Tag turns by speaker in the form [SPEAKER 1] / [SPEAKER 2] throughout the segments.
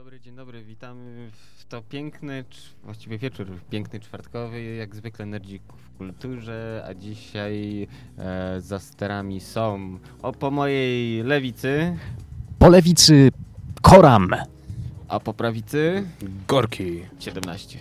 [SPEAKER 1] dobry, dzień dobry. Witamy w to piękny, właściwie wieczór piękny czwartkowy, jak zwykle Nerdzik w kulturze, a dzisiaj e, za sterami są o po mojej lewicy,
[SPEAKER 2] Po lewicy Koram.
[SPEAKER 1] a po prawicy
[SPEAKER 3] Gorki.
[SPEAKER 1] 17.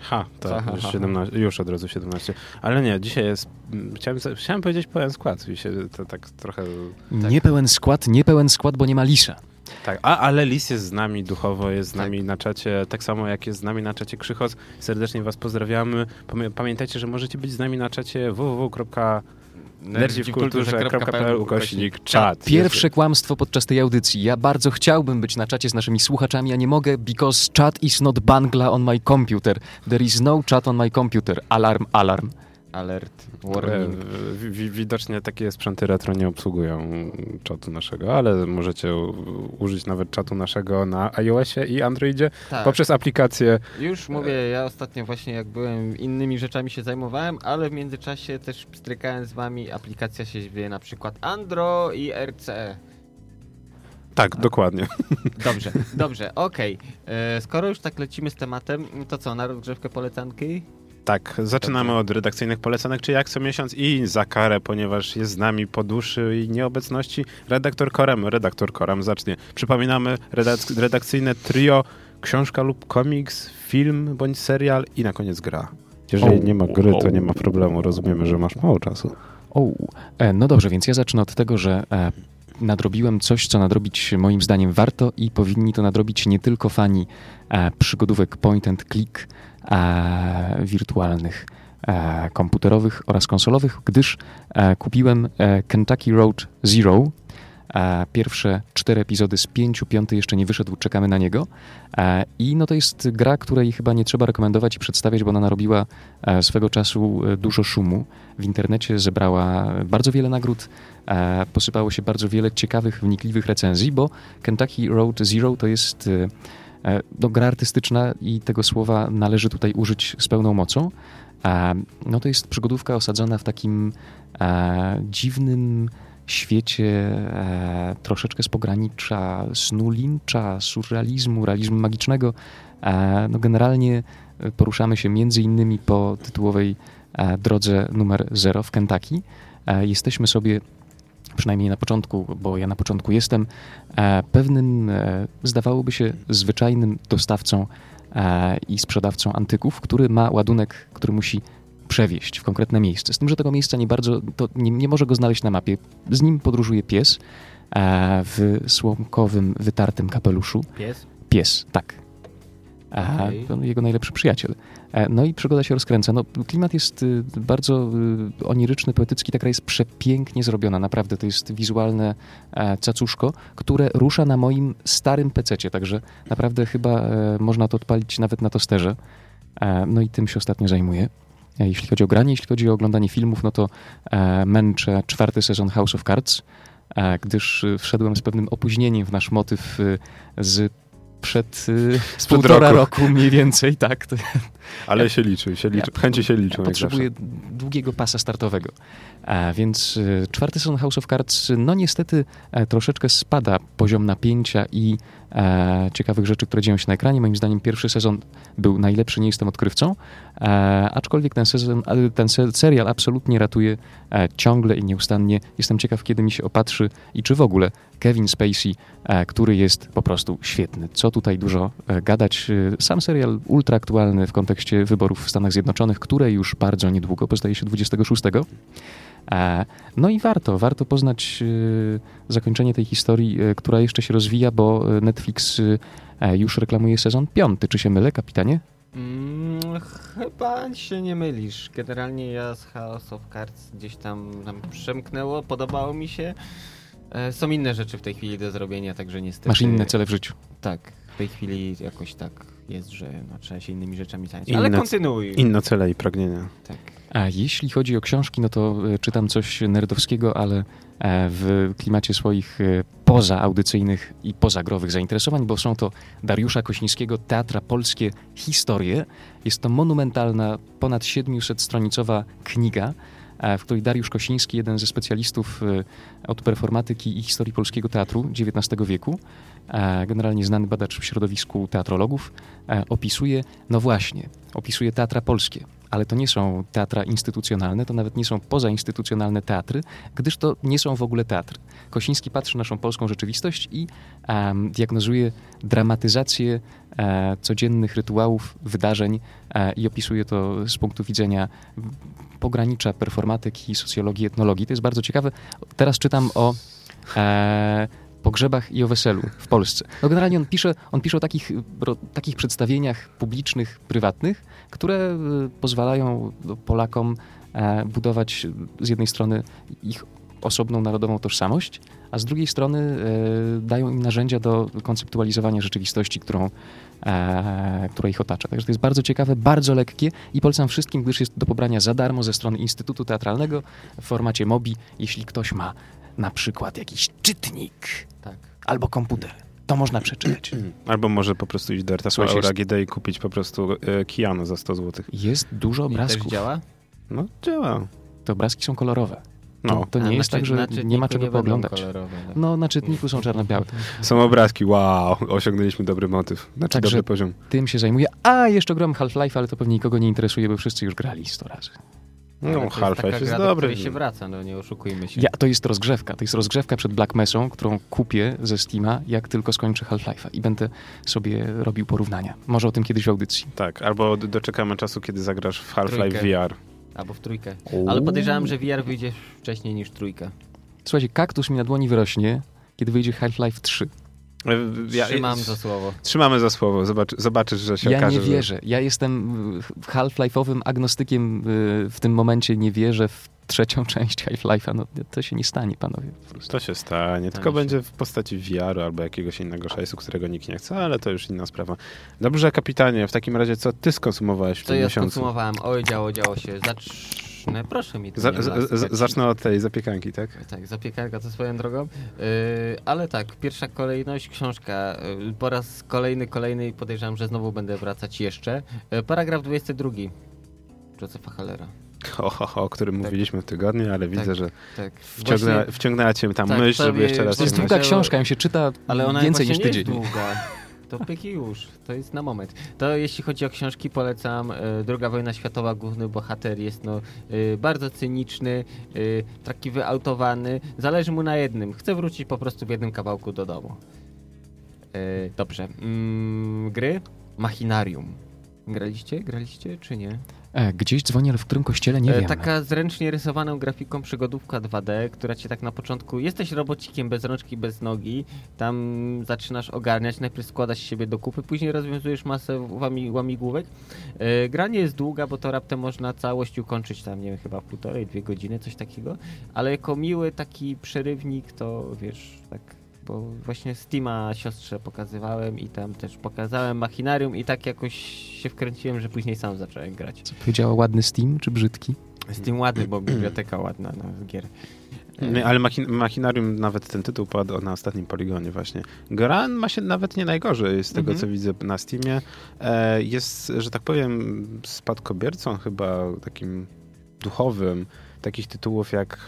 [SPEAKER 3] Ha, tak,
[SPEAKER 1] Ha,
[SPEAKER 3] już,
[SPEAKER 1] ha, ha.
[SPEAKER 3] 17, już od razu 17. Ale nie, dzisiaj jest. mm, Chciałem, chciałem powiedzieć pełen skład. I się to tak trochę.
[SPEAKER 2] Niepełen skład, niepełen skład, bo nie ma Lisa.
[SPEAKER 3] Tak, a, ale Lis jest z nami duchowo, jest z
[SPEAKER 1] Tak.
[SPEAKER 3] nami na czacie, tak samo jak jest z nami na czacie Krzychos. Serdecznie Was pozdrawiamy. Pamię- Pamiętajcie, że możecie być z nami na czacie www.nerdziwkulturze.pl ukośnik czat.
[SPEAKER 2] Pierwsze kłamstwo podczas tej audycji. Ja bardzo chciałbym być na czacie z naszymi słuchaczami, a nie mogę, because chat is not bangla on my computer. There is no chat on my computer. Alarm, alarm.
[SPEAKER 1] Alert,
[SPEAKER 3] E,
[SPEAKER 1] warning.
[SPEAKER 3] wi- wi- Widocznie takie sprzęty retro nie obsługują czatu naszego, ale możecie użyć nawet czatu naszego na iOSie i Androidzie
[SPEAKER 1] Tak,
[SPEAKER 3] poprzez aplikację.
[SPEAKER 1] już mówię, ja ostatnio właśnie jak byłem innymi rzeczami się zajmowałem, ale w międzyczasie też strykałem z wami, aplikacja się zwie na przykład Andro i RCE.
[SPEAKER 3] Tak, dokładnie.
[SPEAKER 1] Dobrze, dobrze, okej. E, Skoro już tak lecimy z tematem, to co, na rozgrzewkę polecanki?
[SPEAKER 3] Tak, zaczynamy od redakcyjnych polecanek, czy jak co miesiąc i za karę, ponieważ jest z nami po dłuższej nieobecności redaktor Korem. Redaktor Korem zacznie. Przypominamy redak- redakcyjne trio, książka lub komiks, film bądź serial i na koniec gra. Jeżeli nie ma gry, to nie ma problemu. Rozumiemy, że masz mało czasu.
[SPEAKER 2] O, e, no dobrze, więc ja zacznę od tego, że e, nadrobiłem coś, co nadrobić moim zdaniem warto i powinni to nadrobić nie tylko fani e, przygodówek point and click wirtualnych, e, komputerowych oraz konsolowych, gdyż e, kupiłem e, Kentucky Road Zero. E, pierwsze cztery epizody z pięciu, piąty jeszcze nie wyszedł, czekamy na niego. E, I no to jest gra, której chyba nie trzeba rekomendować i przedstawiać, bo ona narobiła e, swego czasu e, dużo szumu. W internecie zebrała bardzo wiele nagród, e, posypało się bardzo wiele ciekawych, wnikliwych recenzji, bo Kentucky Road Zero to jest e, e, no, gra artystyczna i tego słowa należy tutaj użyć z pełną mocą. E, No to jest przygodówka osadzona w takim e, dziwnym świecie e, troszeczkę z pogranicza snu lincza, surrealizmu, realizmu magicznego. E, no generalnie e, poruszamy się między innymi po tytułowej e, drodze numer 0 w Kentucky. E, jesteśmy sobie, przynajmniej na początku, bo ja na początku jestem, e, pewnym, e, zdawałoby się, zwyczajnym dostawcą e, i sprzedawcą antyków, który ma ładunek, który musi przewieźć w konkretne miejsce. Z tym, że tego miejsca nie bardzo, to nie, nie może go znaleźć na mapie. Z nim podróżuje pies w słomkowym, wytartym kapeluszu.
[SPEAKER 1] Pies?
[SPEAKER 2] Pies, tak. A
[SPEAKER 1] Okej.
[SPEAKER 2] to jego najlepszy przyjaciel. E, No i przygoda się rozkręca. No, klimat jest y, bardzo y, oniryczny, poetycki, ta gra jest przepięknie zrobiona, naprawdę. To jest wizualne e, cacuszko, które rusza na moim starym pececie, także naprawdę chyba e, można to odpalić nawet na tosterze. No i tym się ostatnio zajmuję. Jeśli chodzi o granie, jeśli chodzi o oglądanie filmów, no to męczę czwarty sezon House of Cards, gdyż y, wszedłem z pewnym opóźnieniem w nasz motyw z przed y,
[SPEAKER 3] Sprzed
[SPEAKER 2] półtora
[SPEAKER 3] roku.
[SPEAKER 2] roku mniej więcej, tak. To
[SPEAKER 3] Ale się liczy, się liczy.
[SPEAKER 2] Ja-
[SPEAKER 3] Chęci się liczą,
[SPEAKER 2] ja
[SPEAKER 3] zawsze.
[SPEAKER 2] długiego pasa startowego. A więc y, czwarty sezon House of Cards, no niestety e, troszeczkę spada poziom napięcia i e, ciekawych rzeczy, które dzieją się na ekranie. Moim zdaniem pierwszy sezon był najlepszy, nie jestem odkrywcą, e, aczkolwiek ten, sezon, ale ten se, serial absolutnie ratuje e, ciągle i nieustannie. Jestem ciekaw, kiedy mi się opatrzy i czy w ogóle Kevin Spacey, e, który jest po prostu świetny. Co tutaj dużo e, gadać. E, Sam serial ultra aktualny w kontekście wyborów w Stanach Zjednoczonych, które już bardzo niedługo, bo zdaje się 26. E, No i warto, warto poznać e, zakończenie tej historii, e, która jeszcze się rozwija, bo Netflix już reklamuje sezon piąty. Czy się mylę, kapitanie?
[SPEAKER 1] Mm, chyba się nie mylisz. Generalnie ja z House of Cards gdzieś tam nam przemknęło, podobało mi się. Są inne rzeczy w tej chwili do zrobienia, także niestety...
[SPEAKER 2] Masz inne cele w życiu.
[SPEAKER 1] Tak, w tej chwili jakoś tak jest, że no, trzeba się innymi rzeczami zająć. Ale kontynuuj.
[SPEAKER 3] Inne cele i pragnienia.
[SPEAKER 1] Tak.
[SPEAKER 2] A jeśli chodzi o książki, no to e, czytam coś nerdowskiego, ale e, w klimacie swoich e, pozaaudycyjnych i pozagrowych zainteresowań, bo są to Dariusza Kośnickiego Teatra Polskie Historie. Jest to monumentalna, ponad 700-stronicowa kniga, w której Dariusz Kosiński, jeden ze specjalistów od performatyki i historii polskiego teatru XIX wieku, generalnie znany badacz w środowisku teatrologów, opisuje, no właśnie, opisuje teatra polskie. Ale to nie są teatra instytucjonalne, to nawet nie są pozainstytucjonalne teatry, gdyż to nie są w ogóle teatry. Kosiński patrzy na naszą polską rzeczywistość i em, diagnozuje dramatyzację e, codziennych rytuałów, wydarzeń e, i opisuje to z punktu widzenia pogranicza performatyki, socjologii, etnologii. To jest bardzo ciekawe. Teraz czytam o e, pogrzebach i o weselu w Polsce. No generalnie on pisze, on pisze o takich, takich przedstawieniach publicznych, prywatnych, które e, pozwalają Polakom e, budować z jednej strony ich osobną narodową tożsamość, a z drugiej strony e, dają im narzędzia do konceptualizowania rzeczywistości, którą, e, która ich otacza. Także to jest bardzo ciekawe, bardzo lekkie i polecam wszystkim, gdyż jest do pobrania za darmo ze strony Instytutu Teatralnego w formacie MOBI, jeśli ktoś ma na przykład jakiś czytnik
[SPEAKER 1] Tak.
[SPEAKER 2] albo komputer. To można przeczytać.
[SPEAKER 3] Albo może po prostu iść do
[SPEAKER 2] Słuchajcie,
[SPEAKER 3] Aura
[SPEAKER 2] jest-
[SPEAKER 3] GD i kupić po prostu e, Kiano za 100 zł.
[SPEAKER 2] Jest dużo
[SPEAKER 1] I też
[SPEAKER 2] obrazków.
[SPEAKER 1] działa?
[SPEAKER 3] No działa.
[SPEAKER 2] Te obrazki są kolorowe.
[SPEAKER 3] No,
[SPEAKER 2] To, to nie jest tak, że nie ma czego
[SPEAKER 1] będą
[SPEAKER 2] pooglądać.
[SPEAKER 1] kolorowe, tak.
[SPEAKER 2] No, na czytniku są czarno-białe.
[SPEAKER 3] są obrazki, wow, osiągnęliśmy dobry motyw, znaczy
[SPEAKER 2] Także-
[SPEAKER 3] dobry poziom.
[SPEAKER 2] Tym się zajmuję. A, jeszcze gram Half-Life, ale to pewnie nikogo nie interesuje, bo wszyscy już grali 100 razy.
[SPEAKER 3] No, Half-Life jest
[SPEAKER 1] gra, do
[SPEAKER 3] dobry.
[SPEAKER 1] której się wraca, no nie oszukujmy się.
[SPEAKER 2] Ja, to jest rozgrzewka. To jest rozgrzewka przed Black Messą, którą kupię ze Steama, jak tylko skończę Half-Life'a i będę sobie robił porównania. Może o tym kiedyś w audycji.
[SPEAKER 3] Tak, albo doczekamy czasu, kiedy zagrasz w Half-Life
[SPEAKER 1] Trójkę.
[SPEAKER 3] VR.
[SPEAKER 1] Albo w trójkę. Ale podejrzewam, że VR wyjdzie wcześniej niż trójka.
[SPEAKER 2] Słuchajcie, kaktus mi na dłoni wyrośnie, kiedy wyjdzie Half-Life 3.
[SPEAKER 3] Ja,
[SPEAKER 1] Trzymam za słowo.
[SPEAKER 3] Trzymamy za słowo, Zobacz, zobaczysz, że się
[SPEAKER 2] Ja
[SPEAKER 3] okaże,
[SPEAKER 2] nie
[SPEAKER 3] że-
[SPEAKER 2] wierzę. Ja jestem Half-Life'owym agnostykiem w tym momencie. Nie wierzę w trzecią część Half-Life'a. No, to się nie stanie, panowie.
[SPEAKER 3] To się stanie, tylko będzie w postaci VR-u albo jakiegoś innego szajsu, którego nikt nie chce, ale to już inna sprawa. Dobrze, kapitanie, w takim razie co ty skonsumowałeś w
[SPEAKER 1] Co
[SPEAKER 3] tym
[SPEAKER 1] ja
[SPEAKER 3] miesiącu?
[SPEAKER 1] skonsumowałem? Oj, działo, działo się. Zacznę, proszę mi tu
[SPEAKER 3] Za, zacznę od tej zapiekanki, tak?
[SPEAKER 1] Tak, zapiekanka to swoją drogą. Yy, ale tak, pierwsza kolejność, książka. Yy, po raz kolejny, kolejny i podejrzewam, że znowu będę wracać jeszcze. Yy, paragraf 22. Josepha Hallera.
[SPEAKER 3] O, ho, o którym
[SPEAKER 1] Tak.
[SPEAKER 3] mówiliśmy w tygodniu, ale widzę, że
[SPEAKER 1] Tak.
[SPEAKER 3] wciągnęła, wciągnęła cię tam
[SPEAKER 1] Tak,
[SPEAKER 3] myśl, żeby jeszcze raz
[SPEAKER 2] To jest długa książka, ją się czyta
[SPEAKER 1] Ale ona
[SPEAKER 2] więcej niż
[SPEAKER 1] właśnie nie
[SPEAKER 2] tydzień.
[SPEAKER 1] jest długa. To pyki już, to jest na moment. To jeśli chodzi o książki, polecam. E, Druga wojna światowa, główny bohater jest no, e, bardzo cyniczny, e, taki wyautowany. Zależy mu na jednym. Chce wrócić po prostu w jednym kawałku do domu. Dobrze. Mm, Gry? Machinarium. Graliście? Graliście czy nie?
[SPEAKER 2] E, gdzieś dzwoni, ale w którym kościele nie
[SPEAKER 1] E,
[SPEAKER 2] wiem.
[SPEAKER 1] Taka zręcznie rysowaną grafiką przygodówka 2D, która cię tak na początku. Jesteś robocikiem bez rączki, bez nogi. Tam zaczynasz ogarniać, najpierw składasz siebie do kupy, później rozwiązujesz masę łami, łamigłówek. E, gra nie jest długa, bo to raptem można całość ukończyć tam, nie wiem, chyba w półtorej, dwie godziny, coś takiego. Ale jako miły taki przerywnik, to wiesz, tak. Bo właśnie Steama siostrze pokazywałem i tam też pokazałem machinarium i tak jakoś się wkręciłem, że później sam zacząłem grać.
[SPEAKER 2] Co powiedziała ładny Steam czy brzydki?
[SPEAKER 1] Tym ładny, bo biblioteka ładna no, z gier.
[SPEAKER 3] Nie, ale machin Machinarium, nawet ten tytuł padł na ostatnim poligonie właśnie. Gra ma się nawet nie najgorzej z tego,
[SPEAKER 1] Mhm.
[SPEAKER 3] co widzę na Steamie. E, jest, że tak powiem, spadkobiercą chyba takim duchowym takich tytułów jak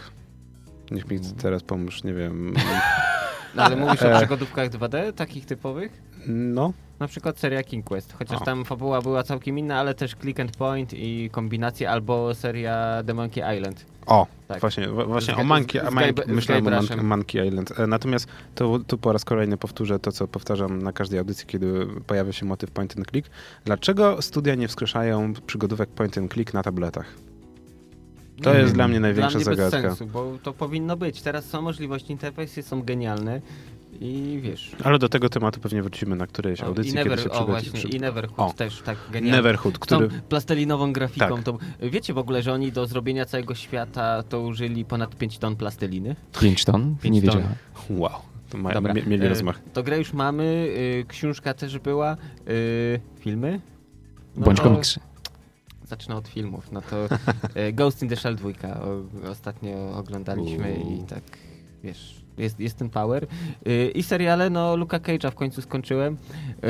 [SPEAKER 3] niech mi teraz pomóż, nie wiem.
[SPEAKER 1] No, ale mówisz o
[SPEAKER 3] E.
[SPEAKER 1] przygodówkach 2D, takich typowych?
[SPEAKER 3] No,
[SPEAKER 1] Na przykład seria King Quest, chociaż
[SPEAKER 3] O.
[SPEAKER 1] tam fabuła była całkiem inna, ale też click and point i kombinacje, albo seria The Monkey Island.
[SPEAKER 3] o,
[SPEAKER 1] Tak.
[SPEAKER 3] właśnie, właśnie
[SPEAKER 1] Z
[SPEAKER 3] o Monkey,
[SPEAKER 1] z- z
[SPEAKER 3] Monkey
[SPEAKER 1] Guy- z
[SPEAKER 3] myślałem o Monkey Island. E, Natomiast to, tu po raz kolejny powtórzę to, co powtarzam na każdej audycji, kiedy pojawia się motyw point and click. Dlaczego studia nie wskrzeszają przygodówek point and click na tabletach? To jest dla mnie
[SPEAKER 1] Dla
[SPEAKER 3] największa
[SPEAKER 1] mnie bez
[SPEAKER 3] zagadka.
[SPEAKER 1] sensu, bo to powinno być. Teraz są możliwości, interfejsy są genialne i wiesz...
[SPEAKER 3] Ale do tego tematu pewnie wrócimy na którejś
[SPEAKER 1] o,
[SPEAKER 3] audycji,
[SPEAKER 1] I
[SPEAKER 3] kiedy
[SPEAKER 1] Never,
[SPEAKER 3] się
[SPEAKER 1] o właśnie,
[SPEAKER 3] przy-
[SPEAKER 1] i Neverhood
[SPEAKER 3] O.
[SPEAKER 1] też tak genialnie.
[SPEAKER 3] Neverhood, który...
[SPEAKER 1] Tą plastelinową grafiką.
[SPEAKER 3] Tak.
[SPEAKER 1] To, wiecie w ogóle, że oni do zrobienia całego świata to użyli ponad 5 ton plasteliny?
[SPEAKER 2] 5 ton?
[SPEAKER 1] Pięć
[SPEAKER 2] nie
[SPEAKER 1] ton.
[SPEAKER 2] wiedziałem.
[SPEAKER 3] Wow, to ma,
[SPEAKER 1] Dobra.
[SPEAKER 3] mie- mieli
[SPEAKER 1] E,
[SPEAKER 3] rozmach.
[SPEAKER 1] To grę już mamy, y, książka też była, y, filmy? No
[SPEAKER 2] Bądź
[SPEAKER 1] to
[SPEAKER 2] komiksy.
[SPEAKER 1] Zacznę od filmów. No to y, Ghost in the Shell 2 o, ostatnio oglądaliśmy
[SPEAKER 3] Uuu.
[SPEAKER 1] i tak, wiesz, jest, jest ten power. Yy, I seriale, no Luka Cage'a w końcu skończyłem. Yy,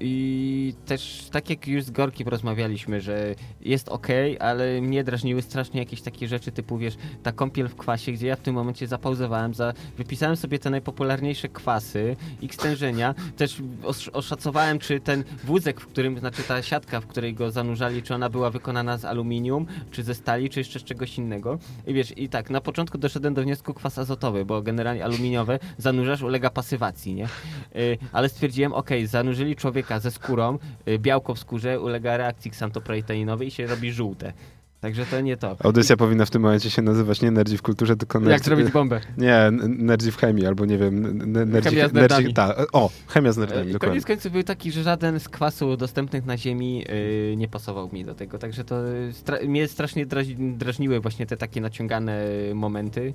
[SPEAKER 1] I też tak jak już z Gorki porozmawialiśmy, że jest ok, ale mnie drażniły strasznie jakieś takie rzeczy typu, wiesz, ta kąpiel w kwasie, gdzie ja w tym momencie zapauzowałem, za, wypisałem sobie te najpopularniejsze kwasy i stężenia. Też osz- oszacowałem, czy ten wózek, w którym, znaczy ta siatka, w której go zanurzali, czy ona była wykonana z aluminium, czy ze stali, czy jeszcze z czegoś innego. I wiesz, i tak, na początku doszedłem do wniosku kwas azotowy, bo generalnie aluminiowe zanurzasz, ulega pasywacji, nie? Y, ale stwierdziłem, ok, zanurzyli człowieka ze skórą, y, białko w skórze ulega reakcji ksantoproteinowej i się robi żółte. Także to nie to.
[SPEAKER 3] Audycja powinna w tym momencie się nazywać nie Nerdzi w kulturze, tylko
[SPEAKER 1] Jak
[SPEAKER 3] Nerdzi,
[SPEAKER 1] zrobić bombę?
[SPEAKER 3] Nie, Nerdzi w chemii, albo nie wiem, Nerdzi,
[SPEAKER 1] Chemia z
[SPEAKER 3] nerdzi,
[SPEAKER 1] nerdami.
[SPEAKER 3] ta, o, chemia z nerdami,
[SPEAKER 1] E,
[SPEAKER 3] dokładnie.
[SPEAKER 1] Koniec końców był taki, że żaden z kwasów dostępnych na ziemi y, nie pasował mi do tego, także to y, stra mnie strasznie draż drażniły właśnie te takie naciągane momenty.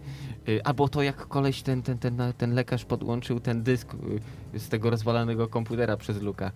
[SPEAKER 1] Y, albo to jak koleś ten, ten, ten, ten lekarz podłączył ten dysk y, z tego rozwalonego komputera przez Luka.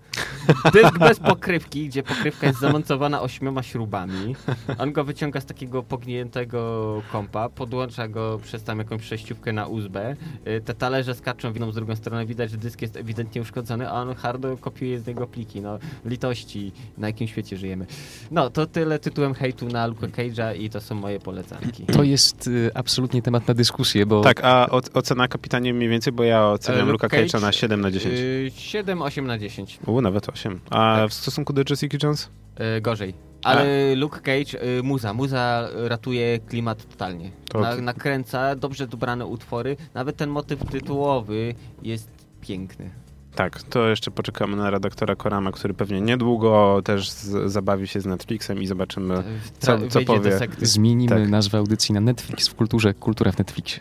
[SPEAKER 1] Dysk bez pokrywki, gdzie pokrywka jest zamontowana ośmioma śrubami. On go wyciąga z takiego pogniętego kompa, podłącza go przez tam jakąś przejściówkę na USB. Y, Te talerze skaczą w jedną z drugą stronę, widać, że dysk jest ewidentnie uszkodzony, a on hardo kopiuje z niego pliki. No, litości, na jakim świecie żyjemy. No, to tyle tytułem hejtu na Luka Cage'a i to są moje polecanki.
[SPEAKER 2] To jest y, absolutnie temat na dyskusję, bo
[SPEAKER 3] Tak, a o, ocena kapitanie mniej więcej, bo ja oceniam Luka Cage'a
[SPEAKER 1] Cage,
[SPEAKER 3] na 7 na 10.
[SPEAKER 1] Y, 7, 8 na 10.
[SPEAKER 3] U, nawet 8. A
[SPEAKER 1] tak.
[SPEAKER 3] w stosunku do Jessica Jones?
[SPEAKER 1] Y, gorzej. Ale Luke Cage, y, muza. Muza ratuje klimat totalnie.
[SPEAKER 3] To-
[SPEAKER 1] Na, nakręca dobrze dobrane utwory. Nawet ten motyw tytułowy jest piękny.
[SPEAKER 3] Tak, to jeszcze poczekamy na redaktora Korama, który pewnie niedługo też z, zabawi się z Netflixem i zobaczymy.
[SPEAKER 1] W
[SPEAKER 3] Co- co powie?
[SPEAKER 2] zmienimy
[SPEAKER 3] Tak.
[SPEAKER 2] nazwę audycji na Netflix w kulturze, kultura w Netflixie.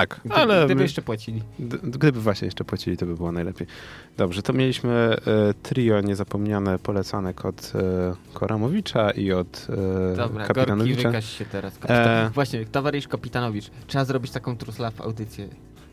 [SPEAKER 3] Tak,
[SPEAKER 1] Gdy-
[SPEAKER 3] ale
[SPEAKER 1] Gdyby jeszcze płacili.
[SPEAKER 3] gdyby właśnie jeszcze płacili, to by było najlepiej. Dobrze, to mieliśmy e, trio niezapomniane polecanek od e, Koramowicza i od e,
[SPEAKER 1] Dobra,
[SPEAKER 3] Kapitanowicza.
[SPEAKER 1] wykaż się teraz.
[SPEAKER 3] E.
[SPEAKER 1] Właśnie, towarzysz Kapitanowicz. Trzeba zrobić taką truslaw audycję.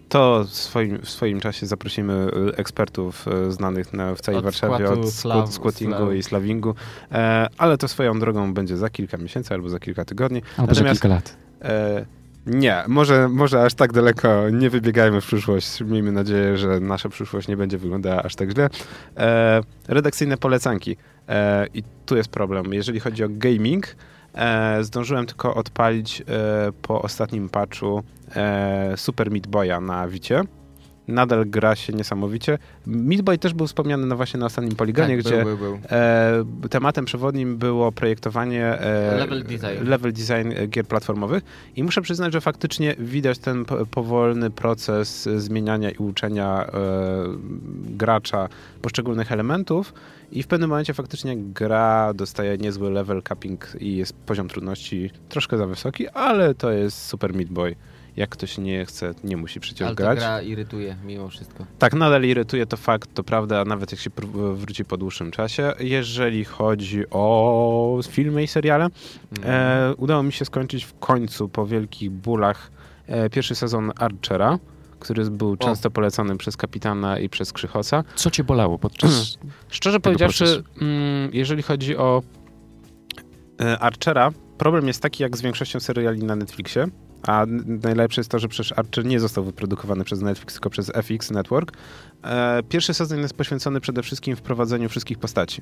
[SPEAKER 3] To w swoim, w swoim czasie zaprosimy e, ekspertów e, znanych na, w całej
[SPEAKER 1] Od
[SPEAKER 3] Warszawie
[SPEAKER 1] składu
[SPEAKER 3] od
[SPEAKER 1] slaw-
[SPEAKER 3] squat, squattingu
[SPEAKER 1] slaw.
[SPEAKER 3] i slavingu, e, ale to swoją drogą będzie za kilka miesięcy albo za kilka tygodni.
[SPEAKER 2] Albo za
[SPEAKER 3] Natomiast-
[SPEAKER 2] kilka lat.
[SPEAKER 3] E, nie, może, może aż tak daleko nie wybiegajmy w przyszłość. Miejmy nadzieję, że nasza przyszłość nie będzie wyglądała aż tak źle. E, redakcyjne polecanki. E, I tu jest problem. Jeżeli chodzi o gaming, e, zdążyłem tylko odpalić e, po ostatnim patchu e, Super Meat Boya na Wicie. Nadal gra się niesamowicie. Meat Boy też był wspomniany na właśnie na ostatnim poligonie,
[SPEAKER 1] tak,
[SPEAKER 3] gdzie
[SPEAKER 1] był, był, był.
[SPEAKER 3] E, tematem przewodnim było projektowanie e,
[SPEAKER 1] Level design.
[SPEAKER 3] level design e, gier platformowych i muszę przyznać, że faktycznie widać ten po- powolny proces zmieniania i uczenia e, gracza poszczególnych elementów i w pewnym momencie faktycznie gra dostaje niezły level capping i jest poziom trudności troszkę za wysoki, ale to jest Super Meat Boy. Jak ktoś nie chce, nie musi przecież
[SPEAKER 1] Ale ta
[SPEAKER 3] grać.
[SPEAKER 1] gra irytuje mimo wszystko.
[SPEAKER 3] Tak, nadal irytuje to fakt, to prawda, nawet jak się wróci po dłuższym czasie. Jeżeli chodzi o filmy i seriale,
[SPEAKER 1] Mm.
[SPEAKER 3] e, udało mi się skończyć w końcu po wielkich bólach e, pierwszy sezon Archera, który był często polecany przez kapitana i przez Krzychosa.
[SPEAKER 2] Co cię bolało podczas...
[SPEAKER 3] Szczerze
[SPEAKER 2] Tego
[SPEAKER 3] powiedziawszy,
[SPEAKER 2] procesu.
[SPEAKER 3] mm, jeżeli chodzi o e, Archera, problem jest taki jak z większością seriali na Netflixie. A najlepsze jest to, że przecież Archer nie został wyprodukowany przez Netflix, tylko przez FX Network. E, pierwszy sezon jest poświęcony przede wszystkim wprowadzeniu wszystkich postaci.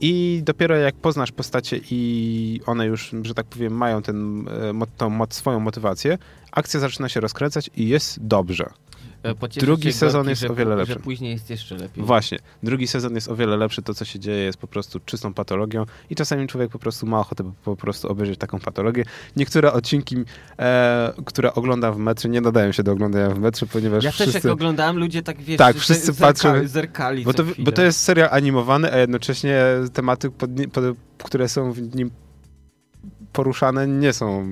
[SPEAKER 3] I dopiero jak poznasz postacie i one już, że tak powiem, mają ten, e, tą mo- swoją motywację, akcja zaczyna się rozkręcać i jest dobrze.
[SPEAKER 1] E,
[SPEAKER 3] drugi sezon jest
[SPEAKER 1] że,
[SPEAKER 3] o wiele
[SPEAKER 1] Że
[SPEAKER 3] lepszy.
[SPEAKER 1] później jest jeszcze lepiej.
[SPEAKER 3] Właśnie. Drugi sezon jest o wiele lepszy. To, co się dzieje, jest po prostu czystą patologią i czasami człowiek po prostu ma ochotę po prostu obejrzeć taką patologię. Niektóre odcinki, e, które oglądam w metrze, nie nadają się do oglądania w metrze, ponieważ
[SPEAKER 1] Ja
[SPEAKER 3] wszyscy...
[SPEAKER 1] też jak oglądałem, ludzie tak wiesz,
[SPEAKER 3] Tak, wszyscy
[SPEAKER 1] zerka-
[SPEAKER 3] patrzą-
[SPEAKER 1] zerkali
[SPEAKER 3] Bo to, bo to jest serial animowany, a jednocześnie tematy, pod, pod, które są w nim poruszane, nie są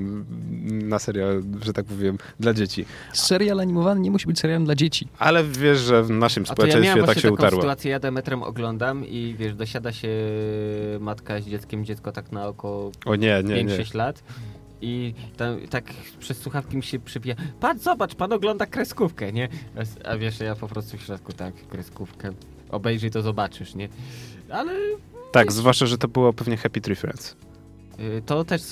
[SPEAKER 3] na serial, że tak powiem, dla dzieci.
[SPEAKER 2] Serial animowany nie musi być serialem dla dzieci.
[SPEAKER 3] Ale wiesz, że w naszym
[SPEAKER 1] ja
[SPEAKER 3] społeczeństwie
[SPEAKER 1] miałem
[SPEAKER 3] tak się
[SPEAKER 1] taką
[SPEAKER 3] utarło.
[SPEAKER 1] sytuację, jadę metrem, oglądam i wiesz, dosiada się matka z dzieckiem, dziecko tak na około
[SPEAKER 3] O nie, nie, nie.
[SPEAKER 1] 5-6 lat i tam, tak przez słuchawki mi się przybija, patrz, zobacz, pan ogląda kreskówkę, nie? A- A wiesz, ja po prostu w środku, tak, kreskówkę, obejrzyj to zobaczysz, nie? Ale
[SPEAKER 3] Tak, zwłaszcza, że to było pewnie Happy Tree Friends.
[SPEAKER 1] Y, To też,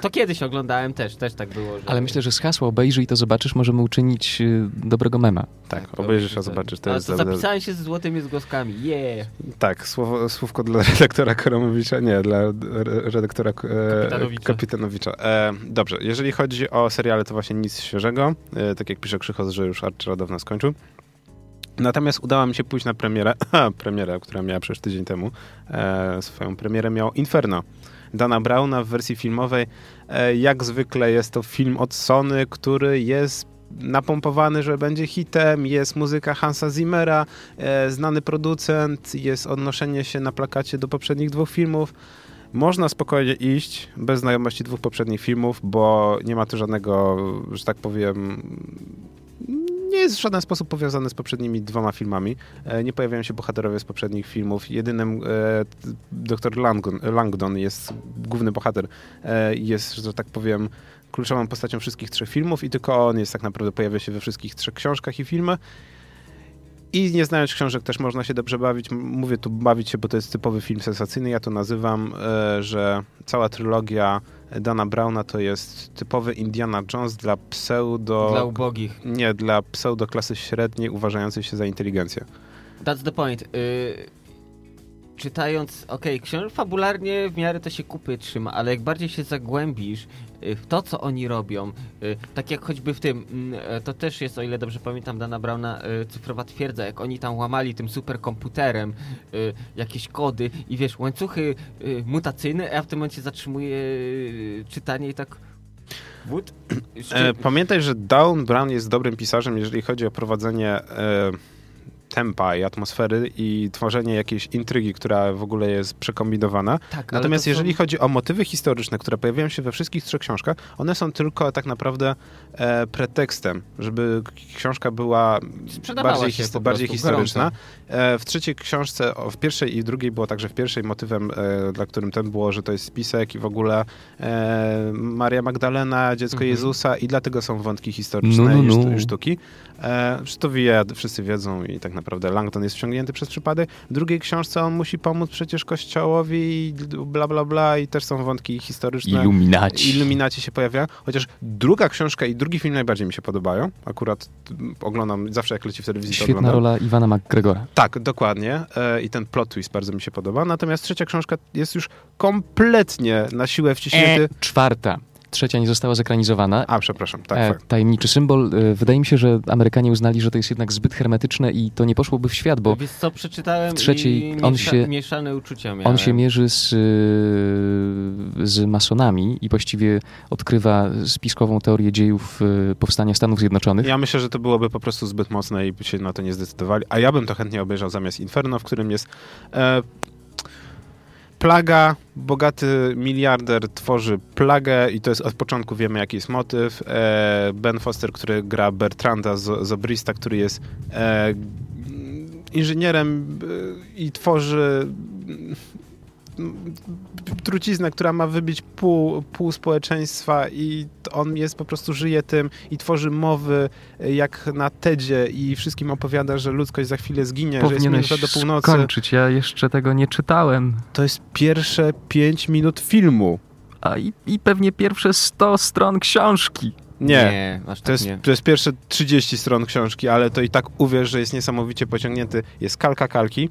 [SPEAKER 1] to kiedyś oglądałem też, też tak było. Że...
[SPEAKER 2] Ale myślę, że z hasła obejrzyj to zobaczysz, możemy uczynić y, dobrego mema.
[SPEAKER 3] Tak,
[SPEAKER 1] to
[SPEAKER 3] obejrzysz, a zobaczysz.
[SPEAKER 1] A
[SPEAKER 3] To jest
[SPEAKER 1] to
[SPEAKER 3] dobre-
[SPEAKER 1] zapisałem się z złotymi zgłoskami, yeah!
[SPEAKER 3] Tak, słowo, słówko dla redaktora Koromowicza, nie, dla re- redaktora e,
[SPEAKER 1] Kapitanowicza.
[SPEAKER 3] Kapitanowicza. E, dobrze, jeżeli chodzi o seriale, to właśnie nic świeżego. E, tak jak pisze Krzychos, że już Archera dawno skończył. Natomiast udało mi się pójść na premierę, a, premierę, która miała przecież tydzień temu, e, swoją premierę miał Inferno. Dana Browna w wersji filmowej. E, jak zwykle jest to film od Sony, który jest napompowany, że będzie hitem, jest muzyka Hansa Zimmera, e, znany producent, jest odnoszenie się na plakacie do poprzednich dwóch filmów. Można spokojnie iść bez znajomości dwóch poprzednich filmów, bo nie ma tu żadnego, że tak powiem, nie jest w żaden sposób powiązany z poprzednimi dwoma filmami. E, Nie pojawiają się bohaterowie z poprzednich filmów. Jedynym e, dr Langdon, Langdon jest główny bohater, e, jest, że tak powiem, kluczową postacią wszystkich trzech filmów i tylko on jest tak naprawdę pojawia się we wszystkich trzech książkach i filmach. I nie znając książek też można się dobrze bawić. Mówię tu bawić się, bo to jest typowy film sensacyjny. Ja to nazywam, że cała trylogia Dana Browna to jest typowy Indiana Jones dla pseudo...
[SPEAKER 1] Dla ubogich.
[SPEAKER 3] Nie, dla pseudoklasy średniej uważającej się za inteligencję.
[SPEAKER 1] That's the point. Y, czytając, okej, książek fabularnie w miarę to się kupy trzyma, ale jak bardziej się zagłębisz y, w to, co oni robią, y, tak jak choćby w tym, mm, e, to też jest, o ile dobrze pamiętam, Dana Brauna y, cyfrowa twierdza, jak oni tam łamali tym superkomputerem jakieś kody i wiesz, łańcuchy mutacyjne, a w tym momencie zatrzymuję y, czytanie i tak... Wód?
[SPEAKER 3] E, pamiętaj, że Down Brown jest dobrym pisarzem, jeżeli chodzi o prowadzenie e, tempa i atmosfery i tworzenie jakiejś intrygi, która w ogóle jest przekombinowana.
[SPEAKER 1] tak,
[SPEAKER 3] Natomiast
[SPEAKER 1] to są-
[SPEAKER 3] jeżeli chodzi o motywy historyczne, które pojawiają się we wszystkich trzech książkach, one są tylko tak naprawdę e, pretekstem, żeby książka była
[SPEAKER 1] Sprzedawała
[SPEAKER 3] bardziej, his- bardziej historyczna.
[SPEAKER 1] gorąco.
[SPEAKER 3] E, w trzeciej książce, w pierwszej i drugiej było tak, że w pierwszej motywem, e, dla którym ten było, że to jest spisek i w ogóle e, Maria Magdalena, dziecko
[SPEAKER 1] Mhm.
[SPEAKER 3] Jezusa i dlatego są wątki historyczne
[SPEAKER 2] No, no, no.
[SPEAKER 3] i sztuki. To wie, wszyscy wiedzą i tak naprawdę Langton jest wciągnięty przez przypadek. W drugiej książce on musi pomóc przecież kościołowi i bla bla bla i też są wątki historyczne.
[SPEAKER 2] Iluminaci.
[SPEAKER 3] Iluminaci się pojawia, chociaż druga książka i drugi film najbardziej mi się podobają. Akurat mm, oglądam zawsze jak leci w telewizji. to
[SPEAKER 2] Świetna rola Iwana McGregora.
[SPEAKER 3] Tak, dokładnie. E, I ten plot twist bardzo mi się podoba. Natomiast trzecia książka jest już kompletnie na siłę wciśnięty.
[SPEAKER 2] E, czwarta. Trzecia nie została zekranizowana.
[SPEAKER 3] A, przepraszam, tak,
[SPEAKER 2] E,
[SPEAKER 3] fakt.
[SPEAKER 2] tajemniczy symbol. E, wydaje mi się, że Amerykanie uznali, że to jest jednak zbyt hermetyczne i to nie poszłoby w świat, bo
[SPEAKER 1] Wiesz co, przeczytałem
[SPEAKER 2] w trzeciej
[SPEAKER 1] i
[SPEAKER 2] on
[SPEAKER 1] miesza,
[SPEAKER 2] się-
[SPEAKER 1] mieszane uczucia miałem.
[SPEAKER 2] on się mierzy z, e, z masonami i właściwie odkrywa spiskową teorię dziejów e, powstania Stanów Zjednoczonych.
[SPEAKER 3] Ja myślę, że to byłoby po prostu zbyt mocne i by się na to nie zdecydowali. A ja bym to chętnie obejrzał zamiast Inferno, w którym jest e, plaga, bogaty miliarder tworzy plagę i to jest od początku wiemy jaki jest motyw. E, ben Foster, który gra Bertranda z, z Obrista, który jest e, inżynierem e, i tworzy truciznę, która ma wybić pół, pół społeczeństwa i on jest po prostu żyje tym i tworzy mowy e, jak na TEDzie i wszystkim opowiada, że ludzkość za chwilę zginie, że jest minuta do północy.
[SPEAKER 2] skończyć, ja jeszcze tego nie czytałem.
[SPEAKER 3] To jest pierwsze 5 minut filmu.
[SPEAKER 2] A i, i pewnie pierwsze 100 stron książki.
[SPEAKER 3] Nie.
[SPEAKER 1] Nie, aż
[SPEAKER 3] To
[SPEAKER 1] tak
[SPEAKER 3] jest,
[SPEAKER 1] nie.
[SPEAKER 3] to jest pierwsze 30 stron książki, ale to i tak uwierz, że jest niesamowicie pociągnięty. Jest kalka kalki.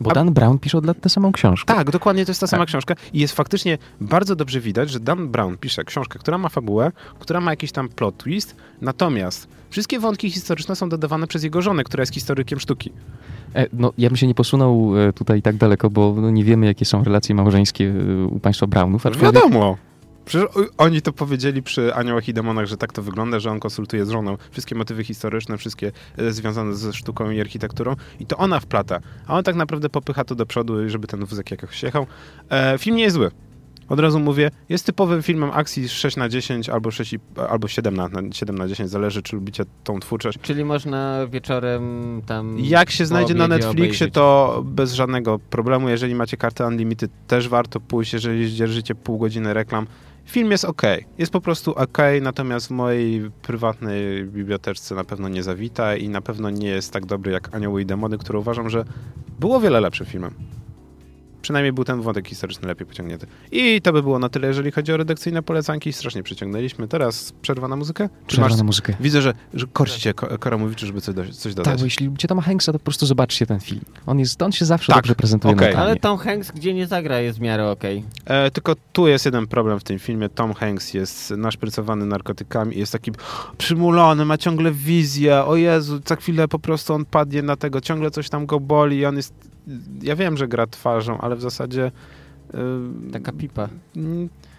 [SPEAKER 2] Bo
[SPEAKER 3] A-
[SPEAKER 2] Dan Brown pisze od lat tę samą książkę.
[SPEAKER 3] Tak, dokładnie to jest ta sama
[SPEAKER 2] Tak.
[SPEAKER 3] książka i jest faktycznie bardzo dobrze widać, że Dan Brown pisze książkę, która ma fabułę, która ma jakiś tam plot twist, natomiast wszystkie wątki historyczne są dodawane przez jego żonę, która jest historykiem sztuki.
[SPEAKER 2] E, no, ja bym się nie posunął e, tutaj tak daleko, bo no, nie wiemy, jakie są relacje małżeńskie e, u państwa Brownów. aczkolwiek-
[SPEAKER 3] Wiadomo! Przecież oni to powiedzieli przy Aniołach i Demonach, że tak to wygląda, że on konsultuje z żoną wszystkie motywy historyczne, wszystkie e, związane ze sztuką i architekturą i to ona wplata, a on tak naprawdę popycha to do przodu, żeby ten wózek jakoś jechał. E, film nie jest zły. Od razu mówię, jest typowym filmem akcji 6 na 10 albo 6 i, albo 7 na, na 7 na 10, zależy czy lubicie tą twórczość.
[SPEAKER 1] Czyli można wieczorem tam...
[SPEAKER 3] Jak się znajdzie na Netflixie,
[SPEAKER 1] obejrzeć.
[SPEAKER 3] to bez żadnego problemu. Jeżeli macie kartę Unlimited, też warto pójść, jeżeli dzierżycie pół godziny reklam. Film jest ok, jest po prostu ok, natomiast w mojej prywatnej biblioteczce na pewno nie zawita i na pewno nie jest tak dobry jak Anioły i Demony, które uważam, że było wiele lepszym filmem. Przynajmniej był ten wątek historyczny lepiej pociągnięty. I to by było na tyle, jeżeli chodzi o redakcyjne polecanki. Strasznie przyciągnęliśmy. Teraz przerwa na muzykę? Czy
[SPEAKER 2] Przerwa
[SPEAKER 3] masz...
[SPEAKER 2] na muzykę.
[SPEAKER 3] Widzę, że, że korci cię Ko- Koramowicz, żeby coś, do, coś dodać.
[SPEAKER 2] Tak, bo jeśli lubicie Toma Hanksa, to po prostu zobaczcie ten film. On, jest, on się zawsze
[SPEAKER 3] Tak,
[SPEAKER 2] dobrze prezentuje
[SPEAKER 3] okej.
[SPEAKER 2] na.
[SPEAKER 1] Ale Tom Hanks, gdzie nie zagra, jest w miarę okej.
[SPEAKER 3] E, tylko tu jest jeden problem w tym filmie. Tom Hanks jest naszprycowany narkotykami, jest taki przymulony, ma ciągle wizję. O Jezu, za chwilę po prostu on padnie na tego, ciągle coś tam go boli i on jest... Ja wiem, że gra twarzą, ale w zasadzie... e,
[SPEAKER 1] Taka pipa.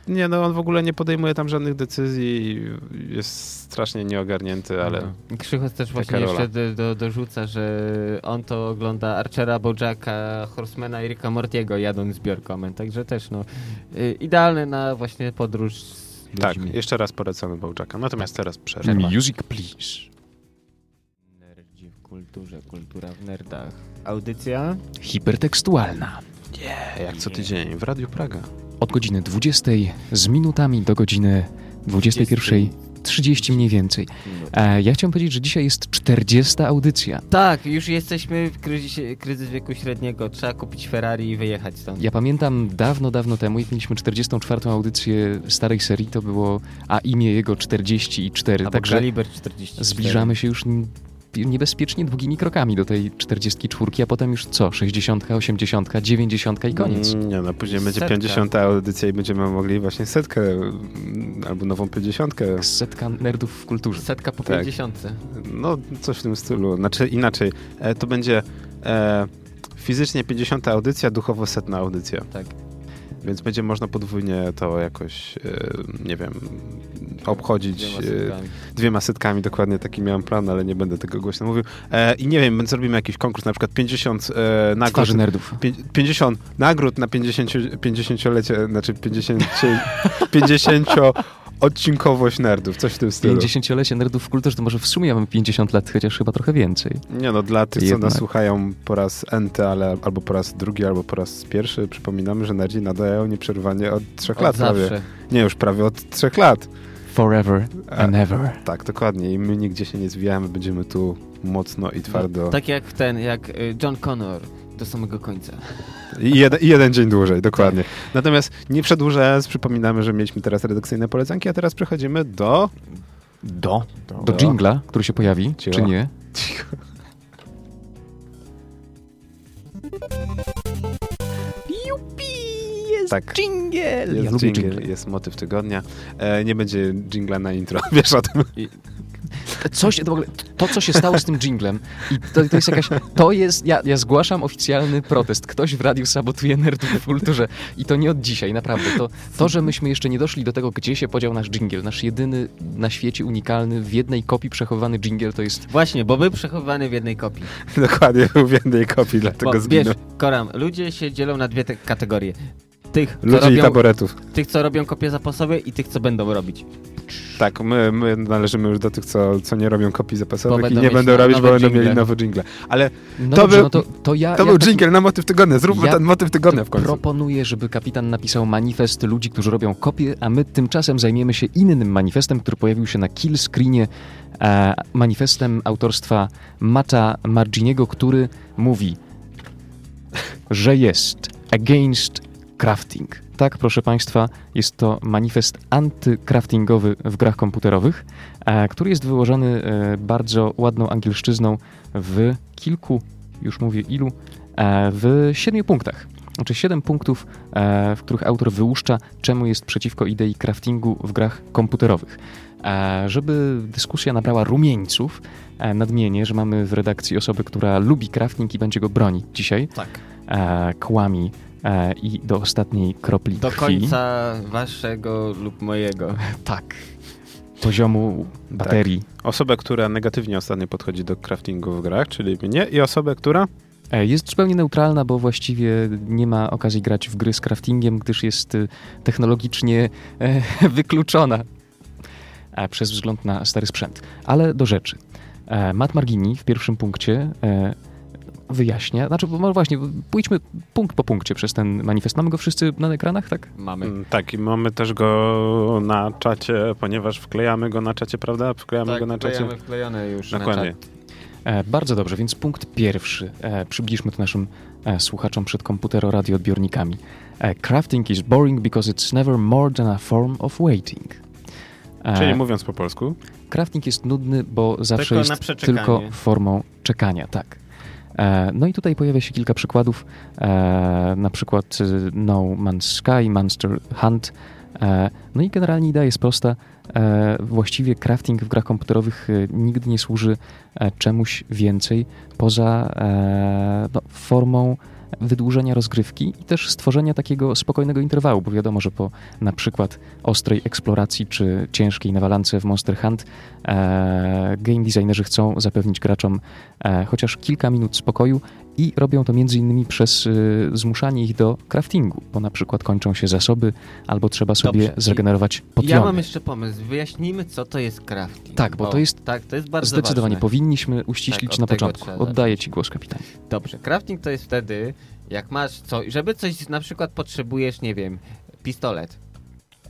[SPEAKER 3] Nie, no on w ogóle nie podejmuje tam żadnych decyzji, jest strasznie nieogarnięty, ale
[SPEAKER 1] No. Krzychos też właśnie
[SPEAKER 3] rola.
[SPEAKER 1] jeszcze do, do, dorzuca, że on to ogląda Archera, Bojacka, Horsemana i Ricka Mortiego jadąc zbiorkomem, także też no y, idealne na właśnie podróż z
[SPEAKER 3] tak,
[SPEAKER 1] ludźmi.
[SPEAKER 3] jeszcze raz polecamy Bołczaka. Natomiast teraz przerwa.
[SPEAKER 2] Music Please.
[SPEAKER 1] Kulturze, kultura w nerdach. Audycja?
[SPEAKER 2] Hipertekstualna.
[SPEAKER 3] Jak co tydzień w Radiu Praga.
[SPEAKER 2] Od godziny 20 z minutami do godziny 21.30 mniej więcej. E, ja chciałem powiedzieć, że dzisiaj jest 40 audycja.
[SPEAKER 1] Tak, już jesteśmy w kryzysie, kryzys wieku średniego. Trzeba kupić Ferrari i wyjechać stąd.
[SPEAKER 2] Ja pamiętam dawno, dawno temu, jak mieliśmy 44. audycję starej serii, to było, a imię jego 44,
[SPEAKER 1] Albo
[SPEAKER 2] także
[SPEAKER 1] kaliber 44.
[SPEAKER 2] zbliżamy się już niebezpiecznie długimi krokami do tej 44, a potem już co? 60, 80, 90 i koniec.
[SPEAKER 3] Mm, Nie no, później będzie
[SPEAKER 1] Setka.
[SPEAKER 3] 50 audycja i będziemy mogli właśnie setkę mm, albo nową 50.
[SPEAKER 2] Setka nerdów w kulturze.
[SPEAKER 1] Setka po
[SPEAKER 3] Tak.
[SPEAKER 1] 50.
[SPEAKER 3] No, coś w tym stylu. Znaczy inaczej, e, to będzie e, fizycznie 50 audycja, duchowo setna audycja.
[SPEAKER 1] Tak.
[SPEAKER 3] Więc będzie można podwójnie to jakoś, e, nie wiem, obchodzić
[SPEAKER 1] Dwiema
[SPEAKER 3] e,
[SPEAKER 1] setkami.
[SPEAKER 3] dwiema setkami. Dokładnie taki miałem plan, ale nie będę tego głośno mówił. E, I nie wiem, zrobimy jakiś konkurs, na przykład 50 e, nagród.
[SPEAKER 2] Twarzy nerdów.
[SPEAKER 3] Pię- 50 nagród na 50, 50-lecie, znaczy 50, 50 odcinkowość nerdów, coś w tym stylu.
[SPEAKER 2] 50-lecie nerdów w kulturze, to może w sumie ja mam 50 lat, chociaż chyba trochę więcej.
[SPEAKER 3] Nie no, dla tych, co
[SPEAKER 2] Jednak.
[SPEAKER 3] nas słuchają po raz enty, ale albo po raz drugi, albo po raz pierwszy, przypominamy, że nerdzi nadają nieprzerwanie od trzech
[SPEAKER 1] Od
[SPEAKER 3] lat prawie.
[SPEAKER 1] zawsze.
[SPEAKER 3] Nie, już prawie od trzech lat.
[SPEAKER 2] Forever and ever.
[SPEAKER 3] Tak, dokładnie. I my nigdzie się nie zwijamy, będziemy tu mocno i twardo.
[SPEAKER 1] Tak jak ten, jak y, John Connor do samego końca.
[SPEAKER 3] I, jeden, I jeden dzień dłużej, dokładnie. Natomiast nie przedłużając, przypominamy, że mieliśmy teraz redakcyjne polecanki, a teraz przechodzimy do...
[SPEAKER 2] Do?
[SPEAKER 3] Do,
[SPEAKER 2] Do jingla, który się pojawi,
[SPEAKER 3] Cicho.
[SPEAKER 2] czy nie?
[SPEAKER 3] jest tak.
[SPEAKER 2] jingle!
[SPEAKER 3] Jest
[SPEAKER 2] Ja lubię
[SPEAKER 3] jingle,
[SPEAKER 2] jingle.
[SPEAKER 3] jest motyw tygodnia. E, nie będzie jingla na intro, wiesz o tym.
[SPEAKER 2] Coś, to, w ogóle, to, co się stało z tym jinglem, i to, to jest jakaś. To jest. Ja, ja zgłaszam oficjalny protest. Ktoś w radiu sabotuje nerdów w kulturze. I to nie od dzisiaj, naprawdę. To, to, że myśmy jeszcze nie doszli do tego, gdzie się podział nasz jingle, nasz jedyny na świecie unikalny, w jednej kopii przechowywany jingle, to jest.
[SPEAKER 1] Właśnie, bo był przechowywany w jednej kopii.
[SPEAKER 3] Dokładnie, był w jednej kopii, dlatego
[SPEAKER 1] Bo
[SPEAKER 3] zginął.
[SPEAKER 1] wiesz, Koram, ludzie się dzielą na dwie te kategorie. Tych
[SPEAKER 3] Ludzi i
[SPEAKER 1] robią,
[SPEAKER 3] taboretów.
[SPEAKER 1] tych, co robią kopie zapasowe i tych, co będą robić.
[SPEAKER 3] Tak, my, my należymy już do tych, co, co nie robią kopii zapasowych i nie będą robić, bo będą
[SPEAKER 1] jingle.
[SPEAKER 3] mieli nowe jingle. Ale
[SPEAKER 2] No
[SPEAKER 3] To
[SPEAKER 2] dobrze,
[SPEAKER 3] był-
[SPEAKER 2] no to, to ja.
[SPEAKER 3] to
[SPEAKER 2] ja
[SPEAKER 3] był jingle na motyw tygodnia. Zróbmy
[SPEAKER 2] Ja
[SPEAKER 3] ten motyw tygodnia w końcu.
[SPEAKER 2] Proponuję, żeby kapitan napisał manifest ludzi, którzy robią kopie, a my tymczasem zajmiemy się innym manifestem, który pojawił się na kill screenie, e, manifestem autorstwa Mata Marginiego, który mówi, że jest against crafting. Tak, proszę Państwa, jest to manifest antycraftingowy w grach komputerowych, e, który jest wyłożony e, bardzo ładną angielszczyzną w kilku, już mówię ilu, e, w siedmiu punktach. Znaczy siedem punktów, e, w których autor wyłuszcza, czemu jest przeciwko idei craftingu w grach komputerowych. E, Żeby dyskusja nabrała rumieńców, e, nadmienię, że mamy w redakcji osobę, która lubi crafting i będzie go bronić dzisiaj.
[SPEAKER 1] Tak.
[SPEAKER 2] Kłami e, i do ostatniej kropli
[SPEAKER 1] Do
[SPEAKER 2] krwi.
[SPEAKER 1] końca waszego lub mojego.
[SPEAKER 2] Tak. Poziomu baterii.
[SPEAKER 3] Osobę, która negatywnie ostatnio podchodzi do craftingu w grach, czyli mnie i osobę, która...
[SPEAKER 2] E, Jest zupełnie neutralna, bo właściwie nie ma okazji grać w gry z craftingiem, gdyż jest y, technologicznie e, wykluczona e, przez wzgląd na stary sprzęt. Ale do rzeczy. E, Matt Margini w pierwszym punkcie e, wyjaśnia, znaczy no właśnie, pójdźmy punkt po punkcie przez ten manifest. Mamy go wszyscy na ekranach, tak?
[SPEAKER 1] Mamy.
[SPEAKER 3] Mm, Tak, i mamy też go na czacie, ponieważ wklejamy go na czacie, prawda? Wklejamy
[SPEAKER 1] Tak,
[SPEAKER 3] go na czacie.
[SPEAKER 1] wklejamy wklejone już na
[SPEAKER 3] Dokładnie.
[SPEAKER 1] czat.
[SPEAKER 2] E, bardzo dobrze, więc punkt pierwszy. E, przybliżmy to naszym e, słuchaczom przed komputero-radioodbiornikami. E, crafting is boring because it's never more than a form of waiting.
[SPEAKER 3] E, Czyli mówiąc po polsku?
[SPEAKER 2] Crafting jest nudny, bo zawsze tylko jest tylko formą czekania, tak. E, no i tutaj pojawia się kilka przykładów, e, na przykład No Man's Sky, Monster Hunt. No i generalnie idea jest prosta. Właściwie crafting w grach komputerowych nigdy nie służy czemuś więcej poza no, formą wydłużenia rozgrywki i też stworzenia takiego spokojnego interwału, bo wiadomo, że po na przykład ostrej eksploracji czy ciężkiej nawalance w Monster Hunt e, game designerzy chcą zapewnić graczom e, chociaż kilka minut spokoju i robią to między innymi przez y, zmuszanie ich do craftingu, bo na przykład kończą się zasoby albo trzeba sobie Dobrze. zregenerować potiony.
[SPEAKER 1] Ja mam jeszcze pomysł. Wyjaśnijmy, co to jest crafting.
[SPEAKER 2] Tak, bo, to jest, tak, to jest bardzo zdecydowanie
[SPEAKER 1] ważne.
[SPEAKER 2] powinniśmy uściślić tak, na początku. Oddaję ci głos, kapitanie.
[SPEAKER 1] Dobrze. Crafting to jest wtedy, jak masz coś, żeby coś na przykład potrzebujesz, nie wiem, pistolet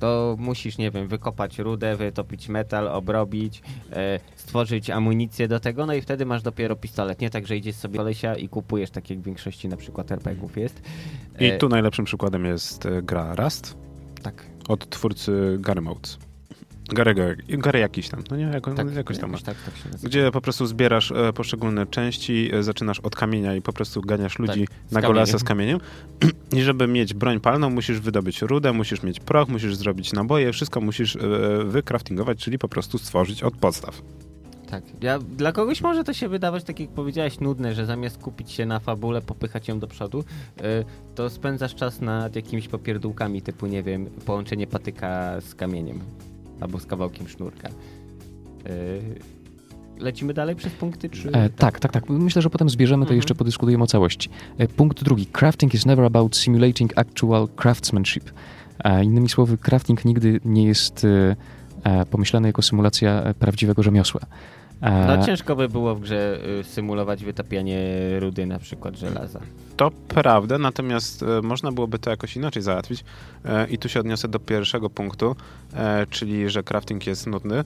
[SPEAKER 1] to musisz, nie wiem, wykopać rudę, wytopić metal, obrobić, e, stworzyć amunicję do tego, no i wtedy masz dopiero pistolet. Nie tak, że idziesz sobie kolesia i kupujesz, tak jak w większości na przykład RPGów jest.
[SPEAKER 3] E, I tu najlepszym przykładem jest e, gra Rust.
[SPEAKER 1] Tak.
[SPEAKER 3] Od twórcy Gary Modes. Gary, jakiś tam, no nie, jako, tak, jakoś tam masz. Tak, tak gdzie po prostu zbierasz e, poszczególne części, e, zaczynasz od kamienia i po prostu ganiasz ludzi tak, na golasa z kamieniem. I żeby mieć broń palną, musisz wydobyć rudę, musisz mieć proch, musisz zrobić naboje, wszystko musisz e, wykraftingować, czyli po prostu stworzyć od podstaw.
[SPEAKER 1] Tak. Ja, dla kogoś może to się wydawać, tak jak powiedziałeś, nudne, że zamiast kupić się na fabule, popychać ją do przodu, y, to spędzasz czas nad jakimiś popierdółkami, typu, nie wiem, połączenie patyka z kamieniem albo z kawałkiem sznurka. Yy, lecimy dalej przez punkty, czy...
[SPEAKER 2] E, tak, tak, tak. Myślę, że potem zbierzemy to mhm. jeszcze podyskutujemy o całości. E, punkt drugi. Crafting is never about simulating actual craftsmanship. E, innymi słowy, crafting nigdy nie jest e, pomyślany jako symulacja prawdziwego rzemiosła.
[SPEAKER 1] No ciężko by było w grze y, symulować wytapianie rudy na przykład żelaza.
[SPEAKER 3] To prawda, natomiast e, można byłoby to jakoś inaczej załatwić e, i tu się odniosę do pierwszego punktu, e, czyli że crafting jest nudny.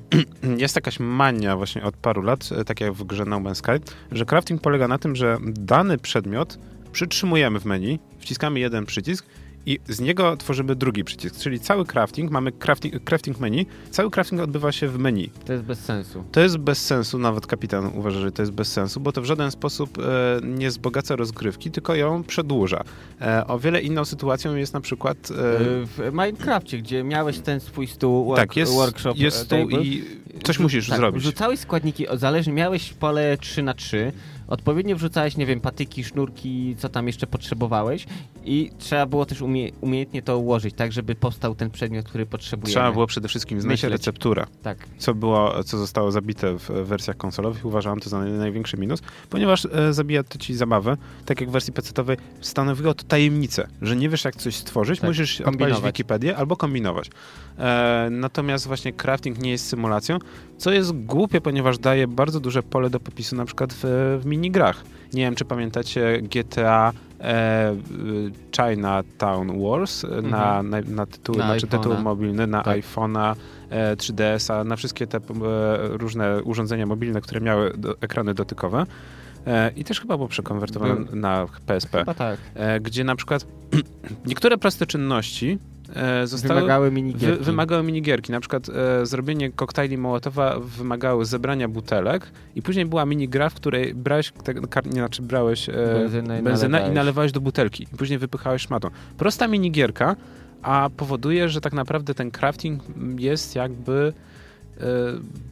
[SPEAKER 3] Jest jakaś mania właśnie od paru lat, tak jak w grze No Man's Sky, że crafting polega na tym, że dany przedmiot przytrzymujemy w menu, wciskamy jeden przycisk i z niego tworzymy drugi przycisk, czyli cały crafting, mamy crafting, crafting menu, cały crafting odbywa się w menu.
[SPEAKER 1] To jest bez sensu.
[SPEAKER 3] To jest bez sensu, nawet kapitan uważa, że to jest bez sensu, bo to w żaden sposób e, nie wzbogaca rozgrywki, tylko ją przedłuża. E, o wiele inną sytuacją jest na przykład... E,
[SPEAKER 1] w Minecrafcie, gdzie miałeś ten swój stół, work, tak, jest, workshop
[SPEAKER 3] jest stół i coś musisz
[SPEAKER 1] tak,
[SPEAKER 3] zrobić.
[SPEAKER 1] Rzucałeś składniki, zależnie, miałeś pole 3 na 3 odpowiednio wrzucałeś, nie wiem, patyki, sznurki, co tam jeszcze potrzebowałeś i trzeba było też umie umiejętnie to ułożyć, tak, żeby powstał ten przedmiot, który potrzebujemy.
[SPEAKER 3] Trzeba było przede wszystkim znaleźć recepturę.
[SPEAKER 1] Tak.
[SPEAKER 3] Co, było, co zostało zabite w wersjach konsolowych. Uważałem to za największy minus, ponieważ e, zabija to ci zabawę. Tak jak w wersji PC-owej stanowiło to tajemnicę, że nie wiesz jak coś stworzyć, tak. musisz odpalić Wikipedię albo kombinować. E, natomiast właśnie crafting nie jest symulacją, co jest głupie, ponieważ daje bardzo duże pole do popisu na przykład w, w minigrach. Nie wiem, czy pamiętacie GTA e, Chinatown Wars mhm. na, na, na, tytuł, na znaczy tytuł mobilny, na tak. iPhone'a, e, 3DS-a, na wszystkie te e, różne urządzenia mobilne, które miały do, ekrany dotykowe. E, I też chyba było przekonwertowane na PSP.
[SPEAKER 1] Chyba tak.
[SPEAKER 3] E, gdzie na przykład niektóre proste czynności
[SPEAKER 1] zostały, wymagały minigierki.
[SPEAKER 3] Wy, wymagały minigierki. Na przykład e, zrobienie koktajli Mołotowa wymagało zebrania butelek i później była minigra, w której brałeś, te, nie, znaczy brałeś e, benzynę, i, benzynę i nalewałeś do butelki. I później wypychałeś szmatą. Prosta minigierka, a powoduje, że tak naprawdę ten crafting jest jakby E,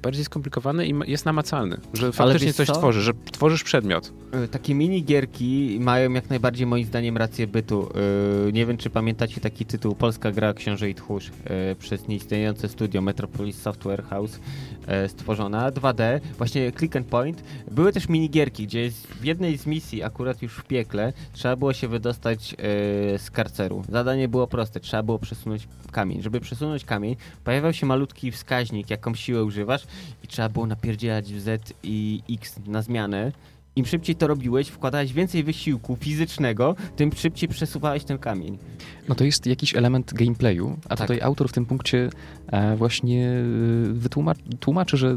[SPEAKER 3] bardziej skomplikowany i jest namacalny, że faktycznie coś co? tworzysz, że tworzysz przedmiot.
[SPEAKER 1] E, takie minigierki mają jak najbardziej moim zdaniem rację bytu. E, nie wiem, czy pamiętacie taki tytuł Polska gra Książę i Tchórz przez nieistniejące studio Metropolis Software House stworzona 2D, właśnie click and point. Były też minigierki, gdzie w jednej z misji, akurat już w piekle, trzeba było się wydostać z karceru. Zadanie było proste, trzeba było przesunąć kamień. Żeby przesunąć kamień, pojawiał się malutki wskaźnik, jaką siłę używasz i trzeba było napierdzielać Z i X na zmianę im szybciej to robiłeś, wkładałeś więcej wysiłku fizycznego, tym szybciej przesuwałeś ten kamień.
[SPEAKER 2] No to jest jakiś element gameplayu, a
[SPEAKER 1] Tak.
[SPEAKER 2] tutaj autor w tym punkcie e, właśnie e, wytłumaczy, tłumaczy, że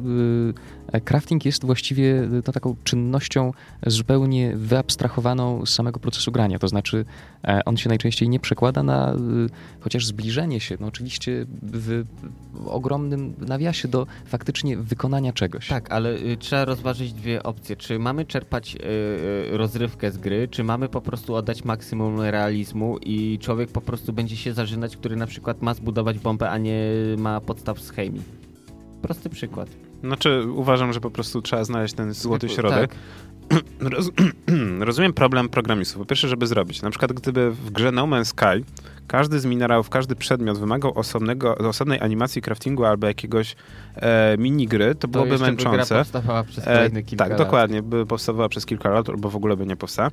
[SPEAKER 2] e, crafting jest właściwie no, taką czynnością zupełnie wyabstrahowaną z samego procesu grania. To znaczy on się najczęściej nie przekłada na chociaż zbliżenie się, no oczywiście w ogromnym nawiasie do faktycznie wykonania czegoś.
[SPEAKER 1] Tak, ale y, trzeba rozważyć dwie opcje. Czy mamy czerpać y, y, rozrywkę z gry, czy mamy po prostu oddać maksimum realizmu i człowiek po prostu będzie się zażynać, który na przykład ma zbudować bombę, a nie ma podstaw z chemii. Prosty przykład.
[SPEAKER 3] Znaczy, uważam, że po prostu trzeba znaleźć ten złoty
[SPEAKER 1] Tak,
[SPEAKER 3] środek. Roz, rozumiem problem programistów. Po pierwsze, żeby zrobić. Na przykład, gdyby w grze No Man's Sky każdy z minerałów, każdy przedmiot wymagał osobnego, osobnej animacji craftingu albo jakiegoś e, minigry, to
[SPEAKER 1] To
[SPEAKER 3] byłoby
[SPEAKER 1] jeszcze by gra
[SPEAKER 3] męczące.
[SPEAKER 1] powstawała przez
[SPEAKER 3] E,
[SPEAKER 1] kolejne kilka
[SPEAKER 3] tak,
[SPEAKER 1] lat.
[SPEAKER 3] dokładnie, by powstawała przez kilka lat, albo w ogóle by nie powstała.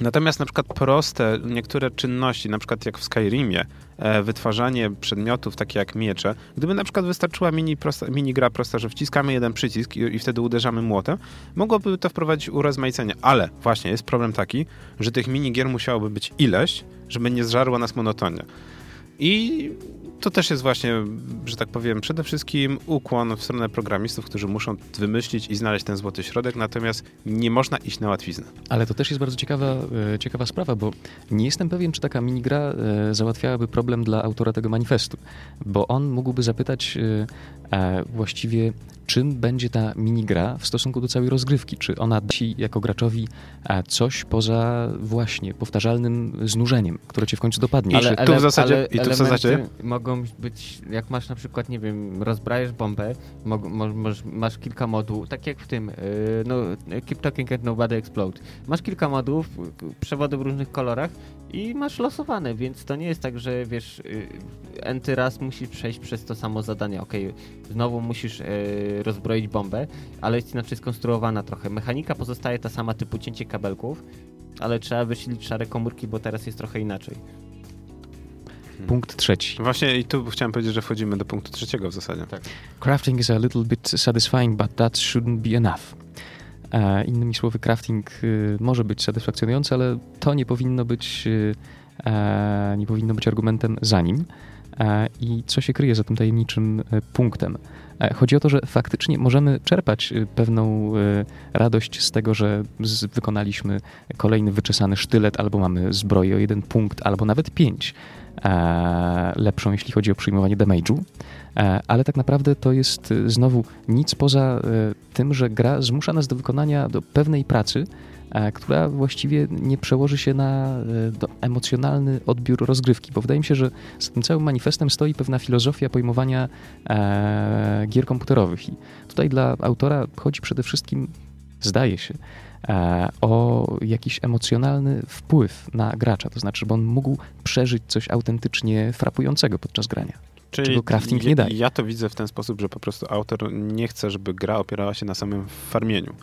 [SPEAKER 3] Natomiast na przykład proste niektóre czynności, na przykład jak w Skyrimie, e, wytwarzanie przedmiotów takie jak miecze, gdyby na przykład wystarczyła mini, prosta, mini gra prosta, że wciskamy jeden przycisk i, i wtedy uderzamy młotem, mogłoby to wprowadzić urozmaicenie. Ale właśnie jest problem taki, że tych minigier musiałoby być ileś, żeby nie zżarła nas monotonia. I to też jest właśnie, że tak powiem, przede wszystkim ukłon w stronę programistów, którzy muszą wymyślić i znaleźć ten złoty środek, natomiast nie można iść na łatwiznę.
[SPEAKER 2] Ale to też jest bardzo ciekawa, e, ciekawa sprawa, bo nie jestem pewien, czy taka minigra e, załatwiałaby problem dla autora tego manifestu, bo on mógłby zapytać e, właściwie, czym będzie ta minigra w stosunku do całej rozgrywki. Czy ona da ci jako graczowi e, coś poza właśnie powtarzalnym znużeniem, które cię w końcu dopadnie.
[SPEAKER 3] Ale-
[SPEAKER 2] Czy-
[SPEAKER 3] tu w zasadzie-
[SPEAKER 1] ale
[SPEAKER 3] i tu w zasadzie-
[SPEAKER 1] mogą być, jak masz na przykład, nie wiem, rozbrajesz bombę, mo, masz kilka modułów, tak jak w tym, yy, no, Keep Talking and Nobody Explode. Masz kilka modułów, przewody w różnych kolorach i masz losowane, więc to nie jest tak, że wiesz, yy, enty raz musisz przejść przez to samo zadanie, okej, znowu musisz yy, rozbroić bombę, ale jest inaczej skonstruowana trochę. Mechanika pozostaje ta sama, typu cięcie kabelków, ale trzeba wysilić szare komórki, bo teraz jest trochę inaczej.
[SPEAKER 2] Punkt trzeci.
[SPEAKER 3] Właśnie i tu chciałem powiedzieć, że wchodzimy do punktu trzeciego w zasadzie.
[SPEAKER 1] Tak.
[SPEAKER 2] Crafting is a little bit satisfying, but that shouldn't be enough. E, innymi słowy, crafting y, może być satysfakcjonujący, ale to nie powinno być, y, e, nie powinno być argumentem za nim. E, I co się kryje za tym tajemniczym punktem? Chodzi o to, że faktycznie możemy czerpać y, pewną radość z tego, że wykonaliśmy kolejny wyczesany sztylet, albo mamy zbroję o jeden punkt, albo nawet pięć lepszą, jeśli chodzi o przyjmowanie damage'u. E, ale tak naprawdę to jest y, znowu nic poza e, tym, że gra zmusza nas do wykonania do pewnej pracy, e, która właściwie nie przełoży się na e, emocjonalny odbiór rozgrywki, bo wydaje mi się, że z tym całym manifestem stoi pewna filozofia pojmowania e, gier komputerowych i tutaj dla autora chodzi przede wszystkim, zdaje się, e, o jakiś emocjonalny wpływ na gracza, to znaczy, żeby on mógł przeżyć coś autentycznie frapującego podczas grania. Czego crafting nie daje.
[SPEAKER 3] Ja to widzę w ten sposób, że po prostu autor nie chce, żeby gra opierała się na samym farmieniu.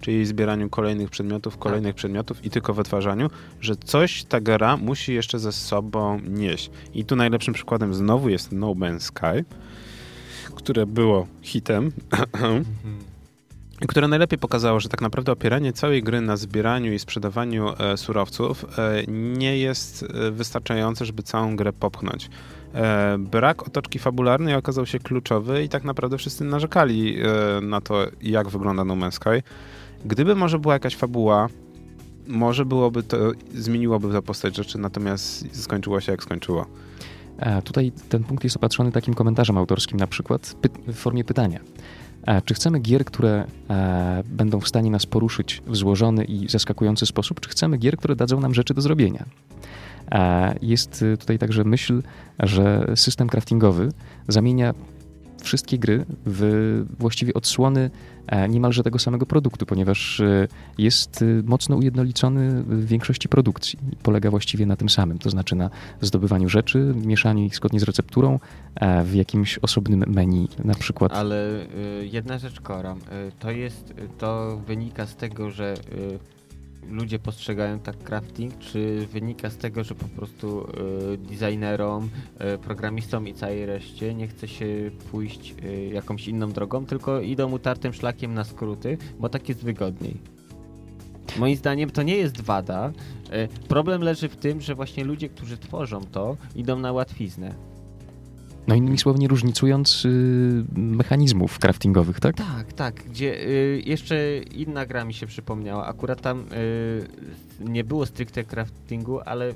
[SPEAKER 3] Czyli zbieraniu kolejnych przedmiotów, kolejnych przedmiotów i tylko wytwarzaniu, że coś ta gra musi jeszcze ze sobą nieść. I tu najlepszym przykładem znowu jest No Man's Sky, które było hitem, które najlepiej pokazało, że tak naprawdę opieranie całej gry na zbieraniu i sprzedawaniu e, surowców e, nie jest e, wystarczające, żeby całą grę popchnąć. Brak otoczki fabularnej okazał się kluczowy i tak naprawdę wszyscy narzekali na to, jak wygląda No Man's Sky. Gdyby może była jakaś fabuła, może byłoby to, zmieniłoby to postać rzeczy, natomiast skończyło się jak skończyło.
[SPEAKER 2] E, Tutaj ten punkt jest opatrzony takim komentarzem autorskim, na przykład w formie pytania. E, Czy chcemy gier, które e, będą w stanie nas poruszyć w złożony i zaskakujący sposób, czy chcemy gier, które dadzą nam rzeczy do zrobienia? E, Jest y, tutaj także myśl, że system craftingowy zamienia wszystkie gry w właściwie odsłony e, niemalże tego samego produktu, ponieważ e, jest y, mocno ujednolicony w większości produkcji. Polega właściwie na tym samym, to znaczy na zdobywaniu rzeczy, mieszaniu ich zgodnie z recepturą e, w jakimś osobnym menu, na przykład.
[SPEAKER 1] Ale y, jedna rzecz koram. Y, to jest, to wynika z tego, że y, ludzie postrzegają tak crafting, czy wynika z tego, że po prostu y, designerom, y, programistom i całej reszcie nie chce się pójść y, jakąś inną drogą, tylko idą utartym szlakiem na skróty, bo tak jest wygodniej. Moim zdaniem to nie jest wada. Problem leży w tym, że właśnie ludzie, którzy tworzą to, idą na łatwiznę.
[SPEAKER 2] No innymi słowy, nie różnicując y, mechanizmów craftingowych, tak?
[SPEAKER 1] Tak, tak. Gdzie y, jeszcze inna gra mi się przypomniała. Akurat tam y, nie było stricte craftingu, ale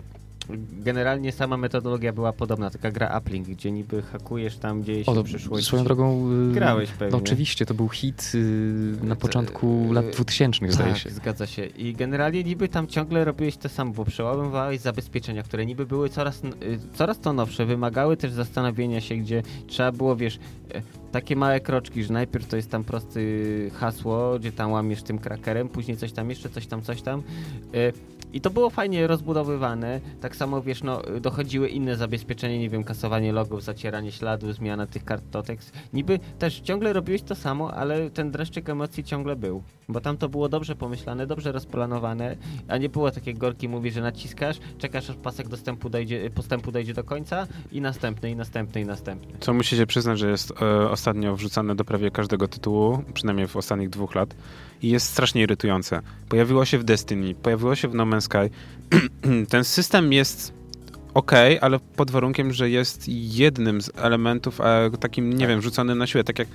[SPEAKER 1] generalnie sama metodologia była podobna, taka gra Uplink, gdzie niby hakujesz tam gdzieś
[SPEAKER 2] O,
[SPEAKER 1] w przyszłości.
[SPEAKER 2] swoją drogą... y,
[SPEAKER 1] Grałeś pewnie.
[SPEAKER 2] No oczywiście, to był hit y, na
[SPEAKER 1] To,
[SPEAKER 2] początku
[SPEAKER 1] y,
[SPEAKER 2] lat 2000, zdaje
[SPEAKER 1] tak,
[SPEAKER 2] się.
[SPEAKER 1] zgadza się. I generalnie niby tam ciągle robiłeś to samo, bo przełamywałeś zabezpieczenia, które niby były coraz, n- y, coraz to nowsze, wymagały też zastanowienia się, gdzie trzeba było, wiesz, e, takie małe kroczki, że najpierw to jest tam prosty hasło, gdzie tam łamiesz tym krakerem, później coś tam jeszcze, coś tam, coś tam. I to było fajnie rozbudowywane. Tak samo, wiesz, no, dochodziły inne zabezpieczenia, nie wiem, kasowanie logów, zacieranie śladów, zmiana tych kart Totex. Niby też ciągle robiłeś to samo, ale ten dreszczyk emocji ciągle był. Bo tam to było dobrze pomyślane, dobrze rozplanowane, a nie było takie gorki, mówi, że naciskasz, czekasz aż pasek dostępu dojdzie, postępu dojdzie do końca i następny, i następny, i następny.
[SPEAKER 3] Co musicie przyznać, że jest e, ostatnio wrzucane do prawie każdego tytułu, przynajmniej w ostatnich dwóch lat i jest strasznie irytujące. Pojawiło się w Destiny, pojawiło się w No Man's Sky. Ten system jest ok, ale pod warunkiem, że jest jednym z elementów e, takim, nie
[SPEAKER 1] Tak.
[SPEAKER 3] wiem, rzuconym na siłę. Tak jak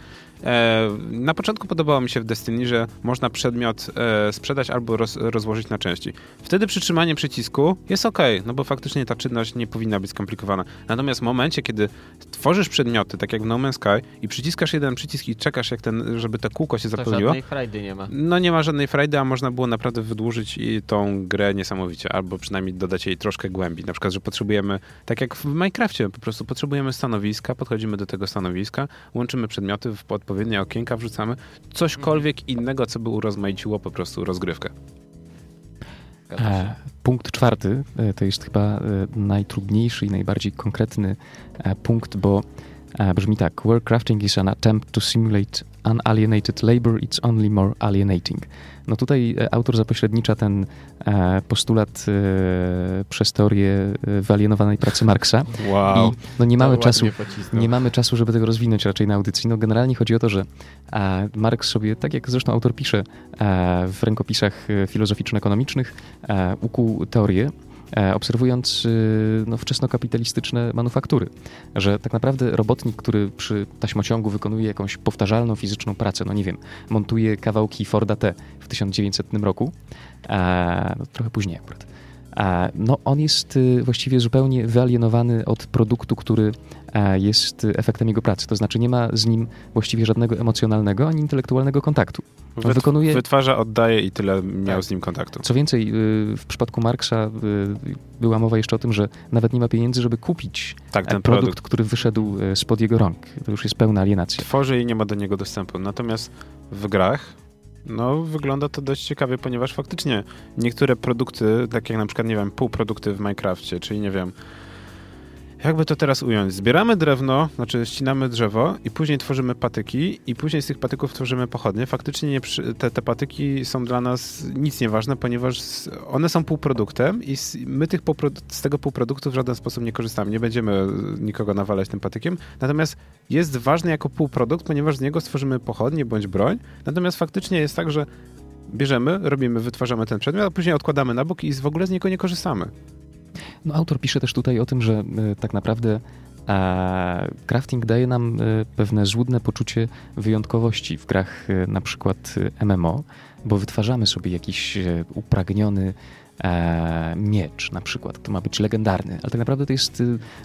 [SPEAKER 3] na początku podobało mi się w Destiny, że można przedmiot e, sprzedać albo roz, rozłożyć na części. Wtedy przytrzymanie przycisku jest ok, no bo faktycznie ta czynność nie powinna być skomplikowana. Natomiast w momencie, kiedy tworzysz przedmioty, tak jak w No Man's Sky i przyciskasz jeden przycisk i czekasz, jak ten, żeby to kółko się
[SPEAKER 1] To
[SPEAKER 3] zapełniło,
[SPEAKER 1] żadnej frajdy nie ma.
[SPEAKER 3] no nie ma żadnej frajdy, a można było naprawdę wydłużyć tą grę niesamowicie, albo przynajmniej dodać jej troszkę głębi. Na przykład, że potrzebujemy, tak jak w Minecrafcie, po prostu potrzebujemy stanowiska, podchodzimy do tego stanowiska, łączymy przedmioty w odpowiednie okienka, wrzucamy. Cośkolwiek innego, co by urozmaiciło po prostu rozgrywkę.
[SPEAKER 2] E, punkt czwarty e, to jest chyba e, najtrudniejszy i najbardziej konkretny e, punkt, bo brzmi tak: Where crafting is an attempt to simulate unalienated labor, it's only more alienating. No tutaj e, autor zapośrednicza ten e, postulat e, przez teorię wyalienowanej pracy Marksa.
[SPEAKER 3] Wow.
[SPEAKER 2] I no nie mamy
[SPEAKER 1] To
[SPEAKER 2] czasu. Nie mamy czasu, żeby tego rozwinąć raczej na audycji. No generalnie chodzi o to, że Marx sobie, tak jak zresztą autor pisze w rękopisach filozoficzno-ekonomicznych, ukuł teorię, obserwując e, no, wczesnokapitalistyczne manufaktury, że tak naprawdę robotnik, który przy taśmociągu wykonuje jakąś powtarzalną fizyczną pracę, no nie wiem, montuje kawałki Forda T w 1900 roku, e, no, trochę później akurat, e, no on jest e, właściwie zupełnie wyalienowany od produktu, który jest efektem jego pracy. To znaczy nie ma z nim właściwie żadnego emocjonalnego ani intelektualnego kontaktu. Wykonuje-
[SPEAKER 3] Wytwarza, oddaje i tyle miał
[SPEAKER 1] Tak.
[SPEAKER 3] z nim kontaktu.
[SPEAKER 2] Co więcej, y, w przypadku Marksa y, była mowa jeszcze o tym, że nawet nie ma pieniędzy, żeby kupić
[SPEAKER 3] Tak,
[SPEAKER 2] e,
[SPEAKER 3] ten
[SPEAKER 2] produkt,
[SPEAKER 3] produkt.
[SPEAKER 2] który wyszedł e, spod jego rąk. To już jest pełna alienacja.
[SPEAKER 3] Tworzy i nie ma do niego dostępu. Natomiast w grach no, wygląda to dość ciekawie, ponieważ faktycznie niektóre produkty, tak jak na przykład, nie wiem, półprodukty w Minecrafcie, czyli nie wiem, jakby to teraz ująć? Zbieramy drewno, znaczy ścinamy drzewo i później tworzymy patyki i później z tych patyków tworzymy pochodnie. Faktycznie nie przy, te, te patyki są dla nas nic nieważne, ponieważ one są półproduktem i s- my tych z tego półproduktu w żaden sposób nie korzystamy. Nie będziemy nikogo nawalać tym patykiem. Natomiast jest ważny jako półprodukt, ponieważ z niego stworzymy pochodnie bądź broń. Natomiast faktycznie jest tak, że bierzemy, robimy, wytwarzamy ten przedmiot, a później odkładamy na bok i z- w ogóle z niego nie korzystamy.
[SPEAKER 2] No, autor pisze też tutaj o tym, że e, tak naprawdę e, crafting daje nam e, pewne złudne poczucie wyjątkowości w grach na przykład MMO, bo wytwarzamy sobie jakiś upragniony miecz na przykład, który ma być legendarny, ale tak naprawdę to jest e,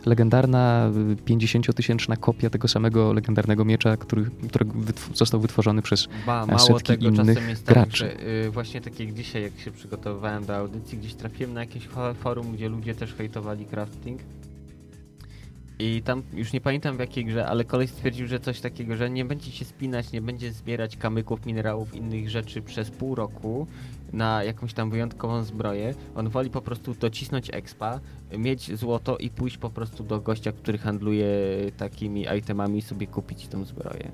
[SPEAKER 2] legendarna e, 50-tysięczna kopia tego samego legendarnego miecza, który, który został wytworzony przez
[SPEAKER 1] Ba, mało
[SPEAKER 2] setki
[SPEAKER 1] tego
[SPEAKER 2] innych
[SPEAKER 1] czasem jest tak,
[SPEAKER 2] graczy.
[SPEAKER 1] że y, właśnie tak jak dzisiaj, jak się przygotowywałem do audycji, gdzieś trafiłem na jakieś fo- forum, gdzie ludzie też hejtowali crafting. I tam już nie pamiętam w jakiej grze, ale koleś stwierdził, że coś takiego, że nie będzie się spinać, nie będzie zbierać kamyków, minerałów, innych rzeczy przez pół roku na jakąś tam wyjątkową zbroję. On woli po prostu docisnąć expa, mieć złoto i pójść po prostu do gościa, który handluje takimi itemami i sobie kupić tą zbroję.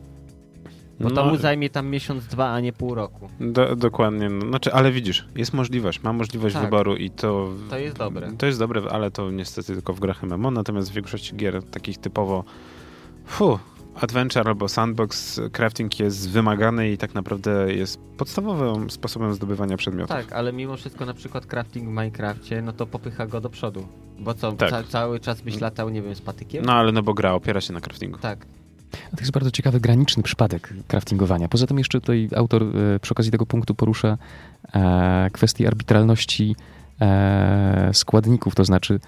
[SPEAKER 1] Bo to
[SPEAKER 3] No,
[SPEAKER 1] mu zajmie tam miesiąc, dwa, a nie pół roku.
[SPEAKER 3] Do, dokładnie. No, znaczy, ale widzisz, jest możliwość, ma możliwość
[SPEAKER 1] Tak.
[SPEAKER 3] wyboru i to...
[SPEAKER 1] To jest dobre.
[SPEAKER 3] To jest dobre, ale to niestety tylko w grach MMO, natomiast w większości gier takich typowo fu, Adventure albo Sandbox crafting jest wymagany i tak naprawdę jest podstawowym sposobem zdobywania przedmiotów.
[SPEAKER 1] Tak, ale mimo wszystko na przykład crafting w Minecrafcie, no to popycha go do przodu. Bo co,
[SPEAKER 3] Tak.
[SPEAKER 1] ca cały czas byś latał, nie wiem, z patykiem?
[SPEAKER 3] No ale no bo gra opiera się na craftingu.
[SPEAKER 1] Tak.
[SPEAKER 2] To jest bardzo ciekawy, graniczny przypadek craftingowania. Poza tym jeszcze tutaj autor e, przy okazji tego punktu porusza e, kwestię arbitralności e, składników, to znaczy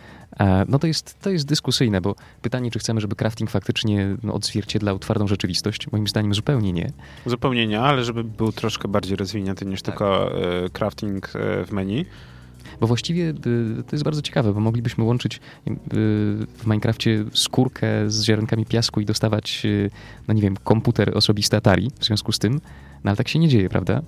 [SPEAKER 2] no to jest, to jest dyskusyjne, bo pytanie, czy chcemy, żeby crafting faktycznie no, odzwierciedlał twardą rzeczywistość, moim zdaniem zupełnie nie.
[SPEAKER 3] Zupełnie nie, ale żeby był troszkę bardziej rozwinięty niż
[SPEAKER 1] Tak.
[SPEAKER 3] tylko crafting w menu.
[SPEAKER 2] Bo właściwie y, to jest bardzo ciekawe, bo moglibyśmy łączyć y, w Minecrafcie skórkę z ziarenkami piasku i dostawać, y, no nie wiem, komputer osobisty Atari w związku z tym, no ale tak się nie dzieje, prawda?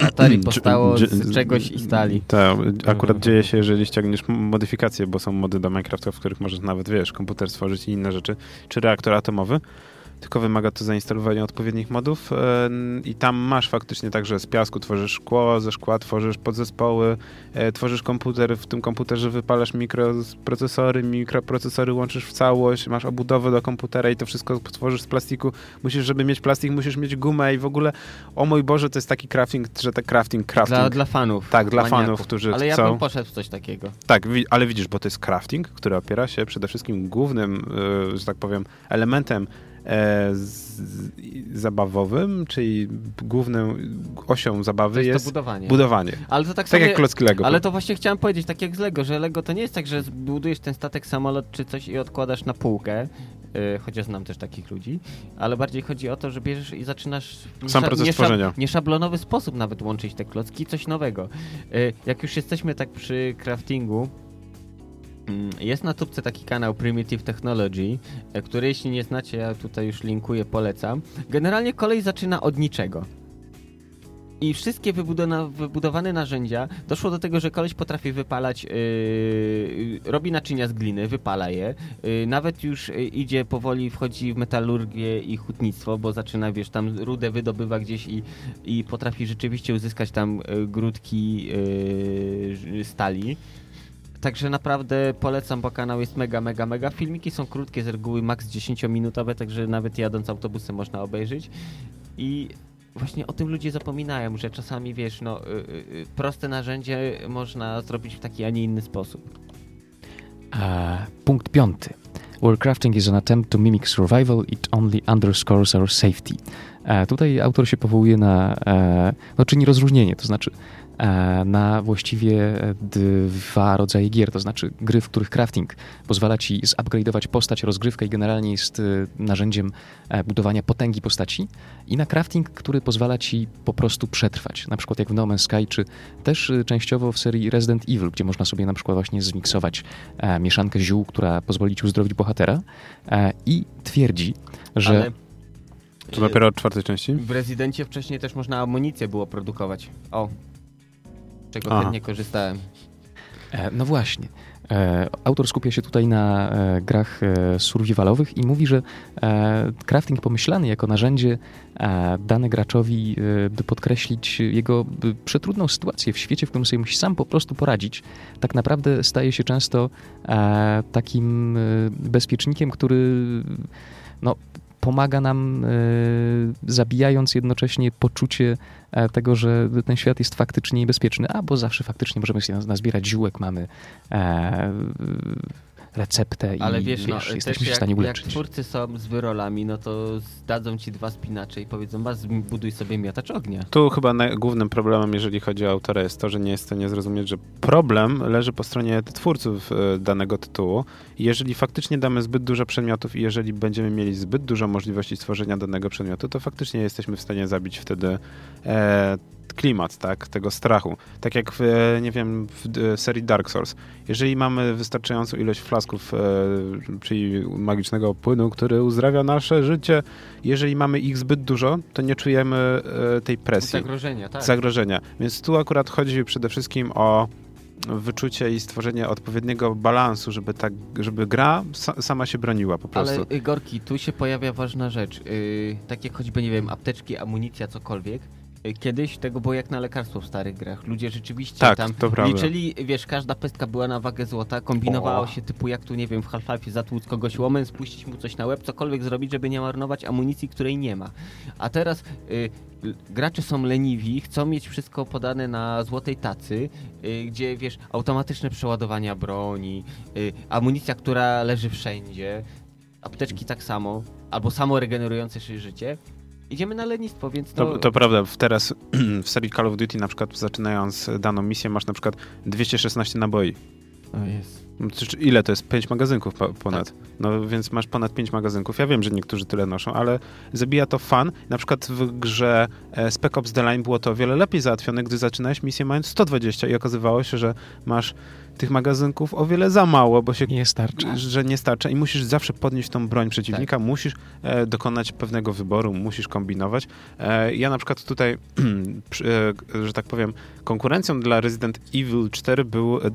[SPEAKER 1] Atari
[SPEAKER 3] Dż-
[SPEAKER 1] powstało z czegoś i stali.
[SPEAKER 3] Tak, akurat dzieje się, jeżeli ściągniesz modyfikacje, bo są mody do Minecrafta, w których możesz nawet, wiesz, komputer stworzyć i inne rzeczy, czy reaktor atomowy. Tylko wymaga to zainstalowania odpowiednich modów e, i tam masz faktycznie tak, że z piasku tworzysz szkło, ze szkła tworzysz podzespoły, e, tworzysz komputer, w tym komputerze wypalasz mikroprocesory, mikroprocesory łączysz w całość, masz obudowę do komputera i to wszystko tworzysz z plastiku. Musisz, żeby mieć plastik, musisz mieć gumę i w ogóle, o mój Boże, to jest taki crafting, że te crafting, crafting.
[SPEAKER 1] Dla, dla fanów.
[SPEAKER 3] Tak, dla
[SPEAKER 1] maniaków.
[SPEAKER 3] fanów, którzy
[SPEAKER 1] Ale ja
[SPEAKER 3] chcą.
[SPEAKER 1] bym poszedł w coś takiego.
[SPEAKER 3] Tak, ale widzisz, bo to jest crafting, który opiera się przede wszystkim głównym, y, że tak powiem, elementem e, z, z, zabawowym, czyli główną osią
[SPEAKER 1] To
[SPEAKER 3] zabawy
[SPEAKER 1] jest,
[SPEAKER 3] jest,
[SPEAKER 1] to budowanie.
[SPEAKER 3] budowanie.
[SPEAKER 1] Ale to tak,
[SPEAKER 3] Tak jak klocki Lego.
[SPEAKER 1] Ale to właśnie chciałem powiedzieć, tak jak z Lego, że Lego to nie jest tak, że budujesz ten statek, samolot czy coś i odkładasz na półkę, yy, chociaż znam też takich ludzi, ale bardziej chodzi o to, że bierzesz i zaczynasz
[SPEAKER 3] Sam proces
[SPEAKER 1] niesza-
[SPEAKER 3] tworzenia.
[SPEAKER 1] nieszablonowy sposób nawet łączyć te klocki, coś nowego. Yy, jak już jesteśmy tak przy craftingu, jest na tubce taki kanał Primitive Technology, e, który jeśli nie znacie, ja tutaj już linkuję, polecam. Generalnie kolej zaczyna od niczego. I wszystkie wybudowane narzędzia doszło do tego, że koleś potrafi wypalać, yy, robi naczynia z gliny, wypala je. Yy, nawet już yy, idzie powoli, wchodzi w metalurgię i hutnictwo, bo zaczyna, wiesz, tam rudę wydobywa gdzieś i, i potrafi rzeczywiście uzyskać tam yy, grudki yy, stali. Także naprawdę polecam, bo kanał jest mega, mega, mega. Filmiki są krótkie, z reguły maks 10-minutowe, także nawet jadąc autobusem można obejrzeć. I właśnie o tym ludzie zapominają, że czasami, wiesz, no, y, y, y, proste narzędzie można zrobić w taki, a nie inny sposób.
[SPEAKER 2] Punkt piąty. Where crafting is an attempt to mimic survival, it only underscores our safety. E, tutaj autor się powołuje na, e, no czyni rozróżnienie, to znaczy na właściwie dwa rodzaje gier, to znaczy gry, w których crafting pozwala ci zupgrade'ować postać, rozgrywkę i generalnie jest e, narzędziem e, budowania potęgi postaci i na crafting, który pozwala ci po prostu przetrwać, na przykład jak w No Man's Sky, czy też e, częściowo w serii Resident Evil, gdzie można sobie na przykład właśnie zmiksować e, mieszankę ziół, która pozwoli ci uzdrowić bohatera e, i twierdzi, że...
[SPEAKER 1] Ale
[SPEAKER 3] To dopiero od czwartej części?
[SPEAKER 1] w Rezydencie wcześniej też można amunicję było produkować. O, czego
[SPEAKER 3] Aha.
[SPEAKER 1] chętnie korzystałem.
[SPEAKER 2] E, No właśnie. E, Autor skupia się tutaj na e, grach survivalowych i mówi, że crafting pomyślany jako narzędzie dane graczowi, by podkreślić jego przetrudną sytuację w świecie, w którym sobie musi sam po prostu poradzić, tak naprawdę staje się często takim bezpiecznikiem, który no, pomaga nam, e, zabijając jednocześnie poczucie e, tego, że ten świat jest faktycznie niebezpieczny, a bo zawsze faktycznie możemy naz- nazbierać ziółek, mamy receptę i
[SPEAKER 1] Ale wiesz, no,
[SPEAKER 2] jesteśmy się w
[SPEAKER 1] jak,
[SPEAKER 2] stanie
[SPEAKER 1] jak
[SPEAKER 2] uleczyć.
[SPEAKER 1] twórcy są z wyrolami, no to zdadzą ci dwa spinacze i powiedzą, was buduj sobie miotacz ognia.
[SPEAKER 3] Tu chyba głównym problemem, jeżeli chodzi o autora, jest to, że nie jest w stanie zrozumieć, że problem leży po stronie twórców e, danego tytułu. I jeżeli faktycznie damy zbyt dużo przedmiotów i jeżeli będziemy mieli zbyt dużo możliwości stworzenia danego przedmiotu, to faktycznie jesteśmy w stanie zabić wtedy e, klimat, tak, tego strachu. Tak jak w, e, nie wiem, w serii Dark Souls. Jeżeli mamy wystarczającą ilość flasków, e, czyli magicznego płynu, który uzdrawia nasze życie, jeżeli mamy ich zbyt dużo, to nie czujemy e, tej presji,
[SPEAKER 1] Zagrożenia, tak.
[SPEAKER 3] zagrożenia. Więc tu akurat chodzi przede wszystkim o wyczucie i stworzenie odpowiedniego balansu, żeby ta, żeby gra sa, sama się broniła po prostu.
[SPEAKER 1] Ale y, Gorki, tu się pojawia ważna rzecz. Yy, tak jak choćby, nie wiem, apteczki, amunicja, cokolwiek. Y, Kiedyś tego było jak na lekarstwo w starych grach. Ludzie rzeczywiście
[SPEAKER 3] Tak,
[SPEAKER 1] tam liczyli, wiesz, każda pestka była na wagę złota, kombinowało
[SPEAKER 3] O.
[SPEAKER 1] się typu jak tu, nie wiem, w Half-Life zatłuc kogoś łomem, spuścić mu coś na łeb, cokolwiek zrobić, żeby nie marnować amunicji, której nie ma. A teraz y, gracze są leniwi, chcą mieć wszystko podane na złotej tacy, y, gdzie, wiesz, automatyczne przeładowania broni, y, amunicja, która leży wszędzie, apteczki tak samo, albo samo regenerujące się życie. Idziemy na lenistwo, więc to...
[SPEAKER 3] To, to prawda, teraz w serii Call of Duty na przykład zaczynając daną misję masz na przykład 216 naboi.
[SPEAKER 1] O, jest.
[SPEAKER 3] No Ile to jest? 5 magazynków po- ponad. No więc masz ponad 5 magazynków. Ja wiem, że niektórzy tyle noszą, ale zabija to fan. Na przykład w grze e, Spec Ops The Line było to o wiele lepiej załatwione, gdy zaczynałeś misję mając 120 i okazywało się, że masz tych magazynków o wiele za mało, bo się
[SPEAKER 2] Nie starczy.
[SPEAKER 3] że nie starcza i musisz zawsze podnieść tą broń przeciwnika,
[SPEAKER 1] Tak.
[SPEAKER 3] musisz e, dokonać pewnego wyboru, musisz kombinować. E, ja na przykład tutaj, e, że tak powiem, konkurencją dla Resident Evil 4 był e, e,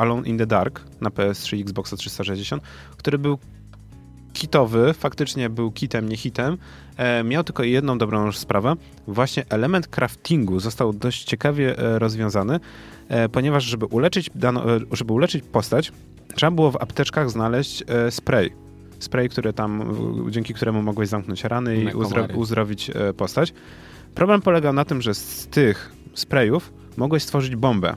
[SPEAKER 3] Alone in the Dark na PS3 i Xboxa 360, który był kitowy, faktycznie był kitem, nie hitem. E, miał tylko jedną dobrą sprawę. Właśnie element craftingu został dość ciekawie e, rozwiązany, ponieważ żeby uleczyć, dano, e, żeby uleczyć postać, trzeba było w apteczkach znaleźć e, spray. Spray, który tam, dzięki któremu mogłeś zamknąć rany i uzdro, uzdrowić e, postać. Problem polegał na tym, że z tych sprayów mogłeś stworzyć bombę.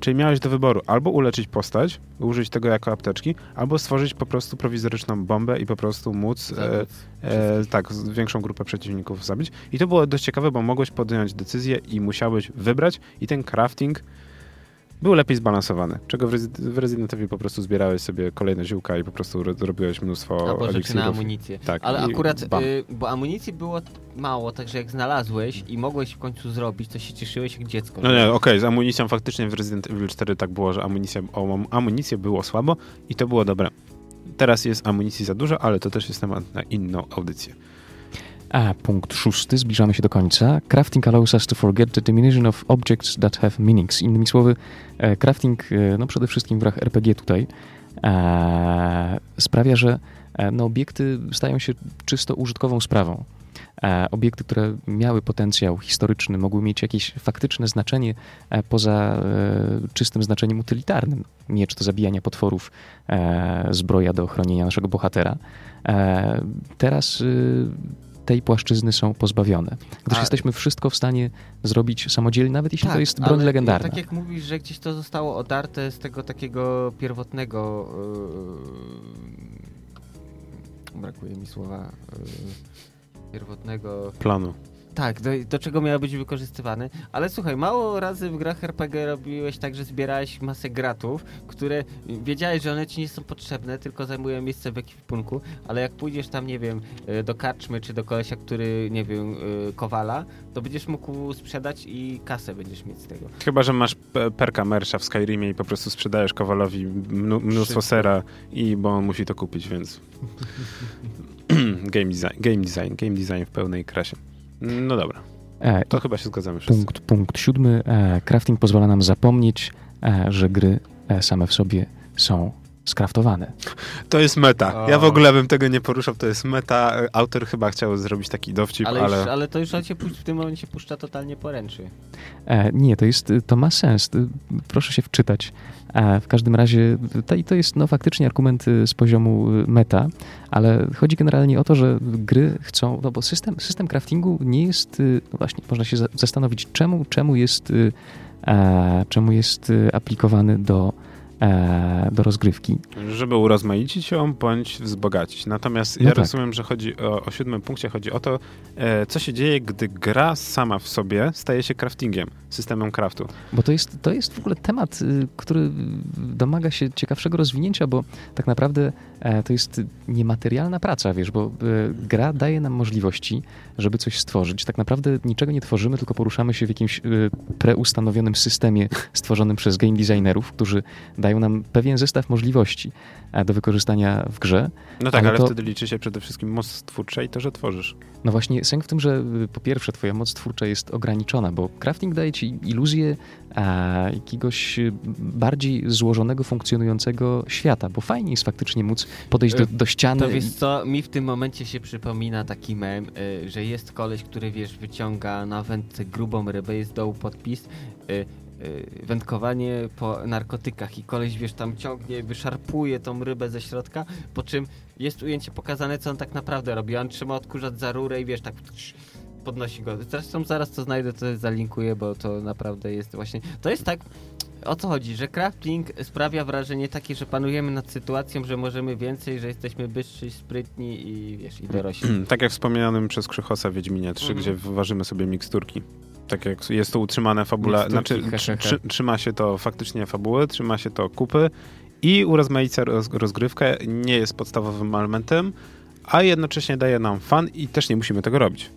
[SPEAKER 3] Czyli miałeś do wyboru albo uleczyć postać, użyć tego jako apteczki, albo stworzyć po prostu prowizoryczną bombę i po prostu móc e, e, tak, większą grupę przeciwników zabić. I to było dość ciekawe, bo mogłeś podjąć decyzję i musiałeś wybrać i ten crafting był lepiej zbalansowany. Czego w, Resi- w Resident Evil po prostu zbierałeś sobie kolejne ziółka i po prostu ro- robiłeś mnóstwo
[SPEAKER 1] Albo rzeczy na amunicję.
[SPEAKER 3] Tak,
[SPEAKER 1] Ale akurat, y, bo amunicji było mało, także jak znalazłeś i mogłeś w końcu zrobić, to się cieszyłeś jak dziecko.
[SPEAKER 3] No nie, okej, z amunicją faktycznie w Resident Evil 4 tak było, że amunicja, o, amunicję było słabo i to było dobre. Teraz jest amunicji za dużo, ale to też jest temat na inną audycję.
[SPEAKER 2] A punkt szósty, zbliżamy się do końca. Crafting allows us to forget the diminution of objects that have meanings. Innymi słowy, e, crafting, e, no przede wszystkim w grach RPG tutaj, e, sprawia, że no, obiekty stają się czysto użytkową sprawą. Obiekty, które miały potencjał historyczny, mogły mieć jakieś faktyczne znaczenie poza czystym znaczeniem utylitarnym. Miecz do zabijania potworów, zbroja do chronienia naszego bohatera. Teraz y, tej płaszczyzny są pozbawione. Gdyż
[SPEAKER 1] A-
[SPEAKER 2] jesteśmy wszystko w stanie zrobić samodzielnie, nawet jeśli to jest broń
[SPEAKER 1] ale
[SPEAKER 2] legendarna.
[SPEAKER 1] Tak jak mówisz, że gdzieś to zostało odarte z tego takiego pierwotnego. Yy, brakuje mi słowa. Yy, pierwotnego.
[SPEAKER 3] Planu.
[SPEAKER 1] Tak, do, do czego miało być wykorzystywane. Ale słuchaj, mało razy w grach RPG robiłeś tak, że zbierałeś masę gratów, które wiedziałeś, że one ci nie są potrzebne, tylko zajmują miejsce w ekwipunku, ale jak pójdziesz tam, nie wiem, y, do karczmy czy do kolesia, który, nie wiem, y, kowala, to będziesz mógł sprzedać i kasę będziesz mieć z tego.
[SPEAKER 3] Chyba, że masz pe- perka mersza w Skyrimie i po prostu sprzedajesz Kowalowi mnóstwo sera i bo on musi to kupić, więc game design, game design, game design w pełnej krasie. No dobra,
[SPEAKER 2] E,
[SPEAKER 3] to chyba się zgadzamy wszyscy.
[SPEAKER 2] punkt, punkt siódmy. E, crafting pozwala nam zapomnieć, e, że gry e, same w sobie są skraftowane.
[SPEAKER 3] To jest meta. Ja w ogóle bym tego nie poruszał, to jest meta. Autor chyba chciał zrobić taki dowcip,
[SPEAKER 1] Ale,
[SPEAKER 3] ale...
[SPEAKER 1] Już, ale to już on się w tym momencie puszcza totalnie poręczy.
[SPEAKER 2] E, nie, to jest, to ma sens. Proszę się wczytać. W każdym razie to, to jest no, faktycznie argument y, z poziomu y, meta, ale chodzi generalnie o to, że gry chcą, no bo system, system craftingu nie jest, y, no właśnie, można się za- zastanowić, czemu, czemu jest, czemu jest aplikowany do, e, do rozgrywki.
[SPEAKER 3] żeby urozmaicić ją bądź wzbogacić. Natomiast
[SPEAKER 2] No
[SPEAKER 3] ja
[SPEAKER 2] tak.
[SPEAKER 3] rozumiem, że chodzi o, o siódmym punkcie, chodzi o to, e, co się dzieje, gdy gra sama w sobie staje się craftingiem, systemem craftu.
[SPEAKER 2] Bo to jest, to jest w ogóle temat, y, który domaga się ciekawszego rozwinięcia, bo tak naprawdę to jest niematerialna praca, wiesz, bo e, gra daje nam możliwości, żeby coś stworzyć. Tak naprawdę niczego nie tworzymy, tylko poruszamy się w jakimś e, preustanowionym systemie stworzonym przez game designerów, którzy dają nam pewien zestaw możliwości e, do wykorzystania w grze.
[SPEAKER 3] No tak,
[SPEAKER 2] Ale
[SPEAKER 3] ale,
[SPEAKER 2] to-
[SPEAKER 3] wtedy liczy się przede wszystkim moc twórcza i to, że tworzysz.
[SPEAKER 2] No właśnie, sęk w tym, że y, po pierwsze twoja moc twórcza jest ograniczona, bo crafting daje ci iluzję a, jakiegoś y, bardziej złożonego, funkcjonującego świata, bo fajnie jest faktycznie móc podejść do, do ściany.
[SPEAKER 1] To wiesz co, mi w tym momencie się przypomina taki mem, y, że jest koleś, który wiesz, wyciąga na wędce grubą rybę, jest dołu podpis, y, wędkowanie po narkotykach i koleś wiesz, tam ciągnie, wyszarpuje tą rybę ze środka, po czym jest ujęcie pokazane, co on tak naprawdę robi. On trzyma odkurzacz za rurę i wiesz, tak podnosi go. Zresztą zaraz to znajdę, to zalinkuję, bo to naprawdę jest właśnie, to jest tak, o co chodzi, że crafting sprawia wrażenie takie, że panujemy nad sytuacją, że możemy więcej, że jesteśmy bystrzy, sprytni i wiesz, i dorośli.
[SPEAKER 3] tak jak wspomnianym przez Krzychosa w Wiedźminie 3,
[SPEAKER 1] Mhm.
[SPEAKER 3] gdzie ważymy sobie miksturki. Tak jak jest to utrzymane fabula,
[SPEAKER 1] Miksturki,
[SPEAKER 3] znaczy
[SPEAKER 1] he, he,
[SPEAKER 3] trzy,
[SPEAKER 1] he.
[SPEAKER 3] trzy, trzyma się to faktycznie fabuły, trzyma się to kupy i urozmaica roz, rozgrywkę nie jest podstawowym elementem, a jednocześnie daje nam fan i też nie musimy tego robić.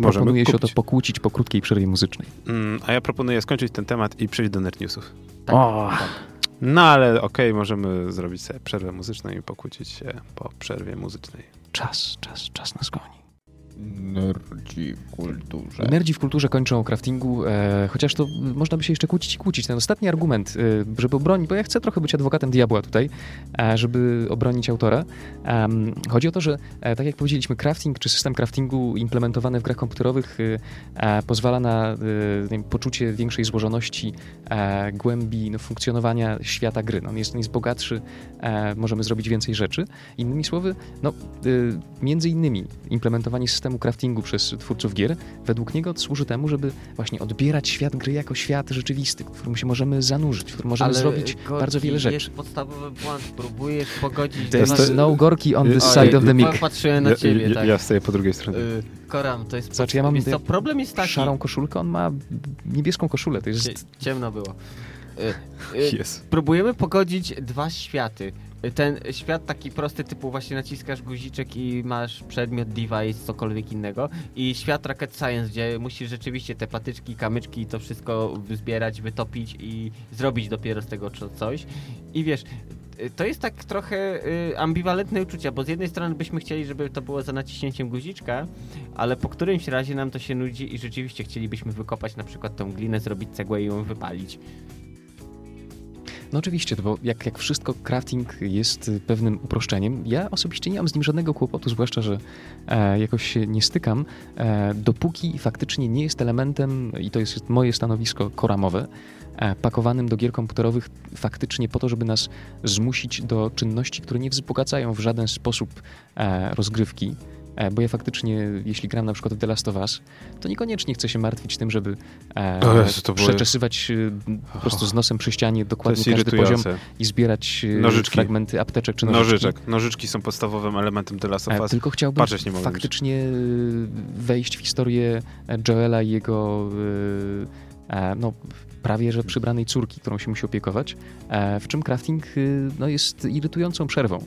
[SPEAKER 3] Możemy
[SPEAKER 2] Proponuje się o to
[SPEAKER 3] kupić.
[SPEAKER 2] pokłócić po krótkiej przerwie muzycznej.
[SPEAKER 3] Mm, a ja proponuję skończyć ten temat i przejść do nerd newsów.
[SPEAKER 1] Tak,
[SPEAKER 2] O!
[SPEAKER 3] No ale okej, możemy zrobić sobie przerwę muzyczną i pokłócić się po przerwie muzycznej.
[SPEAKER 2] Czas, czas, czas nas goni.
[SPEAKER 1] Nerdzi w kulturze.
[SPEAKER 2] Nerdzi w kulturze kończą o craftingu, e, chociaż to można by się jeszcze kłócić i kłócić. Ten ostatni argument, y, żeby obronić, bo ja chcę trochę być adwokatem diabła tutaj, e, żeby obronić autora. Chodzi o to, że e, tak jak powiedzieliśmy, crafting czy system craftingu implementowany w grach komputerowych y, e, pozwala na y, poczucie większej złożoności, e, głębi no, funkcjonowania świata gry. No, on, jest, on jest bogatszy, e, możemy zrobić więcej rzeczy. Innymi słowy, no, y, między innymi implementowanie systemu craftingu przez twórców gier, według niego służy temu, żeby właśnie odbierać świat gry jako świat rzeczywisty, w którym się możemy zanurzyć, w którym możemy zrobić
[SPEAKER 1] Gorki,
[SPEAKER 2] bardzo wiele rzeczy.
[SPEAKER 1] Jest podstawowy błąd, próbujesz pogodzić
[SPEAKER 2] There is no gorki on the
[SPEAKER 3] Oj,
[SPEAKER 2] side of the mic.
[SPEAKER 1] Patrzyłem na ciebie,
[SPEAKER 3] ja,
[SPEAKER 1] tak.
[SPEAKER 3] ja stoję po drugiej stronie.
[SPEAKER 1] Y, Koram, to jest...
[SPEAKER 2] Znaczy, ja mam
[SPEAKER 1] problem jest taki...
[SPEAKER 2] Szarą koszulkę, on ma niebieską koszulę, to jest...
[SPEAKER 1] Ciemno było. Y, y,
[SPEAKER 3] Jest.
[SPEAKER 1] Próbujemy pogodzić dwa światy. Ten świat taki prosty, typu właśnie naciskasz guziczek i masz przedmiot, device, cokolwiek innego. I świat rocket science, gdzie musisz rzeczywiście te patyczki, kamyczki, to wszystko zbierać, wytopić i zrobić dopiero z tego coś. I wiesz, y, to jest tak trochę y, ambiwalentne uczucia, bo z jednej strony byśmy chcieli, żeby to było za naciśnięciem guziczka, ale po którymś razie nam to się nudzi i rzeczywiście chcielibyśmy wykopać na przykład tą glinę, zrobić cegłę i ją wypalić.
[SPEAKER 2] No oczywiście, bo jak, jak wszystko, crafting jest y, pewnym uproszczeniem. Ja osobiście nie mam z nim żadnego kłopotu, zwłaszcza, że e, jakoś się nie stykam, e, dopóki faktycznie nie jest elementem, i to jest moje stanowisko koramowe, e, pakowanym do gier komputerowych faktycznie po to, żeby nas zmusić do czynności, które nie wzbogacają w żaden sposób e, rozgrywki. E, Bo ja faktycznie, jeśli gram na przykład w The Last of Us, to niekoniecznie chcę się martwić tym, żeby e,
[SPEAKER 3] Jezu, to było-
[SPEAKER 2] przeczesywać e, po prostu z nosem przy ścianie
[SPEAKER 3] To
[SPEAKER 2] dokładnie
[SPEAKER 3] jest
[SPEAKER 2] każdy poziom
[SPEAKER 3] irytujące.
[SPEAKER 2] i zbierać e,
[SPEAKER 3] Nożyczki.
[SPEAKER 2] fragmenty apteczek czy nożyczki.
[SPEAKER 3] Nożyczek. Nożyczki są podstawowym elementem The Last of
[SPEAKER 2] E,
[SPEAKER 3] Us.
[SPEAKER 2] Tylko chciałbym
[SPEAKER 3] Patrzeć nie mogę
[SPEAKER 2] faktycznie e, wejść w historię Joela i jego e, no, prawie że przybranej córki, którą się musi opiekować, e, w czym crafting e, no, jest irytującą przerwą.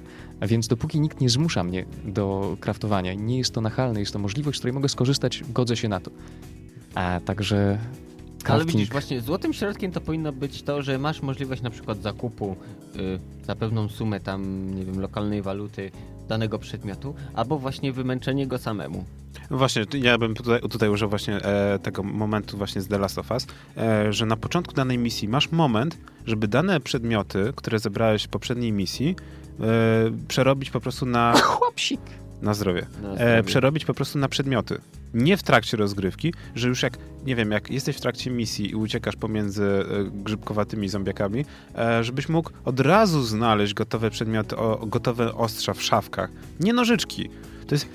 [SPEAKER 2] Więc dopóki nikt nie zmusza mnie do craftowania, i nie jest to nachalne, jest to możliwość, z której mogę skorzystać, godzę się na to. A także
[SPEAKER 1] Ale
[SPEAKER 2] crafting...
[SPEAKER 1] widzisz, właśnie złotym środkiem to powinno być to, że masz możliwość na przykład zakupu y, za pewną sumę tam, nie wiem, lokalnej waluty danego przedmiotu, albo właśnie wymęczenie go samemu.
[SPEAKER 3] Właśnie, ja bym tutaj, tutaj użył właśnie e, tego momentu właśnie z The Last of Us, e, że na początku danej misji masz moment, żeby dane przedmioty, które zebrałeś w poprzedniej misji, e, przerobić po prostu na,
[SPEAKER 2] Chłopsik!
[SPEAKER 3] na zdrowie.
[SPEAKER 1] Na
[SPEAKER 3] E,
[SPEAKER 1] zdrowie.
[SPEAKER 3] przerobić po prostu na przedmioty. Nie w trakcie rozgrywki, że już jak, nie wiem, jak jesteś w trakcie misji i uciekasz pomiędzy e, grzybkowatymi zombiakami, e, żebyś mógł od razu znaleźć gotowe przedmioty, gotowe ostrza w szafkach. Nie nożyczki. To jest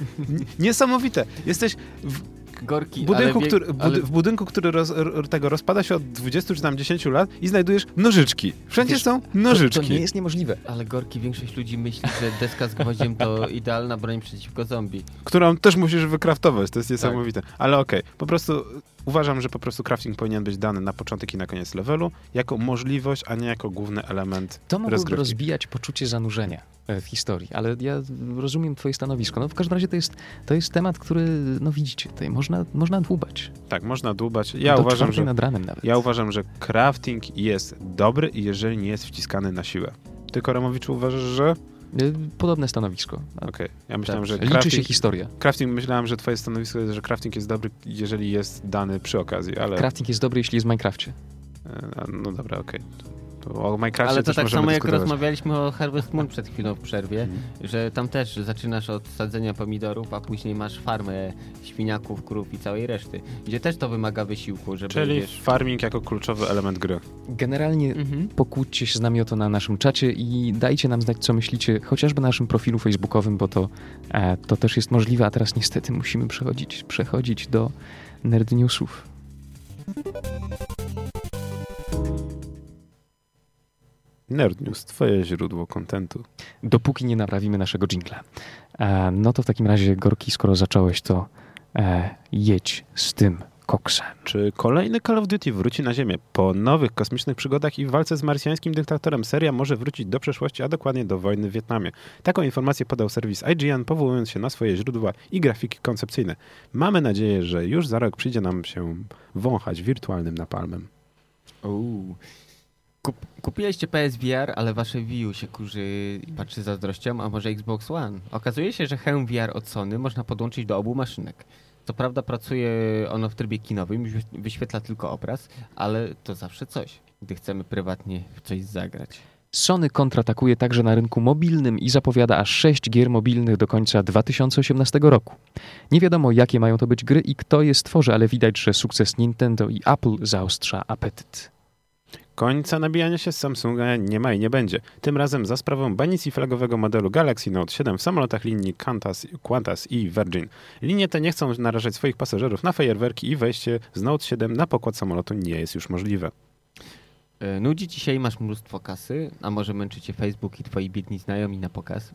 [SPEAKER 3] niesamowite. Jesteś w
[SPEAKER 1] Gorki,
[SPEAKER 3] budynku,
[SPEAKER 1] ale
[SPEAKER 3] który, bud-
[SPEAKER 1] ale
[SPEAKER 3] w budynku, który roz, tego rozpada się od 20 czy tam 10 lat i znajdujesz nożyczki. Wszędzie
[SPEAKER 2] Wiesz,
[SPEAKER 3] są
[SPEAKER 2] To,
[SPEAKER 3] nożyczki.
[SPEAKER 2] to nie jest niemożliwe.
[SPEAKER 1] Ale Gorki, większość ludzi myśli, że deska z gwoździem to idealna broń przeciwko zombie.
[SPEAKER 3] którą też musisz wykraftować, to jest
[SPEAKER 1] Tak.
[SPEAKER 3] niesamowite. Ale okej, po prostu uważam, że po prostu crafting powinien być dany na początek i na koniec levelu, jako możliwość, a nie jako główny element
[SPEAKER 2] To mogłoby
[SPEAKER 3] rozgrywki.
[SPEAKER 2] rozbijać poczucie zanurzenia e, w historii, ale ja rozumiem twoje stanowisko. No w każdym razie to jest, to jest temat, który, no widzicie, tutaj można, można dłubać.
[SPEAKER 3] Tak, można dłubać. Ja
[SPEAKER 2] Do
[SPEAKER 3] uważam, że
[SPEAKER 2] nad ranem nawet.
[SPEAKER 3] Ja uważam, że crafting jest dobry, jeżeli nie jest wciskany na siłę. Ty, Koremowiczu, uważasz, że...
[SPEAKER 2] Y, Podobne stanowisko. A
[SPEAKER 3] Okej, ja myślałem,
[SPEAKER 1] Tak.
[SPEAKER 3] że
[SPEAKER 2] Liczy
[SPEAKER 3] crafting,
[SPEAKER 2] się historia.
[SPEAKER 3] crafting, myślałem, że twoje stanowisko jest, że crafting jest dobry, jeżeli jest dany przy okazji, ale...
[SPEAKER 2] Crafting jest dobry, jeśli jest w Minecrafcie.
[SPEAKER 3] e, No dobra, okej. To O Minecrafcie
[SPEAKER 1] Ale to tak samo jak
[SPEAKER 3] dyskutować.
[SPEAKER 1] rozmawialiśmy o Harvest Moon przed chwilą w przerwie,
[SPEAKER 3] Mhm.
[SPEAKER 1] że tam też zaczynasz od sadzenia pomidorów, a później masz farmę świniaków, krów i całej reszty, gdzie też to wymaga wysiłku, żeby
[SPEAKER 3] Czyli
[SPEAKER 1] wiesz...
[SPEAKER 3] farming jako kluczowy element gry.
[SPEAKER 2] Generalnie
[SPEAKER 1] Mhm.
[SPEAKER 2] pokłóćcie się z nami o to na naszym czacie i dajcie nam znać, co myślicie, chociażby na naszym profilu facebookowym, bo to, e, to też jest możliwe, a teraz niestety musimy przechodzić, przechodzić do nerd newsów.
[SPEAKER 3] Nerd News, twoje źródło kontentu.
[SPEAKER 2] Dopóki nie naprawimy naszego jingla. E, no to w takim razie, Gorki, skoro zacząłeś, to e, jedź z tym koksem.
[SPEAKER 3] Czy kolejny Call of Duty wróci na Ziemię? Po nowych kosmicznych przygodach i walce z marsjańskim dyktatorem seria może wrócić do przeszłości, a dokładnie do wojny w Wietnamie. Taką informację podał serwis IGN, powołując się na swoje źródła i grafiki koncepcyjne. Mamy nadzieję, że już za rok przyjdzie nam się wąchać wirtualnym napalmem.
[SPEAKER 1] Uuu. Kup, kupiliście PSVR, ale wasze Wii U się kurzy i patrzy zazdrością, a może Xbox One? Okazuje się, że hełm VR od Sony można podłączyć do obu maszynek. Co prawda pracuje ono w trybie kinowym, wyś- wyświetla tylko obraz, ale to zawsze coś, gdy chcemy prywatnie w coś zagrać.
[SPEAKER 2] Sony kontratakuje także na rynku mobilnym i zapowiada aż 6 gier mobilnych do końca 2018 roku. Nie wiadomo, jakie mają to być gry i kto je stworzy, ale widać, że sukces Nintendo i Apple zaostrza apetyt.
[SPEAKER 3] Końca nabijania się z Samsunga nie ma i nie będzie. Tym razem za sprawą banicji flagowego modelu Galaxy Note 7 w samolotach linii Qantas, Qantas i Virgin. Linie te nie chcą narażać swoich pasażerów na fajerwerki i wejście z Note 7 na pokład samolotu nie jest już możliwe.
[SPEAKER 1] E, Nudzi ci się i masz mnóstwo kasy, a może męczy cię Facebook i twoi biedni znajomi na pokaz?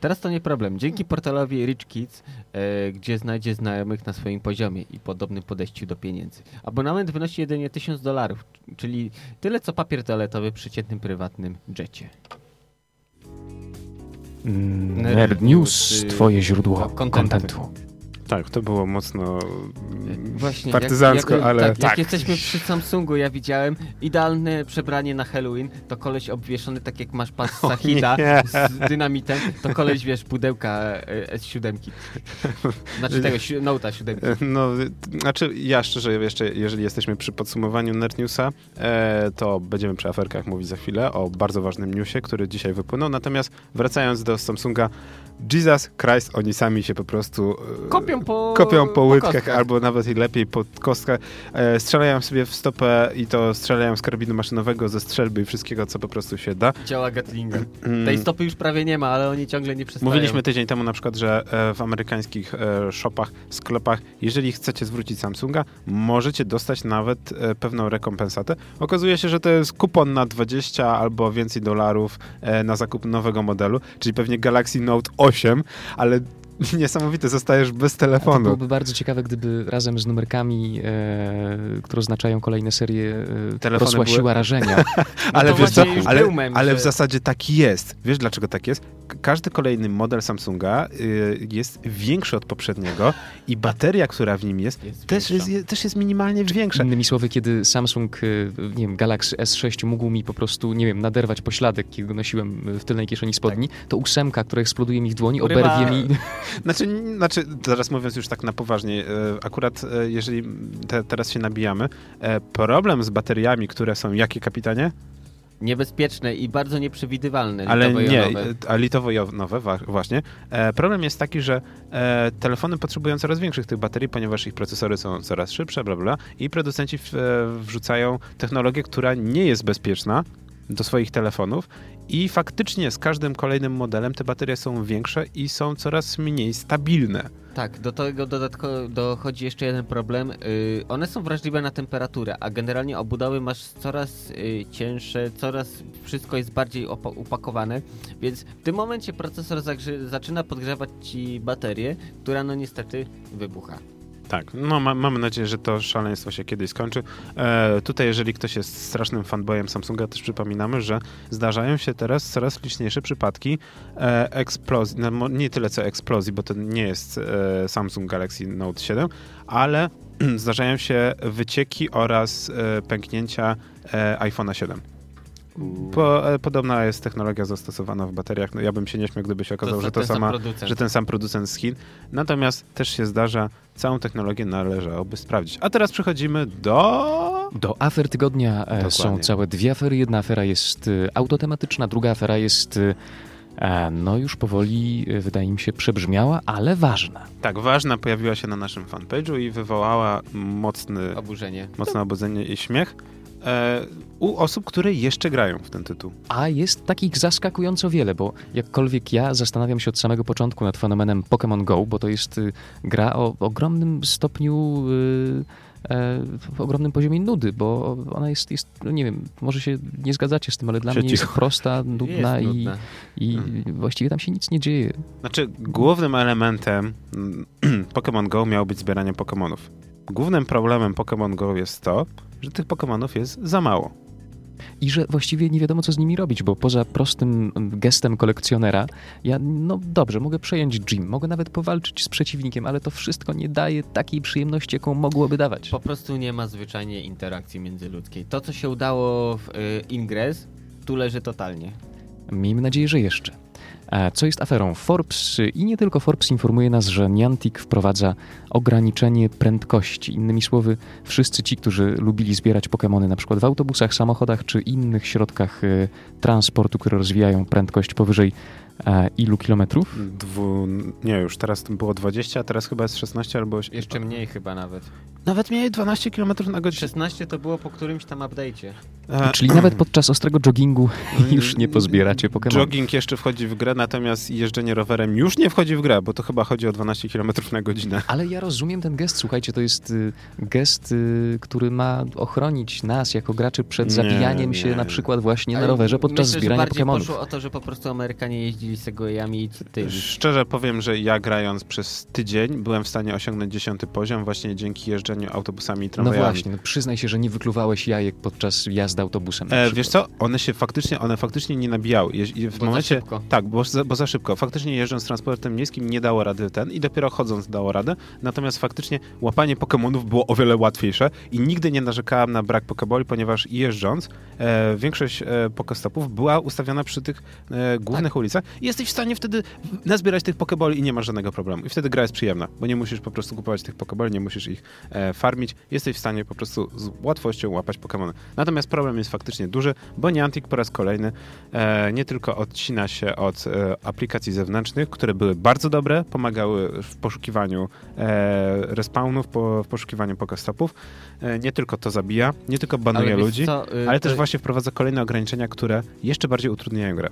[SPEAKER 1] Teraz to nie problem. Dzięki portalowi Rich Kids, e, gdzie znajdzie znajomych na swoim poziomie i podobnym podejściu do pieniędzy. Abonament wynosi jedynie 1000 dolarów, czyli tyle co papier toaletowy w przeciętnym prywatnym jecie.
[SPEAKER 2] Mm,
[SPEAKER 1] Nerd
[SPEAKER 2] News,
[SPEAKER 1] News, y,
[SPEAKER 2] twoje źródło
[SPEAKER 1] ko- kontentu.
[SPEAKER 3] Tak, to było mocno
[SPEAKER 1] Właśnie,
[SPEAKER 3] partyzancko,
[SPEAKER 1] jak, jak,
[SPEAKER 3] ale
[SPEAKER 1] tak, jak jesteśmy przy Samsungu, ja widziałem idealne przebranie na Halloween, to koleś obwieszony tak jak masz pas Sahida z dynamitem, to koleś, wiesz, pudełka e, S7. Znaczy tego, Note'a 7.
[SPEAKER 3] No, y, znaczy ja szczerze jeszcze, jeżeli jesteśmy przy podsumowaniu Nerd Newsa, e, to będziemy przy aferkach mówić za chwilę o bardzo ważnym newsie, który dzisiaj wypłynął. Natomiast wracając do Samsunga, Jesus Christ, oni sami się po prostu e,
[SPEAKER 1] Kopią po
[SPEAKER 3] kopią po łydkach,
[SPEAKER 1] kostkach.
[SPEAKER 3] albo nawet i lepiej pod kostkach. E, strzelają sobie w stopę i to strzelają z karabinu maszynowego, ze strzelby i wszystkiego, co po prostu się da.
[SPEAKER 1] Działa Gatlinga.
[SPEAKER 3] Mm.
[SPEAKER 1] Tej stopy już prawie nie ma, ale oni ciągle nie przestają.
[SPEAKER 3] Mówiliśmy tydzień temu na przykład, że e, w amerykańskich e, shopach, sklepach, jeżeli chcecie zwrócić Samsunga, możecie dostać nawet pewną rekompensatę. Okazuje się, że to jest kupon na 20 albo więcej dolarów na zakup nowego modelu, czyli pewnie Galaxy Note 8, ale niesamowite, zostajesz bez
[SPEAKER 2] To
[SPEAKER 3] telefonu.
[SPEAKER 2] byłoby bardzo ciekawe, gdyby razem z numerkami, e, które oznaczają kolejne serie, e, rosła
[SPEAKER 3] były-
[SPEAKER 2] siła rażenia.
[SPEAKER 3] Ale
[SPEAKER 1] to
[SPEAKER 3] wiesz co, ale,
[SPEAKER 1] mem,
[SPEAKER 3] ale
[SPEAKER 1] że-
[SPEAKER 3] w zasadzie tak jest. Wiesz dlaczego tak jest? Każdy kolejny model Samsunga y, jest większy od poprzedniego i bateria, która w nim jest,
[SPEAKER 1] Jest
[SPEAKER 3] też
[SPEAKER 1] większa.
[SPEAKER 3] jest, też jest minimalnie większa.
[SPEAKER 2] Innymi słowy, kiedy Samsung, e, nie wiem, Galaxy S6 mógł mi po prostu, nie wiem, naderwać pośladek, kiedy go nosiłem w tylnej kieszeni spodni, to ósemka, która eksploduje mi w dłoni,
[SPEAKER 1] Urywa-
[SPEAKER 2] oberwie mi...
[SPEAKER 3] Znaczy, znaczy, teraz mówiąc już tak na poważnie, e, akurat e, jeżeli te, teraz się nabijamy, e, problem z bateriami, które są jakie, kapitanie?
[SPEAKER 1] Niebezpieczne i bardzo nieprzewidywalne.
[SPEAKER 3] Ale nie, a litowo-jonowe, właśnie. Problem jest taki, że telefony potrzebują coraz większych tych baterii, ponieważ ich procesory są coraz szybsze, bla, bla, i producenci wrzucają technologię, która nie jest bezpieczna do swoich telefonów i faktycznie z każdym kolejnym modelem te baterie są większe i są coraz mniej stabilne.
[SPEAKER 1] Tak, do tego dodatkowo dochodzi jeszcze jeden problem. Yy, one są wrażliwe na temperaturę, a generalnie obudowy masz coraz yy, cięższe, coraz wszystko jest bardziej upakowane, więc w tym momencie procesor zaczyna podgrzewać ci baterię, która no niestety wybucha.
[SPEAKER 3] Tak, no ma, mamy nadzieję, że to szaleństwo się kiedyś skończy. E, tutaj, jeżeli ktoś jest strasznym fanboyem Samsunga, też przypominamy, że zdarzają się teraz coraz liczniejsze przypadki e, eksplozji, no, nie tyle co eksplozji, bo to nie jest e, Samsung Galaxy Note 7, ale zdarzają się wycieki oraz e, pęknięcia e, iPhone'a 7. Po, e, podobna jest technologia zastosowana w bateriach. No, ja bym się nie śmiał, gdyby się okazało,
[SPEAKER 1] To
[SPEAKER 3] że, to
[SPEAKER 1] ten sam
[SPEAKER 3] sama,
[SPEAKER 1] producent.
[SPEAKER 3] że ten sam producent z Chin. Natomiast też się zdarza, całą technologię należałoby sprawdzić. A teraz przechodzimy do...
[SPEAKER 2] Do afer tygodnia e, są
[SPEAKER 3] Dokładnie.
[SPEAKER 2] całe dwie afery. Jedna afera jest e, autotematyczna, druga afera jest e, no już powoli, e, wydaje mi się, przebrzmiała, ale ważna.
[SPEAKER 3] Tak, ważna pojawiła się na naszym fanpage'u i wywołała mocny,
[SPEAKER 1] Oburzenie.
[SPEAKER 3] mocne obudzenie i śmiech e, u osób, które jeszcze grają w ten tytuł.
[SPEAKER 2] A jest takich zaskakująco wiele, bo jakkolwiek ja zastanawiam się od samego początku nad fenomenem Pokémon Go, bo to jest y, gra o ogromnym stopniu, y, e, w ogromnym poziomie nudy, bo ona jest, jest, no nie wiem, może się nie zgadzacie z tym, ale dla mnie jest
[SPEAKER 3] Przeciw.
[SPEAKER 2] prosta, nudna
[SPEAKER 1] Jest
[SPEAKER 2] i, i
[SPEAKER 3] Mhm.
[SPEAKER 2] właściwie tam się nic nie dzieje.
[SPEAKER 3] Znaczy, głównym elementem mm, Pokémon Go miało być zbieranie Pokémonów. Głównym problemem Pokémon Go jest to, że tych Pokémonów jest za mało.
[SPEAKER 2] I że właściwie nie wiadomo, co z nimi robić, bo poza prostym gestem kolekcjonera, ja, no dobrze, mogę przejąć gym, mogę nawet powalczyć z przeciwnikiem, ale to wszystko nie daje takiej przyjemności, jaką mogłoby dawać.
[SPEAKER 1] Po prostu nie ma zwyczajnie interakcji międzyludzkiej. To, co się udało w y, Ingress, tu leży totalnie.
[SPEAKER 2] Miejmy nadzieję, że jeszcze. A Co jest aferą? Forbes y, i nie tylko Forbes informuje nas, że Niantic wprowadza ograniczenie prędkości. Innymi słowy, wszyscy ci, którzy lubili zbierać Pokémony na przykład w autobusach, samochodach czy innych środkach y, transportu, które rozwijają prędkość powyżej e, ilu kilometrów?
[SPEAKER 3] Dwu... Nie, już teraz to było 20, a teraz chyba jest 16 albo... oś-
[SPEAKER 1] Jeszcze mniej chyba nawet.
[SPEAKER 3] Nawet mniej 12 km na godzinę.
[SPEAKER 1] 16 to było po którymś tam update'cie.
[SPEAKER 3] E,
[SPEAKER 2] Czyli nawet podczas ostrego joggingu już nie pozbieracie Pokémon.
[SPEAKER 3] Jogging jeszcze wchodzi w grę, natomiast jeżdżenie rowerem już nie wchodzi w grę, bo to chyba chodzi o 12 km na godzinę.
[SPEAKER 2] Ale ja rozumiem ten gest, słuchajcie, to jest y, gest, y, który ma ochronić nas jako graczy przed
[SPEAKER 3] Nie,
[SPEAKER 2] zabijaniem
[SPEAKER 3] nie.
[SPEAKER 2] się na przykład właśnie na rowerze podczas
[SPEAKER 1] myślę,
[SPEAKER 2] zbierania
[SPEAKER 1] że bardziej
[SPEAKER 2] Pokémonów.
[SPEAKER 1] poszło o to, że po prostu Amerykanie jeździli Segwayami i tymi.
[SPEAKER 3] Szczerze powiem, że ja grając przez tydzień byłem w stanie osiągnąć 10 poziom właśnie dzięki jeżdżeniu autobusami i
[SPEAKER 2] No
[SPEAKER 3] tramwajami.
[SPEAKER 2] właśnie, no przyznaj się, że nie wykluwałeś jajek podczas jazdy autobusem.
[SPEAKER 3] E, wiesz co, one się faktycznie, one faktycznie nie nabijały. Je, je- w
[SPEAKER 1] Bo za
[SPEAKER 3] momencie,
[SPEAKER 1] szybko.
[SPEAKER 3] Tak, bo za, bo za szybko. Faktycznie jeżdżąc transportem miejskim nie dało rady ten i dopiero chodząc dało radę. Natomiast faktycznie łapanie Pokemonów było o wiele łatwiejsze i nigdy nie narzekałem na brak Pokeboli, ponieważ jeżdżąc e, większość e, Pokestopów była ustawiona przy tych e, głównych ulicach i jesteś w stanie wtedy nazbierać tych Pokeboli i nie masz żadnego problemu. I wtedy gra jest przyjemna, bo nie musisz po prostu kupować tych Pokeboli, nie musisz ich e, farmić. Jesteś w stanie po prostu z łatwością łapać Pokemony. Natomiast problem jest faktycznie duży, bo Niantic po raz kolejny e, nie tylko odcina się od e, aplikacji zewnętrznych, które były bardzo dobre, pomagały w poszukiwaniu e, respawnów, po, w poszukiwaniu Pokestopów. E, nie tylko to zabija, nie tylko banuje ludzi,
[SPEAKER 1] co, y,
[SPEAKER 3] ale też właśnie wprowadza kolejne ograniczenia, które jeszcze bardziej utrudniają grę.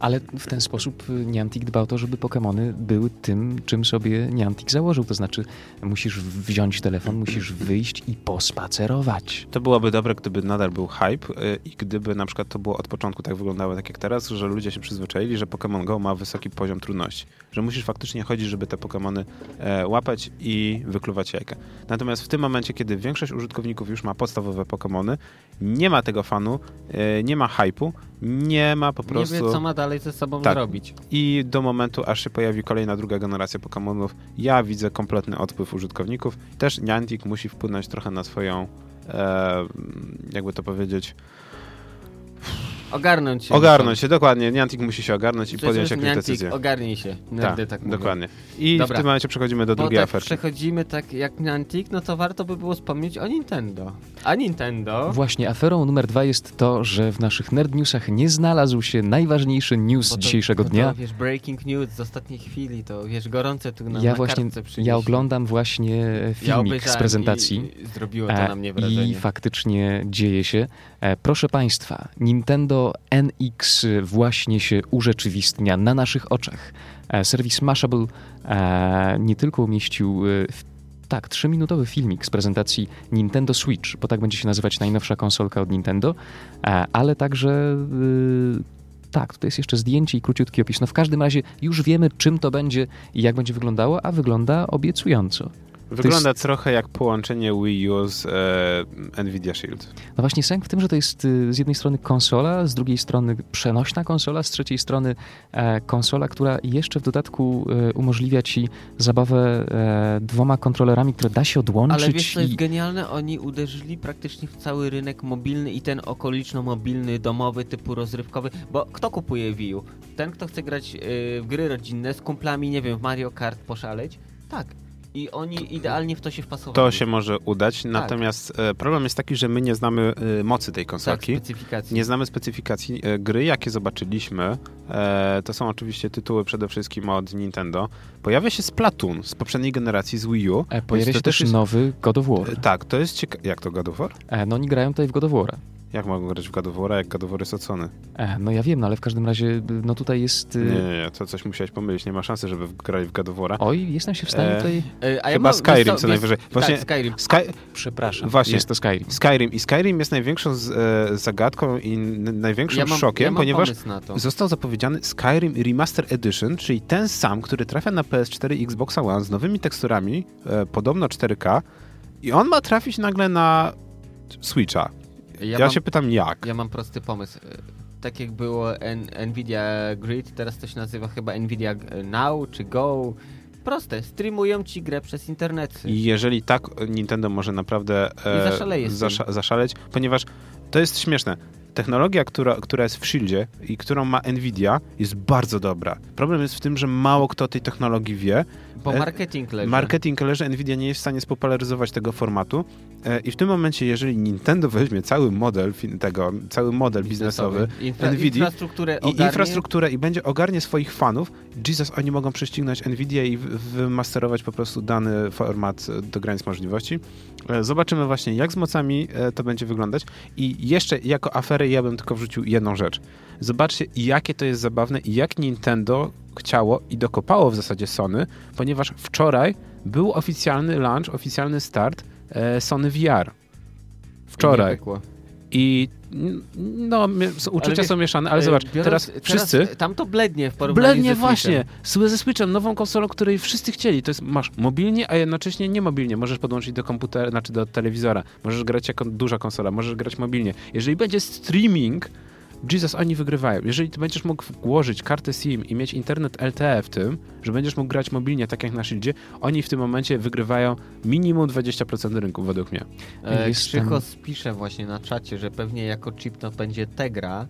[SPEAKER 2] Ale w ten sposób y, Niantic dba o to, żeby Pokémony były tym, czym sobie Niantic założył. To znaczy, musisz wziąć telefon, musisz wyjść i pospacerować.
[SPEAKER 3] To byłoby dobre, gdyby nadal był hype y, i gdyby na przykład to było od początku tak wyglądało tak jak teraz, że ludzie się przyzwyczaili, że Pokémon Go ma wysoki poziom trudności. Że musisz faktycznie chodzić, żeby te Pokémony e, łapać i wykluwać jajka. Natomiast w tym momencie, kiedy większość użytkowników już ma podstawowe Pokémony, nie ma tego fanu, e, nie ma hypu, nie ma po
[SPEAKER 1] nie
[SPEAKER 3] prostu...
[SPEAKER 1] wie, co ma dalej ze sobą
[SPEAKER 3] Tak.
[SPEAKER 1] zrobić.
[SPEAKER 3] I do momentu, aż się pojawi kolejna, druga generacja Pokémonów, ja widzę kompletny odpływ użytkowników. Też Niantic musi wpłynąć trochę na swoją, e, jakby to powiedzieć,
[SPEAKER 1] Ogarnąć się.
[SPEAKER 3] ogarnąć się, dokładnie. Niantic musi się ogarnąć i
[SPEAKER 1] Przecież
[SPEAKER 3] podjąć jakieś
[SPEAKER 1] Niantic,
[SPEAKER 3] decyzje.
[SPEAKER 1] Ogarnij się. Nerdy tak, mówią.
[SPEAKER 3] dokładnie. I
[SPEAKER 1] Dobra.
[SPEAKER 3] w tym momencie przechodzimy do
[SPEAKER 1] Bo
[SPEAKER 3] drugiej
[SPEAKER 1] tak
[SPEAKER 3] aferki.
[SPEAKER 1] przechodzimy tak jak Niantic, no to warto by było wspomnieć o Nintendo. A Nintendo...
[SPEAKER 2] Właśnie aferą numer dwa jest to, że w naszych Nerd Newsach nie znalazł się najważniejszy news
[SPEAKER 1] to-
[SPEAKER 2] dzisiejszego dnia.
[SPEAKER 1] To, wiesz, breaking news z ostatniej chwili, to wiesz, gorące tu na,
[SPEAKER 2] Ja
[SPEAKER 1] na
[SPEAKER 2] właśnie,
[SPEAKER 1] kartce przynieśli.
[SPEAKER 2] ja oglądam właśnie
[SPEAKER 1] Ja
[SPEAKER 2] filmik
[SPEAKER 1] obejrzałem
[SPEAKER 2] z prezentacji.
[SPEAKER 1] I, i zrobiło to
[SPEAKER 2] E,
[SPEAKER 1] na mnie wrażenie.
[SPEAKER 2] I faktycznie dzieje się. E, Proszę Państwa, Nintendo NX właśnie się urzeczywistnia na naszych oczach. E, Serwis Mashable e, nie tylko umieścił e, tak, trzyminutowy filmik z prezentacji Nintendo Switch, bo tak będzie się nazywać najnowsza konsolka od Nintendo, ale także tak, tutaj jest jeszcze zdjęcie i króciutki opis. No w każdym razie już wiemy, czym to będzie i jak będzie wyglądało, a wygląda obiecująco.
[SPEAKER 3] Wygląda trochę jak połączenie Wii U z e, Nvidia Shield.
[SPEAKER 2] No właśnie sęk w tym, że to jest y, z jednej strony konsola, z drugiej strony przenośna konsola, z trzeciej strony e, konsola, która jeszcze w dodatku e, umożliwia ci zabawę e, dwoma kontrolerami, które da się odłączyć.
[SPEAKER 1] Ale wiesz, co jest
[SPEAKER 2] i...
[SPEAKER 1] genialne? Oni uderzyli praktycznie w cały rynek mobilny i ten okoliczno-mobilny, domowy, typu rozrywkowy, bo kto kupuje Wii U? Ten, kto chce grać y, w gry rodzinne z kumplami, nie wiem, w Mario Kart poszaleć? Tak. I oni idealnie w to się wpasowali.
[SPEAKER 3] To się może udać, natomiast e, problem jest taki, że my nie znamy e, mocy tej
[SPEAKER 1] tak,
[SPEAKER 3] konsolki.
[SPEAKER 1] specyfikacji.
[SPEAKER 3] Nie znamy specyfikacji e, gry, jakie zobaczyliśmy. E, to są oczywiście tytuły przede wszystkim od Nintendo. Pojawia się Splatoon z poprzedniej generacji z Wii U.
[SPEAKER 2] E, pojawia się też
[SPEAKER 3] jest-
[SPEAKER 2] nowy God of War.
[SPEAKER 3] E, Tak, to jest ciekawe. Jak to God of War?
[SPEAKER 2] E, no oni grają tutaj w God of War.
[SPEAKER 3] Jak mogą grać w War, jak War jest ocony?
[SPEAKER 2] E, no ja wiem, no ale w każdym razie, no tutaj jest... y,
[SPEAKER 3] Nie, nie, nie, to coś musiałeś pomylić. Nie ma szansy, żeby grali w War.
[SPEAKER 2] Oj, jestem się w stanie
[SPEAKER 3] E,
[SPEAKER 2] tutaj...
[SPEAKER 1] A
[SPEAKER 3] Chyba
[SPEAKER 1] mam-
[SPEAKER 3] Skyrim co najwyżej. Właśnie-
[SPEAKER 1] Tak, Skyrim.
[SPEAKER 3] Sky...
[SPEAKER 2] Przepraszam,
[SPEAKER 3] Właśnie.
[SPEAKER 2] jest to Skyrim.
[SPEAKER 3] Skyrim. I Skyrim jest największą z, e, zagadką i n- największym
[SPEAKER 1] Ja mam,
[SPEAKER 3] szokiem,
[SPEAKER 1] ja mam
[SPEAKER 3] ponieważ
[SPEAKER 1] pomysł na to.
[SPEAKER 3] został zapowiedziany Skyrim Remaster Edition, czyli ten sam, który trafia na PS4 i Xbox One z nowymi teksturami, e, podobno 4K i on ma trafić nagle na Switcha. Ja,
[SPEAKER 1] mam,
[SPEAKER 3] się pytam jak.
[SPEAKER 1] ja mam prosty pomysł. Tak jak było Nvidia Grid, teraz to się nazywa chyba Nvidia Now czy Go. Proste, streamują ci grę przez internet.
[SPEAKER 3] I jeżeli tak, Nintendo może naprawdę e, zasza- zaszaleć, ponieważ to jest śmieszne. Technologia, która, która jest w Shieldzie i którą ma Nvidia, jest bardzo dobra. Problem jest w tym, że mało kto tej technologii wie.
[SPEAKER 1] Bo
[SPEAKER 3] e,
[SPEAKER 1] marketing leży.
[SPEAKER 3] Marketing leży, Nvidia nie jest w stanie spopularyzować tego formatu. E, I w tym momencie, jeżeli Nintendo weźmie cały model tego, cały model biznesowy,
[SPEAKER 1] Infra,
[SPEAKER 3] Nvidia
[SPEAKER 1] infrastrukturę
[SPEAKER 3] i
[SPEAKER 1] ogarnie.
[SPEAKER 3] infrastrukturę i będzie ogarnie swoich fanów, Jesus, oni mogą prześcignąć Nvidia i wy- wymasterować po prostu dany format e, do granic możliwości. E, Zobaczymy właśnie, jak z mocami to będzie wyglądać. I jeszcze jako aferę ja bym tylko wrzucił jedną rzecz. Zobaczcie, jakie to jest zabawne i jak Nintendo chciało i dokopało w zasadzie Sony, ponieważ wczoraj był oficjalny launch, oficjalny start Sony VR. Wczoraj.
[SPEAKER 1] Nie.
[SPEAKER 3] I no, uczucia
[SPEAKER 1] wiesz,
[SPEAKER 3] są mieszane, ale
[SPEAKER 1] E,
[SPEAKER 3] zobacz,
[SPEAKER 1] biorąc-
[SPEAKER 3] teraz wszyscy...
[SPEAKER 1] Tam to blednie w porównaniu
[SPEAKER 3] Blednie właśnie, ze Switchem, nową konsolą, której wszyscy chcieli. To jest, masz mobilnie, a jednocześnie niemobilnie. Możesz podłączyć do komputera, znaczy do telewizora. Możesz grać jako duża konsola, możesz grać mobilnie. Jeżeli będzie streaming, Jesus, oni wygrywają. Jeżeli ty będziesz mógł włożyć kartę SIM i mieć internet LTE w tym, że będziesz mógł grać mobilnie, tak jak na Shieldzie, oni w tym momencie wygrywają minimum 20% rynku, według mnie.
[SPEAKER 1] E, Krzychos pisze właśnie na czacie, że pewnie jako chip to będzie Tegra,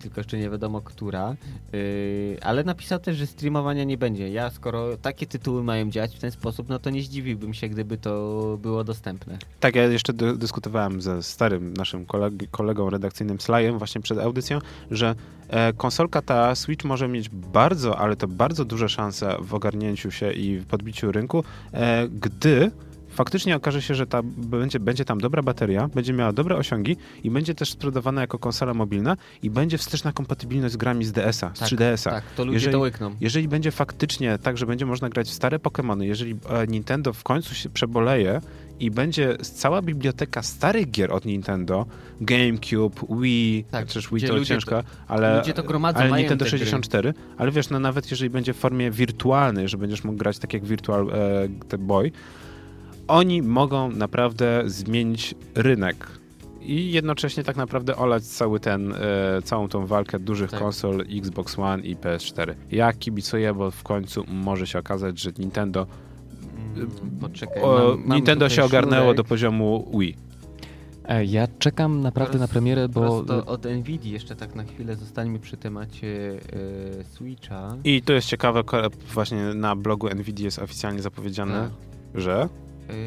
[SPEAKER 1] tylko jeszcze nie wiadomo która, e, ale napisał też, że streamowania nie będzie. Ja skoro takie tytuły mają działać w ten sposób, no to nie zdziwiłbym się, gdyby to było dostępne.
[SPEAKER 3] Tak, ja jeszcze dy- dyskutowałem ze starym naszym kolegi, kolegą redakcyjnym Slajem właśnie przed audycją, że e, konsolka ta Switch może mieć bardzo, ale to bardzo duże szanse w ogarnięciu się i w podbiciu rynku, e, gdy faktycznie okaże się, że ta, będzie, będzie tam dobra bateria, będzie miała dobre osiągi i będzie też sprzedawana jako konsola mobilna i będzie wsteczna kompatybilność z grami z DS-a, z
[SPEAKER 1] Tak,
[SPEAKER 3] 3DS-a.
[SPEAKER 1] Tak, to ludzie
[SPEAKER 3] Jeżeli-
[SPEAKER 1] to łykną.
[SPEAKER 3] Jeżeli będzie faktycznie tak, że będzie można grać w stare Pokémony, jeżeli e, Nintendo w końcu się przeboleje i będzie cała biblioteka starych gier od Nintendo, GameCube, Wii,
[SPEAKER 1] Tak,
[SPEAKER 3] też Wii to ciężko, ale,
[SPEAKER 1] ludzie to gromadzą,
[SPEAKER 3] ale Nintendo
[SPEAKER 1] te gry.
[SPEAKER 3] 64, ale wiesz, no nawet jeżeli będzie w formie wirtualnej, że będziesz mógł grać tak jak Virtual e, Boy, oni mogą naprawdę zmienić rynek i jednocześnie tak naprawdę olać cały ten, e, całą tą walkę dużych
[SPEAKER 1] Tak.
[SPEAKER 3] konsol Xbox One i PS4. Ja kibicuję, bo w końcu może się okazać, że Nintendo,
[SPEAKER 1] Mm, Poczekaj,
[SPEAKER 3] o,
[SPEAKER 1] mam, mam
[SPEAKER 3] Nintendo się ogarnęło
[SPEAKER 1] sznurek.
[SPEAKER 3] do poziomu Wii.
[SPEAKER 2] E, ja czekam naprawdę na premierę, bo...
[SPEAKER 1] Prosto od Nvidia jeszcze tak na chwilę zostańmy przy temacie e, Switcha.
[SPEAKER 3] I to jest ciekawe, właśnie na blogu Nvidia jest oficjalnie zapowiedziane,
[SPEAKER 1] Tak.
[SPEAKER 3] że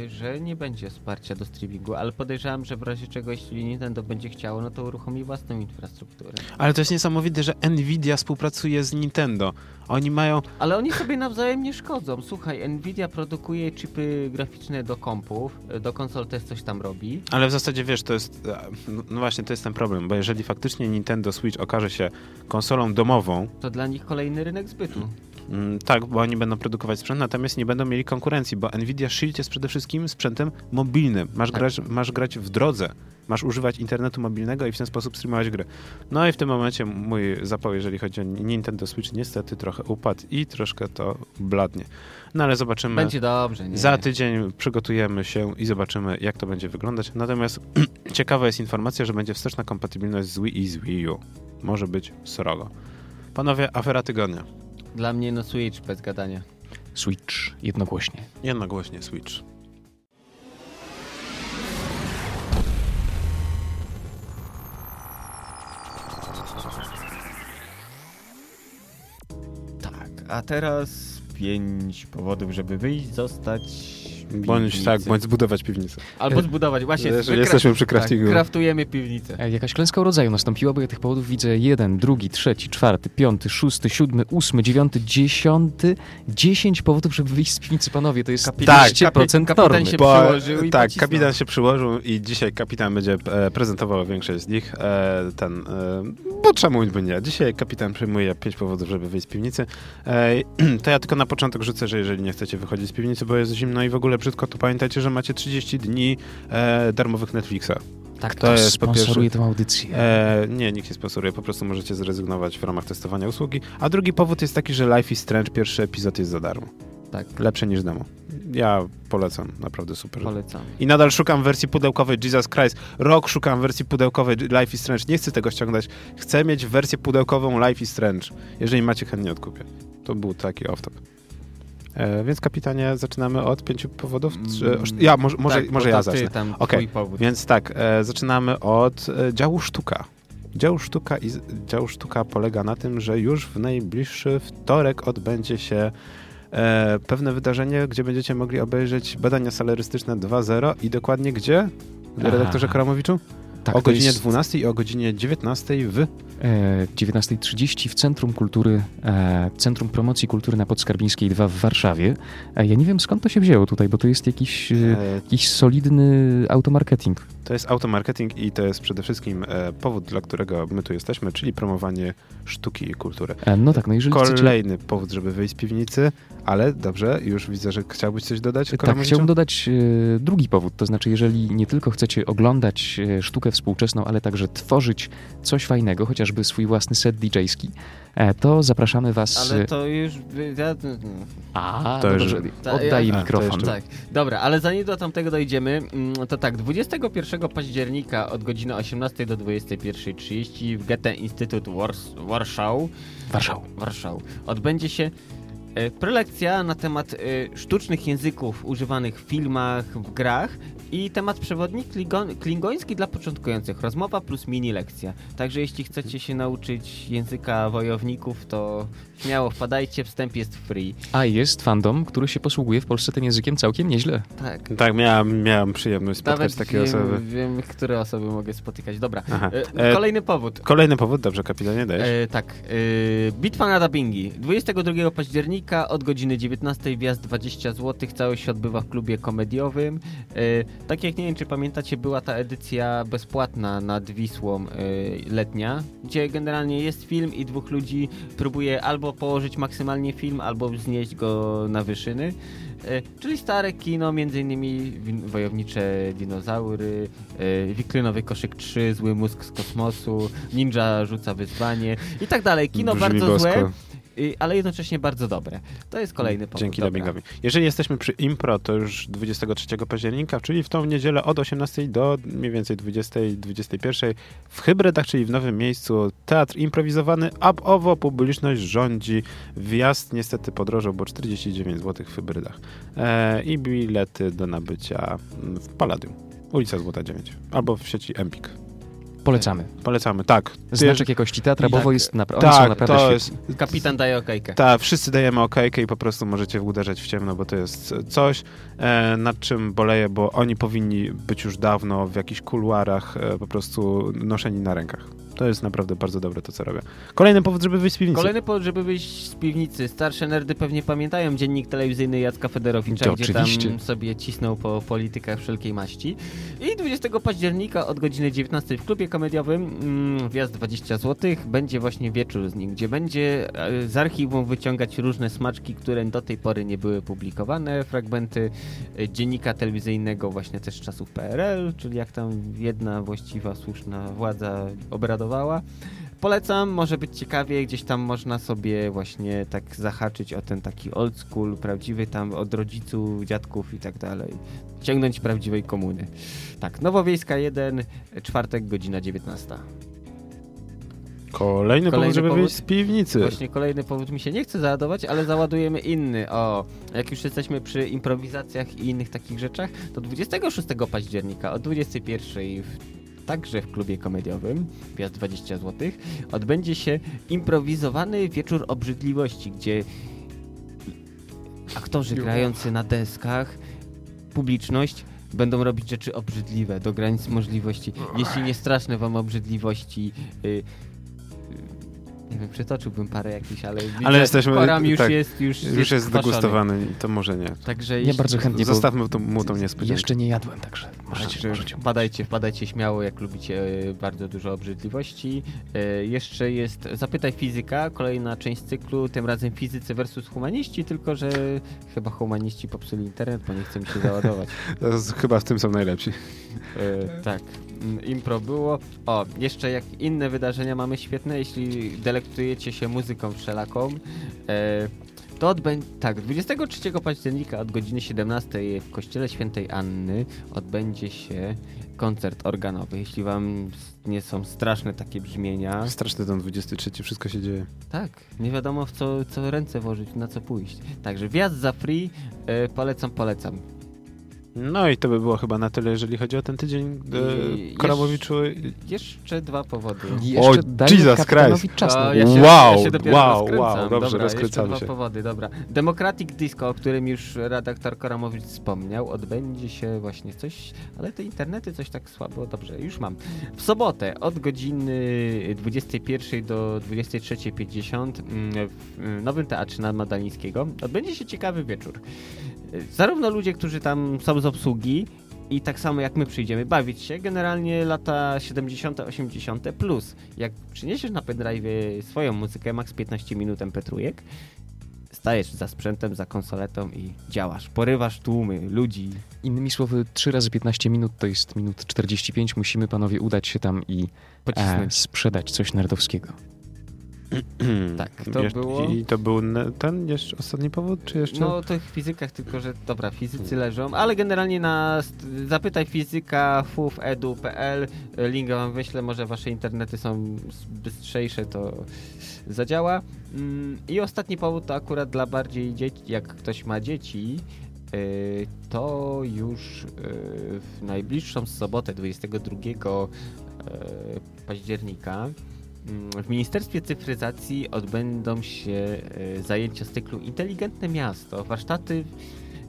[SPEAKER 1] że nie będzie wsparcia do streamingu, ale podejrzewam, że w razie czego, jeśli Nintendo będzie chciało, no to uruchomi własną infrastrukturę.
[SPEAKER 3] Ale to jest niesamowite, że Nvidia współpracuje z Nintendo. Oni mają.
[SPEAKER 1] Ale oni sobie nawzajem nie szkodzą. Słuchaj, Nvidia produkuje chipy graficzne do kompów, y, do konsol też coś tam robi.
[SPEAKER 3] Ale w zasadzie wiesz, to jest. e, No właśnie, to jest ten problem, bo jeżeli faktycznie Nintendo Switch okaże się konsolą domową,
[SPEAKER 1] To dla nich kolejny rynek zbytu.
[SPEAKER 3] Mm, tak, bo oni będą produkować sprzęt, natomiast nie będą mieli konkurencji, bo Nvidia Shield jest przede wszystkim sprzętem mobilnym. Masz,
[SPEAKER 1] Tak.
[SPEAKER 3] grać, masz grać w drodze. masz używać internetu mobilnego i w ten sposób streamować gry. No i w tym momencie mój zapał, jeżeli chodzi o Nintendo Switch, niestety trochę upadł i troszkę to bladnie. No ale zobaczymy.
[SPEAKER 1] Będzie dobrze, nie?
[SPEAKER 3] Za tydzień przygotujemy się i zobaczymy, jak to będzie wyglądać. Natomiast ciekawa jest informacja, że będzie wsteczna kompatybilność z Wii i z Wii U. Może być srogo. Panowie, afera tygodnia.
[SPEAKER 1] Dla mnie no Switch bez gadania.
[SPEAKER 2] Switch jednogłośnie.
[SPEAKER 3] Jednogłośnie Switch.
[SPEAKER 1] Tak, a teraz pięć powodów, żeby wyjść, zostać
[SPEAKER 3] Bądź
[SPEAKER 1] piwnicy.
[SPEAKER 3] tak, bądź zbudować piwnicę.
[SPEAKER 1] Albo zbudować, właśnie.
[SPEAKER 3] Jesteśmy przy craftingu.
[SPEAKER 1] Tak, kraftujemy piwnicę.
[SPEAKER 2] E, Jakaś klęska rodzaju nastąpiła, bo ja tych powodów widzę jeden, drugi, trzeci, czwarty, piąty, szósty, siódmy, ósmy, dziewiąty, dziesiąty. Dziesięć powodów, żeby wyjść z piwnicy, panowie. To jest
[SPEAKER 1] Kapitan-
[SPEAKER 2] 200%
[SPEAKER 1] kapi- kapitan
[SPEAKER 2] normy.
[SPEAKER 1] się
[SPEAKER 3] Bo,
[SPEAKER 1] przyłożył i
[SPEAKER 3] tak,
[SPEAKER 1] pocisnął.
[SPEAKER 3] kapitan się przyłożył i dzisiaj kapitan będzie e, prezentował większość z nich. E, ten, e, bo czemu by nie? Dzisiaj kapitan przyjmuje pięć powodów, żeby wyjść z piwnicy. E, to ja tylko na początek rzucę, że jeżeli nie chcecie wychodzić z piwnicy, bo jest zimno i w ogóle brzydko, to pamiętajcie, że macie 30 dni e, darmowych Netflixa.
[SPEAKER 2] Tak,
[SPEAKER 3] to jest po
[SPEAKER 2] sponsoruje
[SPEAKER 3] pierwsze-
[SPEAKER 2] tę audycję.
[SPEAKER 3] E, nie, nikt nie sponsoruje, po prostu możecie zrezygnować w ramach testowania usługi. A drugi powód jest taki, że Life is Strange, pierwszy epizod jest za darmo.
[SPEAKER 1] Tak,
[SPEAKER 3] Lepsze niż demo. Ja polecam, naprawdę super.
[SPEAKER 1] polecam.
[SPEAKER 3] I nadal szukam wersji pudełkowej Jesus Christ. Rok szukam wersji pudełkowej Life is Strange. Nie chcę tego ściągnąć. Chcę mieć wersję pudełkową Life is Strange. Jeżeli macie, chętnie odkupię. To był taki off-top. E, więc kapitanie, zaczynamy od pięciu powodów. Czy,
[SPEAKER 1] Mm,
[SPEAKER 3] ja, może, może,
[SPEAKER 1] tak,
[SPEAKER 3] może ja zacznę.
[SPEAKER 1] Tam powód.
[SPEAKER 3] Więc tak, e, zaczynamy od e, działu sztuka. Dział sztuka, i, dział sztuka polega na tym, że już w najbliższy wtorek odbędzie się e, pewne wydarzenie, gdzie będziecie mogli obejrzeć badania salarystyczne 2.0 i dokładnie gdzie? Redaktorze
[SPEAKER 2] Aha.
[SPEAKER 3] Kramowiczu?
[SPEAKER 2] Tak,
[SPEAKER 3] o godzinie
[SPEAKER 2] jest,
[SPEAKER 3] 12 i o godzinie 19 w...
[SPEAKER 2] E, 19.30 w Centrum Kultury, e, Centrum Promocji Kultury na Podskarbińskiej 2 w Warszawie. E, ja nie wiem skąd to się wzięło tutaj, bo to jest jakiś, e,
[SPEAKER 3] E,
[SPEAKER 2] jakiś solidny automarketing.
[SPEAKER 3] To jest automarketing i to jest przede wszystkim e, powód, dla którego my tu jesteśmy, czyli promowanie sztuki i kultury.
[SPEAKER 2] E, no tak, no jeżeli chcecie...
[SPEAKER 3] Kolejny powód, żeby wyjść z piwnicy, ale dobrze, już widzę, że chciałbyś coś dodać?
[SPEAKER 2] Tak,
[SPEAKER 3] Kramowiczu?
[SPEAKER 2] chciałbym dodać e, drugi powód, to znaczy jeżeli nie tylko chcecie oglądać e, sztukę współczesną, ale także tworzyć coś fajnego, chociażby swój własny set DJ-ski, e, to zapraszamy was...
[SPEAKER 1] Ale
[SPEAKER 2] e,
[SPEAKER 1] to już... Ja,
[SPEAKER 2] A,
[SPEAKER 3] To
[SPEAKER 2] no
[SPEAKER 3] już-
[SPEAKER 2] dobrze, oddaję
[SPEAKER 3] ja-
[SPEAKER 2] mikrofon.
[SPEAKER 3] jeszcze-
[SPEAKER 1] tak, dobra, ale zanim do tamtego dojdziemy, mm, to tak, 21 października od godziny 18 do 21.30 w Goethe Instytut Wars- Warszał
[SPEAKER 2] Warszawa.
[SPEAKER 1] Warszał. Odbędzie się e, prelekcja na temat e, sztucznych języków używanych w filmach, w grach i temat przewodnik klingoński dla początkujących. Rozmowa plus mini lekcja. Także jeśli chcecie się nauczyć języka wojowników, to śmiało wpadajcie, wstęp jest free.
[SPEAKER 2] A jest fandom, który się posługuje w Polsce tym językiem całkiem nieźle.
[SPEAKER 1] Tak.
[SPEAKER 3] Tak, miałem, miałem przyjemność spotkać
[SPEAKER 1] Nawet
[SPEAKER 3] takie
[SPEAKER 1] wiem,
[SPEAKER 3] osoby.
[SPEAKER 1] wiem, które osoby mogę spotykać. Dobra.
[SPEAKER 3] Aha.
[SPEAKER 1] E,
[SPEAKER 3] E,
[SPEAKER 1] Kolejny powód.
[SPEAKER 3] Kolejny powód, dobrze, kapitanie, dajesz?
[SPEAKER 1] E, tak. E, bitwa na dubbingi. 22 października od godziny 19 wjazd 20 zł. Całość się odbywa w klubie komediowym. E, tak jak nie wiem, czy pamiętacie, była ta edycja bezpłatna nad Wisłą e, letnia, gdzie generalnie jest film i dwóch ludzi próbuje albo położyć maksymalnie film, albo wznieść go na wyżyny. E, czyli stare kino, między innymi wojownicze dinozaury, e, Wikrynowy koszyk 3, Zły mózg z kosmosu, Ninja rzuca wyzwanie i tak dalej. Kino
[SPEAKER 3] Brzmi
[SPEAKER 1] bardzo
[SPEAKER 3] bosko.
[SPEAKER 1] złe, ale jednocześnie bardzo dobre. To jest kolejny powód.
[SPEAKER 3] Dzięki
[SPEAKER 1] Dobra.
[SPEAKER 3] dubbingowi. Jeżeli jesteśmy przy Impro, to już 23 października, czyli w tą niedzielę od 18 do mniej więcej 20-21 w hybrydach, czyli w nowym miejscu, teatr improwizowany, up-owo publiczność rządzi. Wjazd niestety podrożał, bo 49 zł w hybrydach. E, I bilety do nabycia w Palladium. Ulica Złota 9. Albo w sieci Empik.
[SPEAKER 2] Polecamy.
[SPEAKER 3] Polecamy, tak.
[SPEAKER 2] Znaczek jakości teatra, bo
[SPEAKER 1] tak-
[SPEAKER 2] jest napra-
[SPEAKER 3] Tak,
[SPEAKER 2] naprawdę
[SPEAKER 3] to
[SPEAKER 2] świetni.
[SPEAKER 3] jest,
[SPEAKER 1] Kapitan daje okejkę.
[SPEAKER 3] Tak, wszyscy dajemy okejkę i po prostu możecie uderzać w ciemno, bo to jest coś, e, nad czym boleję, bo oni powinni być już dawno w jakichś kuluarach e, po prostu noszeni na rękach. To jest naprawdę bardzo dobre to, co robię. Kolejny powód, żeby wyjść z piwnicy.
[SPEAKER 1] Kolejny powód, żeby wyjść z piwnicy. Starsze nerdy pewnie pamiętają dziennik telewizyjny Jacka Federowicza,
[SPEAKER 2] To
[SPEAKER 1] gdzie
[SPEAKER 2] oczywiście.
[SPEAKER 1] tam sobie cisnął po politykach wszelkiej maści. I 20 października od godziny 19 w klubie komediowym mm, wjazd 20 zł będzie właśnie wieczór z nim, gdzie będzie e, z archiwum wyciągać różne smaczki, które do tej pory nie były publikowane, fragmenty e, dziennika telewizyjnego właśnie też z czasów PRL, czyli jak tam jedna właściwa, słuszna władza Polecam, może być ciekawie, gdzieś tam można sobie właśnie tak zahaczyć o ten taki old school, prawdziwy tam od rodziców, dziadków i tak dalej. Ciągnąć prawdziwej komuny. Tak, Nowowiejska 1, czwartek, godzina 19.
[SPEAKER 3] Kolejny,
[SPEAKER 1] Kolejny
[SPEAKER 3] powód, żeby
[SPEAKER 1] powód.
[SPEAKER 3] wyjść z piwnicy.
[SPEAKER 1] Właśnie kolejny powód mi się nie chce załadować, ale załadujemy inny. O, jak już jesteśmy przy improwizacjach i innych takich rzeczach, to 26 października o 21 w, także w klubie komediowym, wjazd 20 zł, odbędzie się improwizowany wieczór obrzydliwości, gdzie aktorzy grający na deskach, publiczność będą robić rzeczy obrzydliwe do granic możliwości. Jeśli nie straszne wam obrzydliwości, y, y, nie wiem, przytoczyłbym parę jakichś, ale,
[SPEAKER 3] Ale jesteśmy-
[SPEAKER 1] Koram już
[SPEAKER 3] tak,
[SPEAKER 1] jest już,
[SPEAKER 3] Już jest
[SPEAKER 1] kwaszony.
[SPEAKER 3] degustowany, to może nie.
[SPEAKER 1] Także jeśli-
[SPEAKER 2] bardzo chętnie,
[SPEAKER 3] Zostawmy to, mu tą niespodziankę.
[SPEAKER 2] jeszcze nie jadłem, także możecie, możecie.
[SPEAKER 1] wpadajcie, wpadajcie śmiało, jak lubicie e, bardzo dużo obrzydliwości. E, jeszcze jest Zapytaj Fizyka, kolejna część cyklu, tym razem fizycy versus humaniści, tylko że chyba humaniści popsuli internet, bo nie chcę mi się załadować.
[SPEAKER 3] To jest- Chyba w tym są najlepsi.
[SPEAKER 1] E, tak, impro było. O, jeszcze jak inne wydarzenia mamy świetne, jeśli delektujecie się muzyką wszelaką, e, to odbędzie, tak, 23 października od godziny 17 w Kościele Świętej Anny odbędzie się koncert organowy. Jeśli wam nie są straszne takie brzmienia,
[SPEAKER 3] Straszny ten 23, wszystko się dzieje.
[SPEAKER 1] tak, nie wiadomo w co, co ręce włożyć, na co pójść. Także wjazd za free, e, polecam, polecam.
[SPEAKER 3] No i to by było chyba na tyle, jeżeli chodzi o ten tydzień. E, Koramowiczu.
[SPEAKER 1] Jeszcze dwa powody.
[SPEAKER 2] Jeszcze dajmy
[SPEAKER 3] Jesus Christ.
[SPEAKER 2] czas. Na-
[SPEAKER 1] ja się,
[SPEAKER 3] Wow,
[SPEAKER 1] ja się dopiero
[SPEAKER 3] wow,
[SPEAKER 1] rozkręcam.
[SPEAKER 3] wow, dobrze,
[SPEAKER 1] dobra,
[SPEAKER 3] rozkręcamy
[SPEAKER 1] jeszcze
[SPEAKER 3] się.
[SPEAKER 1] dwa powody, dobra. Democratic Disco, o którym już redaktor Koramowicz wspomniał, odbędzie się właśnie coś, ale te internety coś tak słabo, dobrze, już mam. W sobotę od godziny 21 do 23.50 mm, w Nowym Teatrze Nadmadalińskiego odbędzie się ciekawy wieczór. Zarówno ludzie, którzy tam są z obsługi, i tak samo jak my przyjdziemy bawić się, generalnie lata 70., 80. plus. Jak przyniesiesz na pendrive swoją muzykę, max 15 minut MP3, stajesz za sprzętem, za konsoletą i działasz. Porywasz tłumy ludzi.
[SPEAKER 2] Innymi słowy, 3 razy 15 minut to jest minut 45. Musimy panowie udać się tam i e, sprzedać coś nerdowskiego.
[SPEAKER 1] Tak, to było-
[SPEAKER 3] I to był ten jeszcze ostatni powód, czy jeszcze?
[SPEAKER 1] No tych fizykach tylko, że dobra, fizycy leżą, ale generalnie na zapytaj fizyka fufedu.pl link wam wyślę, może wasze internety są bystrzejsze, to zadziała. Mm, I ostatni powód to akurat dla bardziej dzieci, jak ktoś ma dzieci, yy, to już yy, w najbliższą sobotę 22 yy, października W Ministerstwie Cyfryzacji odbędą się e, zajęcia z cyklu Inteligentne Miasto, warsztaty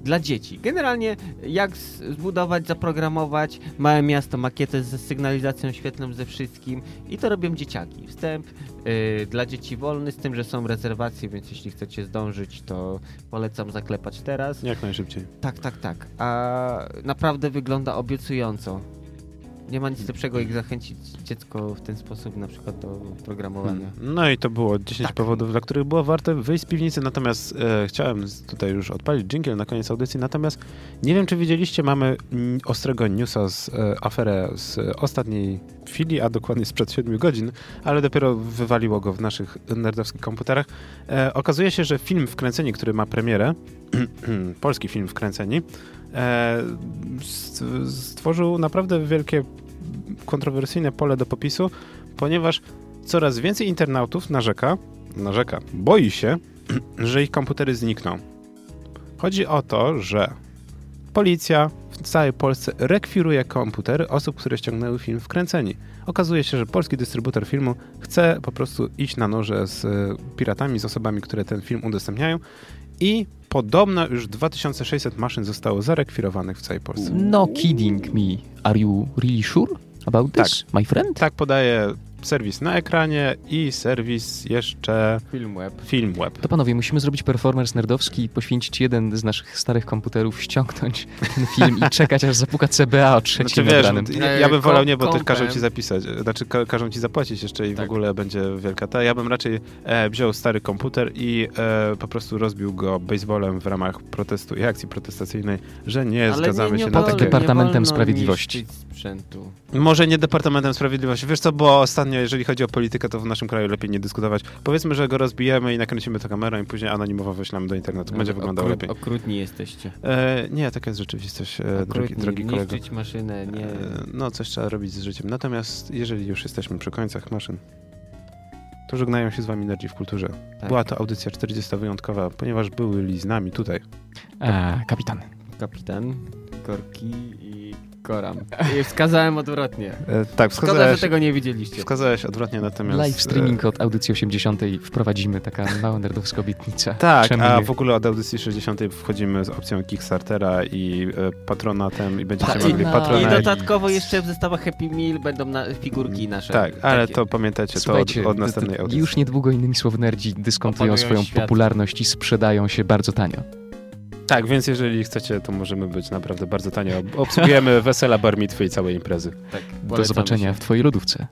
[SPEAKER 1] dla dzieci. Generalnie jak zbudować, zaprogramować małe miasto, makietę ze sygnalizacją świetlną, ze wszystkim i to robią dzieciaki. Wstęp e, dla dzieci wolny, z tym, że są rezerwacje, więc jeśli chcecie zdążyć, to polecam zaklepać teraz.
[SPEAKER 3] Jak najszybciej.
[SPEAKER 1] Tak, tak, tak. A naprawdę wygląda obiecująco. Nie ma nic lepszego, jak zachęcić dziecko w ten sposób, na przykład do programowania.
[SPEAKER 3] No i to było 10
[SPEAKER 1] Tak.
[SPEAKER 3] powodów, dla których było warte wyjść z piwnicy, natomiast e, chciałem tutaj już odpalić dżingiel na koniec audycji, natomiast nie wiem, czy widzieliście, mamy ostrego newsa z e, aferę z ostatniej chwili, a dokładnie sprzed 7 godzin, ale dopiero wywaliło go w naszych nerdowskich komputerach. E, okazuje się, że film Wkręceni, który ma premierę, polski film Wkręceni, stworzył naprawdę wielkie kontrowersyjne pole do popisu, ponieważ coraz więcej internautów narzeka, narzeka, boi się, że ich komputery znikną. Chodzi o to, że policja w całej Polsce rekwiruje komputery osób, które ściągnęły film wkręceni. Okazuje się, że polski dystrybutor filmu chce po prostu iść na noże z e, piratami, z osobami, które ten film udostępniają i podobno już 2600 maszyn zostało zarekwirowanych w całej Polsce.
[SPEAKER 2] No kidding me. Are you really sure about this, my friend?
[SPEAKER 3] Tak podaje serwis na ekranie i serwis jeszcze
[SPEAKER 1] Filmweb.
[SPEAKER 3] Filmweb.
[SPEAKER 2] To panowie, musimy zrobić performance nerdowski i poświęcić jeden z naszych starych komputerów, ściągnąć ten film i czekać, aż zapuka CBA o trzeciej
[SPEAKER 3] Znaczy wiesz, ja, ja bym wolał nie, bo
[SPEAKER 1] kompem.
[SPEAKER 3] każą ci zapisać, znaczy ka każą ci zapłacić jeszcze i w
[SPEAKER 1] Tak.
[SPEAKER 3] ogóle będzie wielka ta. Ja bym raczej e, wziął stary komputer i e, po prostu rozbił go baseballem w ramach protestu i akcji protestacyjnej, że nie
[SPEAKER 1] Ale
[SPEAKER 3] zgadzamy
[SPEAKER 1] nie, nie
[SPEAKER 3] się na takie...
[SPEAKER 2] Departamentem Sprawiedliwości.
[SPEAKER 3] Może nie Departamentem Sprawiedliwości. Wiesz co, bo ostatnio, jeżeli chodzi o politykę, to w naszym kraju lepiej nie dyskutować. Powiedzmy, że go rozbijemy i nakręcimy to kamerą i później anonimowo wyślemy do internetu. Będzie wyglądało
[SPEAKER 1] Okrut-
[SPEAKER 3] lepiej.
[SPEAKER 1] Okrutni jesteście.
[SPEAKER 3] E, nie, taka jest rzeczywistość, e, drogi, drogi kolego.
[SPEAKER 1] niszczyć maszynę, nie...
[SPEAKER 3] E, No, coś trzeba robić z życiem. Natomiast jeżeli już jesteśmy przy końcach maszyn, to żegnają się z wami Nerdzi w Kulturze.
[SPEAKER 1] Tak.
[SPEAKER 3] Była to audycja 40 wyjątkowa, ponieważ byli z nami tutaj.
[SPEAKER 2] E, kapitan.
[SPEAKER 1] Kapitan, Korki i Koram. I wskazałem odwrotnie.
[SPEAKER 3] E, tak,
[SPEAKER 1] Szkoda, że
[SPEAKER 3] wskazałeś,
[SPEAKER 1] tego nie widzieliście.
[SPEAKER 3] wskazałeś odwrotnie, natomiast...
[SPEAKER 2] Live streaming
[SPEAKER 3] e,
[SPEAKER 2] od audycji 80. wprowadzimy, taka mała nerdowska obietnica.
[SPEAKER 3] Tak,
[SPEAKER 2] Czemu
[SPEAKER 3] a
[SPEAKER 2] nie?
[SPEAKER 3] w ogóle od audycji 60 wchodzimy z opcją Kickstartera i e, patronatem i będziecie
[SPEAKER 2] Patronat.
[SPEAKER 3] mogli
[SPEAKER 1] I
[SPEAKER 3] patronać.
[SPEAKER 1] dodatkowo jeszcze w zestawach Happy Meal będą na figurki nasze.
[SPEAKER 3] Tak, ale
[SPEAKER 1] Takie.
[SPEAKER 3] to pamiętajcie, to od, od następnej audycji.
[SPEAKER 2] już niedługo innymi słowy nerdzi dyskontują
[SPEAKER 1] Opanują
[SPEAKER 2] swoją
[SPEAKER 1] świat.
[SPEAKER 2] popularność i sprzedają się bardzo tanio.
[SPEAKER 3] Tak, więc jeżeli chcecie, to możemy być naprawdę bardzo tanio. Obsługujemy wesela, barmitwy i całej imprezy.
[SPEAKER 1] Tak,
[SPEAKER 2] Do zobaczenia
[SPEAKER 1] się.
[SPEAKER 2] w twojej lodówce.